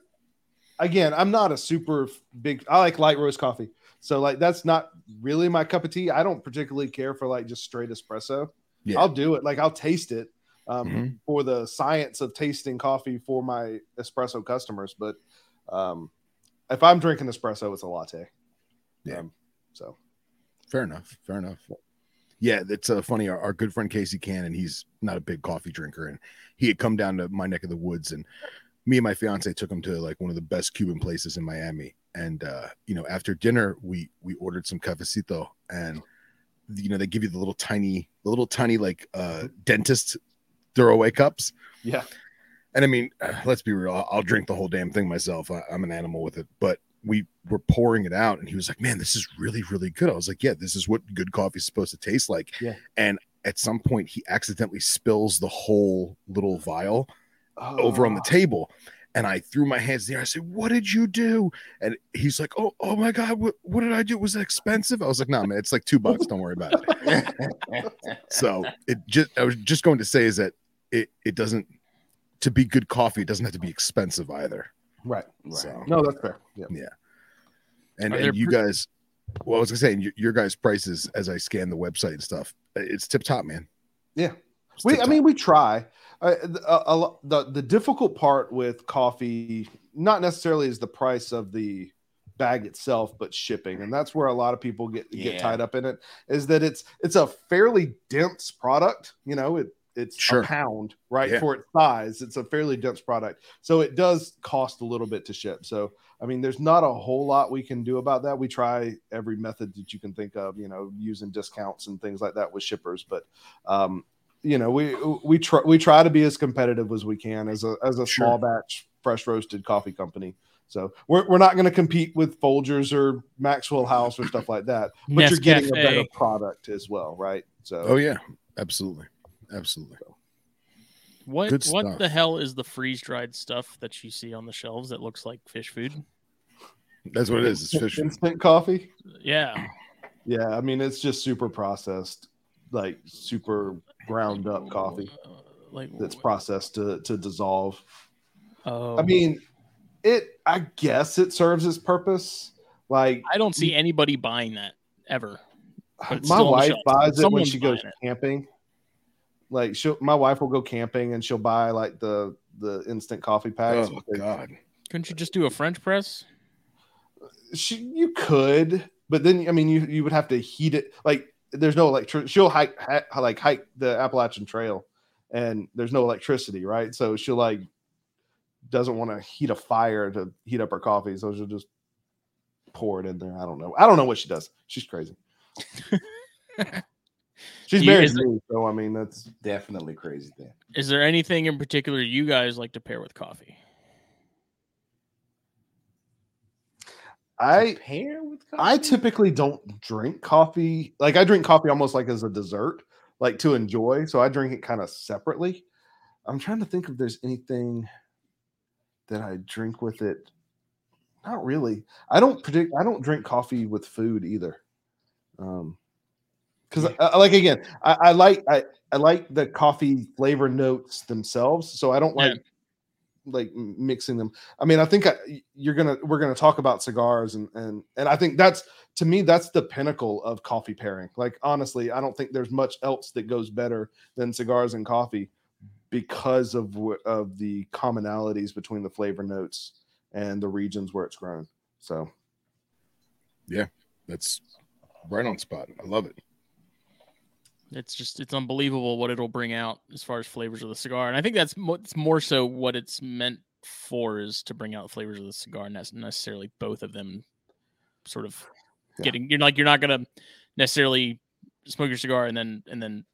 again, I'm not a super big. I like light roast coffee, so like that's not really my cup of tea. I don't particularly care for like just straight espresso. Yeah. I'll do it. Like I'll taste it um, Mhm. for the science of tasting coffee for my espresso customers. But um, if I'm drinking espresso, it's a latte. Yeah. Um, so fair enough. Fair enough. Yeah, it's uh, funny. Our, our good friend Casey Cannon, he's not a big coffee drinker, and he had come down to my neck of the woods, and me and my fiance took him to like one of the best Cuban places in Miami. And uh, you know, after dinner, we we ordered some cafecito, and you know they give you the little tiny, the little tiny like uh, dentist throwaway cups. yeah, And I mean, let's be real. I'll, I'll drink the whole damn thing myself. I, I'm an animal with it. But we were pouring it out, and he was like, "Man, this is really, really good." I was like, "Yeah, this is what good coffee is supposed to taste like." Yeah. And at some point, he accidentally spills the whole little vial over on the Oh, table, and I threw my hands in the air. I said, "What did you do?" And he's like, "Oh, oh my god, what, what did I do? Was it expensive?" I was like, "No, man, it's like two bucks. Don't worry about it." So it just I was just going to say is that it it doesn't to be good coffee, it doesn't have to be expensive either. right. So No, that's fair. Yeah. and, and you pre- guys well, I was gonna say your, your guys' prices as I scan the website and stuff, it's tip top, man. Yeah. It's We, I tip-top. mean, we try. Uh, a, a, the the difficult part with coffee, not necessarily is the price of the bag itself, but shipping, and that's where a lot of people get get Yeah. tied up in it. Is that it's it's a fairly dense product. You know, it it's Sure. a pound, right? Yeah. For its size, it's a fairly dense product, so it does cost a little bit to ship. So, I mean, there's not a whole lot we can do about that. We try every method that you can think of, you know, using discounts and things like that with shippers, but um, you know, we we try we try to be as competitive as we can as a as a Sure. small batch fresh roasted coffee company. So we're, we're not going to compete with Folgers or Maxwell House or stuff like that, but you're getting a better product as well, right? So Oh yeah, absolutely, absolutely. What Good what stuff. the hell is the freeze dried stuff that you see on the shelves that looks like fish food? That's what it is. It's fish. food. instant coffee. Yeah. Yeah, I mean it's just super processed, like super ground up coffee Uh, like that's processed to to dissolve. Oh, I mean, it. I guess it serves its purpose. Like I don't see anybody buying that ever. my still on the wife buys it when she goes it. camping. Like she, will my wife will go camping and she'll buy like the the instant coffee packs. Oh because God. Couldn't you just do a French press? She, you could, but then I mean, you you would have to heat it. Like there's no electric. She'll hike ha, like hike the Appalachian Trail, and there's no electricity, right? So she'll like doesn't want to heat a fire to heat up her coffee, so she'll just pour it in there. I don't know. I don't know what she does. She's crazy. She's Do you- married to me, so I mean that's Definitely crazy Then Is there anything in particular you guys like to pair with coffee? I Pair with I typically don't drink coffee. Like I drink coffee almost like as a dessert, like to enjoy. So I drink it kind of separately. I'm trying to think if there's anything that I drink with it. Not really. I don't predict. I don't drink coffee with food either. Um, because I, uh, uh, like again, I, I like I I like the coffee flavor notes themselves. So I don't Yeah. like like mixing them. I mean, I think uh, I, you're gonna we're gonna talk about cigars and and and I think that's to me that's the pinnacle of coffee pairing. Like honestly, I don't think there's much else that goes better than cigars and coffee because of of the commonalities between the flavor notes and the regions where it's grown. So yeah, That's right on spot. I love it. It's just it's unbelievable what it'll bring out as far as flavors of the cigar, and I think that's mo- it's more so what it's meant for is to bring out flavors of the cigar, and not necessarily both of them. Sort of Yeah. getting you're like you're not gonna necessarily smoke your cigar and then and then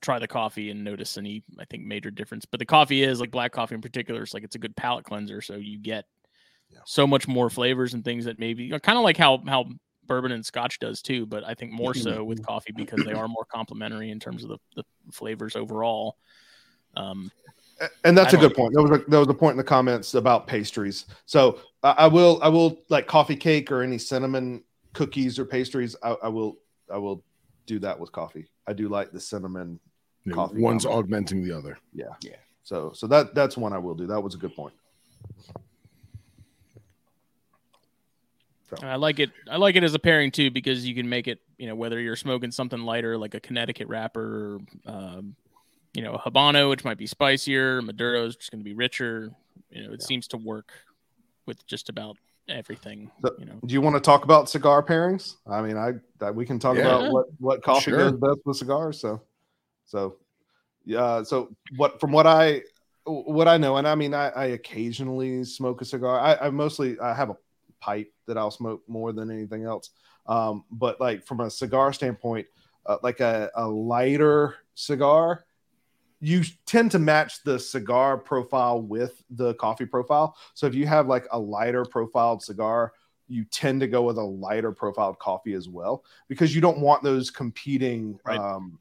try the coffee and notice any I think major difference. But the coffee is like black coffee in particular. It's like it's a good palate cleanser, so you get Yeah. so much more flavors and things that maybe kind of like how how bourbon and scotch does too, but I think more so with coffee because they are more complementary in terms of the, the flavors overall. Um, and that's I a good point. There was a there was a point in the comments about pastries. So I I will I will like coffee cake or any cinnamon cookies or pastries. I, I will I will do that with coffee. I do like the cinnamon. You know, Coffee one's combo. augmenting the other. Yeah. Yeah. So so that that's one I will do. That was a good point. And I like it. I like it as a pairing too because you can make it. You know, whether you're smoking something lighter like a Connecticut wrapper, or, um, you know, a Habano, which might be spicier. Maduro is just going to be richer. You know, it Yeah. seems to work with just about everything. So- you know, Do you want to talk about cigar pairings? I mean, I, I we can talk Yeah. about what what coffee Sure. goes best with cigars. So, so yeah. So what from what I what I know, and I mean, I, I occasionally smoke a cigar. I, I mostly I have a pipe that I'll smoke more than anything else. Um, but like from a cigar standpoint, uh, like a, a lighter cigar, you tend to match the cigar profile with the coffee profile. So if you have like a lighter profiled cigar, you tend to go with a lighter profiled coffee as well because you don't want those competing Right. um,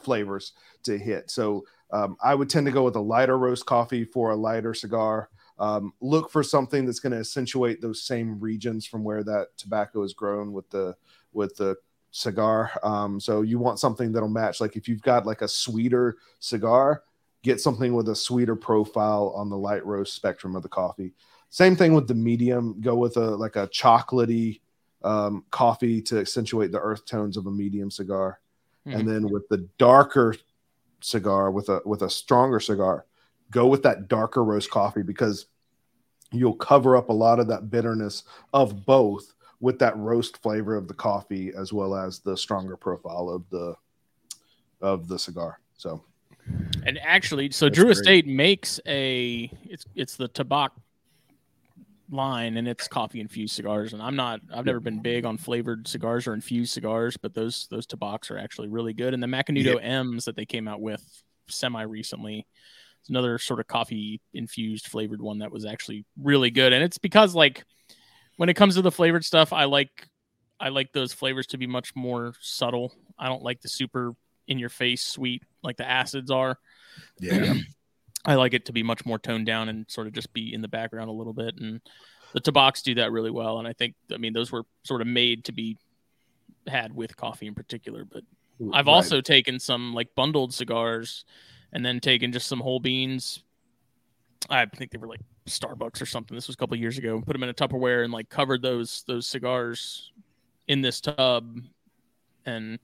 flavors to hit. So um, I would tend to go with a lighter roast coffee for a lighter cigar. Um, look for something that's going to accentuate those same regions from where that tobacco is grown with the with the cigar. Um, so you want something that'll match. Like if you've got like a sweeter cigar, get something with a sweeter profile on the light roast spectrum of the coffee. Same thing with the medium. Go with a like a chocolatey um, coffee to accentuate the earth tones of a medium cigar, and then with the darker cigar with a with a stronger cigar, go with that darker roast coffee because you'll cover up a lot of that bitterness of both with that roast flavor of the coffee as well as the stronger profile of the of the cigar. So And actually, so That's Drew great. Estate makes a it's it's the Tabak line and it's coffee infused cigars. And I'm not I've never been big on flavored cigars or infused cigars, but those those Tabaks are actually really good. And the Macanudo M's that they came out with semi recently is another sort of coffee infused flavored one that was actually really good. And it's because like when it comes to the flavored stuff, I like I like those flavors to be much more subtle. I don't like the super in your face sweet like the acids are. Yeah. I like it to be much more toned down and sort of just be in the background a little bit. And the Tabaks do that really well. And I think, I mean, those were sort of made to be had with coffee in particular. But I've Right. also taken some like bundled cigars and then taking just some whole beans. I think they were like Starbucks or something. This was a couple years ago. Put them in a Tupperware and like covered those those cigars in this tub and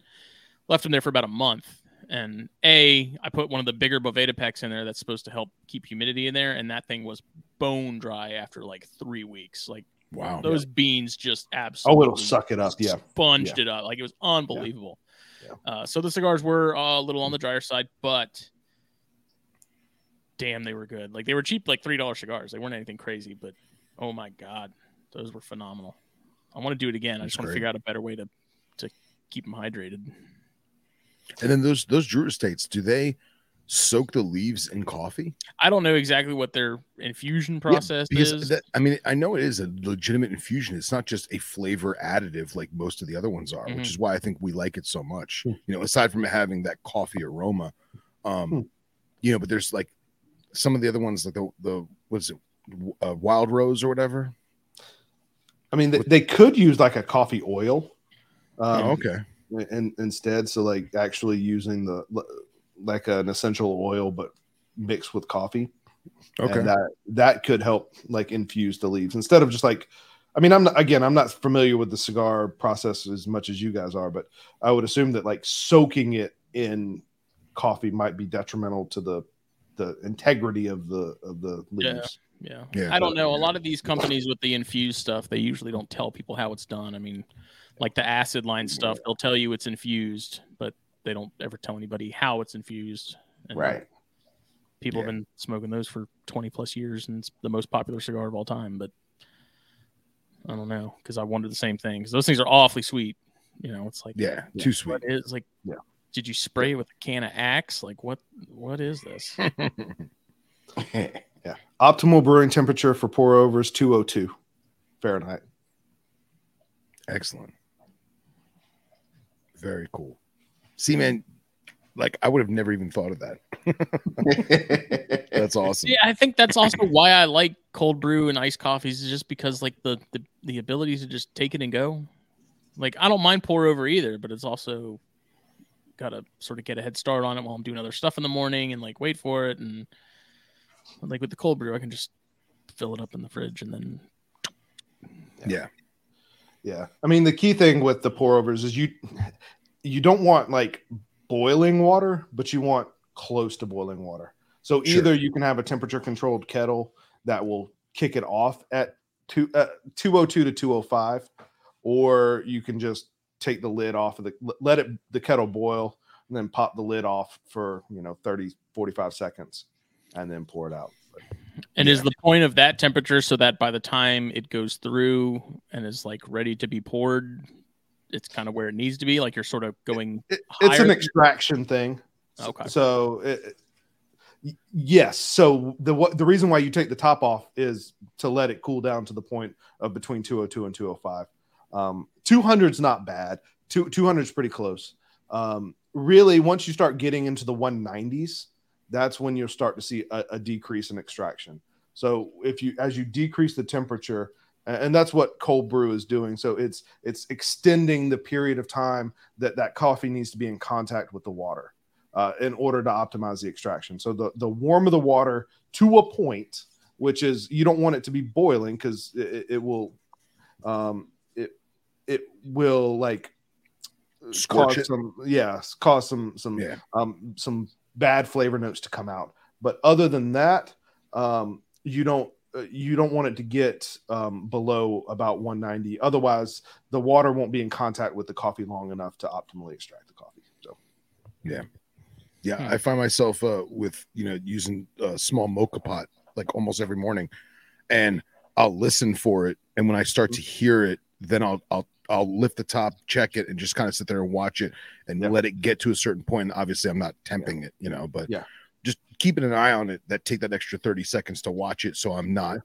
left them there for about a month. And a, I put one of the bigger Boveda packs in there that's supposed to help keep humidity in there, and that thing was bone dry after like three weeks. Like Wow. those beans just absolutely Oh, it'll suck it up. Yeah. sponged it up. Like it was unbelievable. Yeah. Uh, so the cigars were uh, a little on the drier side, but damn, they were good. Like they were cheap, like three dollar cigars. They weren't anything crazy, but oh my god, those were phenomenal. I want to do it again. I That's just want to figure out a better way to to keep them hydrated. And then those those Drew Estates, do they soak the leaves in coffee? I don't know exactly what their infusion process because is. that, I mean, I know it is a legitimate infusion. It's not just a flavor additive like most of the other ones are, Mhm. which is why I think we like it so much. Hmm. You know, aside from having that coffee aroma, um, Hmm. you know, but there's like some of the other ones, like the the what's it, uh, Wild Rose or whatever. I mean, they, they could use like a coffee oil. Um, oh, okay, and instead so like actually using the like an essential oil but mixed with coffee okay, and that that could help like infuse the leaves instead of just like i mean i'm not again i'm not familiar with the cigar process as much as you guys are but i would assume that like soaking it in coffee might be detrimental to the the integrity of the of the leaves yeah. Yeah, I don't but- know. A lot of these companies with the infused stuff, they usually don't tell people how it's done. I mean, like the acid line stuff, they'll tell you it's infused, but they don't ever tell anybody how it's infused. And Right. people Yeah. have been smoking those for 20 plus years and it's the most popular cigar of all time but i don't know because i wondered the same thing because those things are awfully sweet you know it's like yeah, too sweet. It's like Yeah. Did you spray it with a can of axe like what what is this yeah optimal brewing temperature for pour overs 202 fahrenheit Excellent. Very cool. See, man, like I would have never even thought of that. That's awesome. yeah i think that's also why i like cold brew and iced coffees is just because like the, the the ability to just take it and go like i don't mind pour over either but it's also got to sort of get a head start on it while i'm doing other stuff in the morning and like wait for it and like with the cold brew i can just fill it up in the fridge and then Yeah. Yeah. I mean, the key thing with the pour overs is you you don't want like boiling water, but you want close to boiling water. So Sure. either you can have a temperature controlled kettle that will kick it off at two, uh, 202 to 205, or you can just take the lid off of the let it the kettle boil and then pop the lid off for you know 30 45 seconds and then pour it out. and is the point of that temperature so that by the time it goes through and is like ready to be poured it's kind of where it needs to be like you're sort of going It- it's higher an extraction thing. Okay. So it, yes. So the what the reason why you take the top off is to let it cool down to the point of between 202 and 205. Um, 200 is not bad. Two 200 is pretty close. Um, really, once you start getting into the 190s, that's when you'll start to see a, a decrease in extraction. So if you as you decrease the temperature, and that's what cold brew is doing. So it's it's extending the period of time that that coffee needs to be in contact with the water uh, in order to optimize the extraction. So the the warmer the water to a point, which is you don't want it to be boiling because it, it will, um, it it will like Scorch cause it. some yeah cause some some Yeah. um some bad flavor notes to come out. But other than that, um, you don't uh, you don't want it to get um, below about 190. Otherwise, the water won't be in contact with the coffee long enough to optimally extract the coffee. So Yeah, Hmm. I find myself uh, with you know using a small moka pot like almost every morning, and I'll listen for it, and when I start to hear it, then I'll I'll I'll lift the top, check it, and just kind of sit there and watch it and Yeah. let it get to a certain point. Obviously, I'm not temping it, you know, but Yeah. just keeping an eye on it. That take that extra thirty seconds to watch it, so I'm not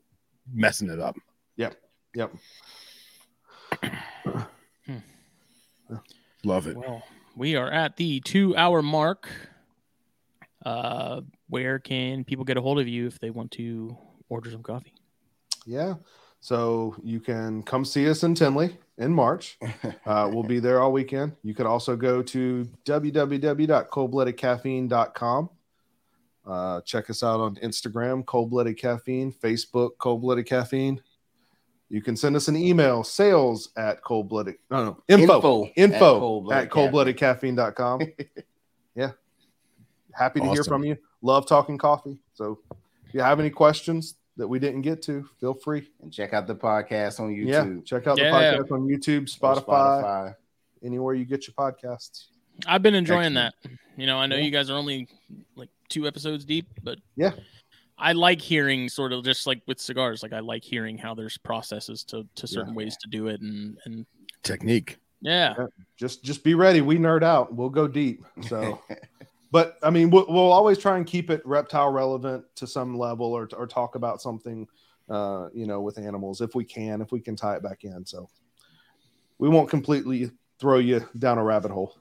messing it up. Yep. Yep. Love it. Well, we are at the two hour mark. Uh, where can people get a hold of you if they want to order some coffee? Yeah. So you can come see us in Tinley in March. Uh, we'll be there all weekend. You could also go to www.coldbloodedcaffeine.com. Uh, check us out on Instagram, Cold Blooded Caffeine, Facebook, Cold Blooded Caffeine. You can send us an email, sales at cold blooded, no, no, info, info, at coldbloodedcaffeine.com. yeah. Happy to hear from you. Love talking coffee. So if you have any questions that we didn't get to, feel free. And check out the podcast on Yeah. YouTube. Check out Yeah. the podcast on YouTube, or Spotify, anywhere you get your podcasts. I've been enjoying Excellent. that. You know, I know Yeah. you guys are only like two episodes deep, but Yeah. I like hearing sort of just like with cigars. Like I like hearing how there's processes to to certain Yeah. ways to do it, and and Technique. yeah, Just just be ready. We nerd out. We'll go deep. So but I mean, we'll, we'll always try and keep it reptile relevant to some level, or or talk about something, uh, you know, with animals if we can, if we can tie it back in. So we won't completely throw you down a rabbit hole.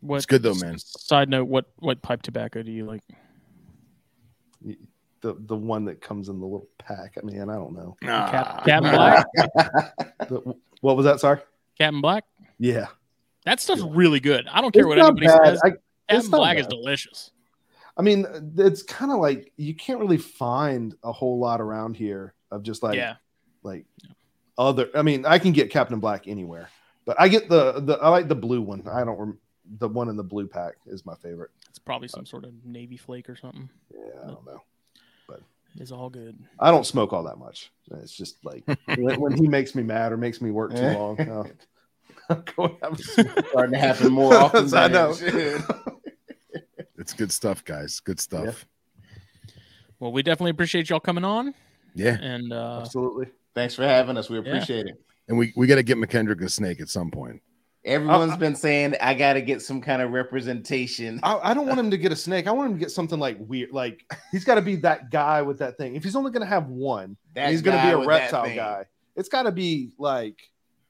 what It's good though, man. Side note: what what pipe tobacco do you like? The the one that comes in the little pack. I mean, I don't know. Cap, Ah. Captain Black. The- what was that? Sorry. Captain Black. Yeah. That stuff's really good. I don't care It's what anybody bad. says. I, Captain it's not Black is delicious. I mean, it's kind of like you can't really find a whole lot around here of just like yeah, like other. I mean, I can get Captain Black anywhere, but I get the the I like the blue one. I don't rem- the one in the blue pack is my favorite. it's probably some sort of navy flake or something. Yeah, I don't know. But it's all good. I don't smoke all that much. It's just like when, when he makes me mad or makes me work too long. Oh. I'm going to have a smoke. Starting to happen more often. I know. It's good stuff, guys. Good stuff. Well, we definitely appreciate y'all coming on, Yeah. and uh, Absolutely. Thanks for having us. We appreciate it. And we, we got to get McKendrick a snake at some point. Everyone's I- been saying I got to get some kind of representation. I, I don't want him to get a snake. I want him to get something like weird. Like he's got to be that guy with that thing. If he's only going to have one, That he's going to be a reptile guy. It's got to be like,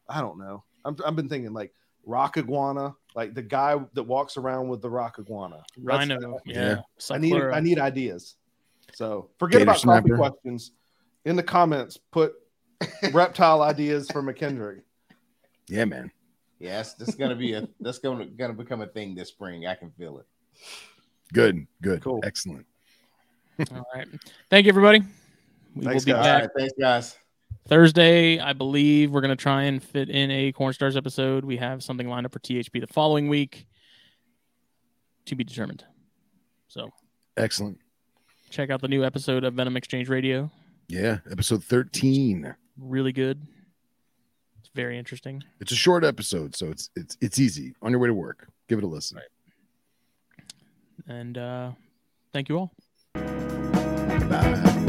I don't know. I'm, I've been thinking like rock iguana, like the guy that walks around with the rock iguana. That's- Rhino. yeah. Yeah, I need I need ideas. So forget Gator about coffee questions. In the comments, put reptile ideas for McKendrick. Yeah, man. Yes, this is gonna be a that's gonna gonna become a thing this spring. I can feel it. Good. Good. Cool. Excellent. All right. Thank you, everybody. We Thanks, will be guys. All back right, thanks, guys. Thursday. I believe we're going to try and fit in a Corn Stars episode. We have something lined up for THP the following week to be determined. So Excellent. check out the new episode of Venom Exchange Radio. Yeah. Episode 13. Really good. It's very interesting. It's a short episode, so it's it's it's easy. On your way to work. Give it a listen. And uh, thank you all. Bye.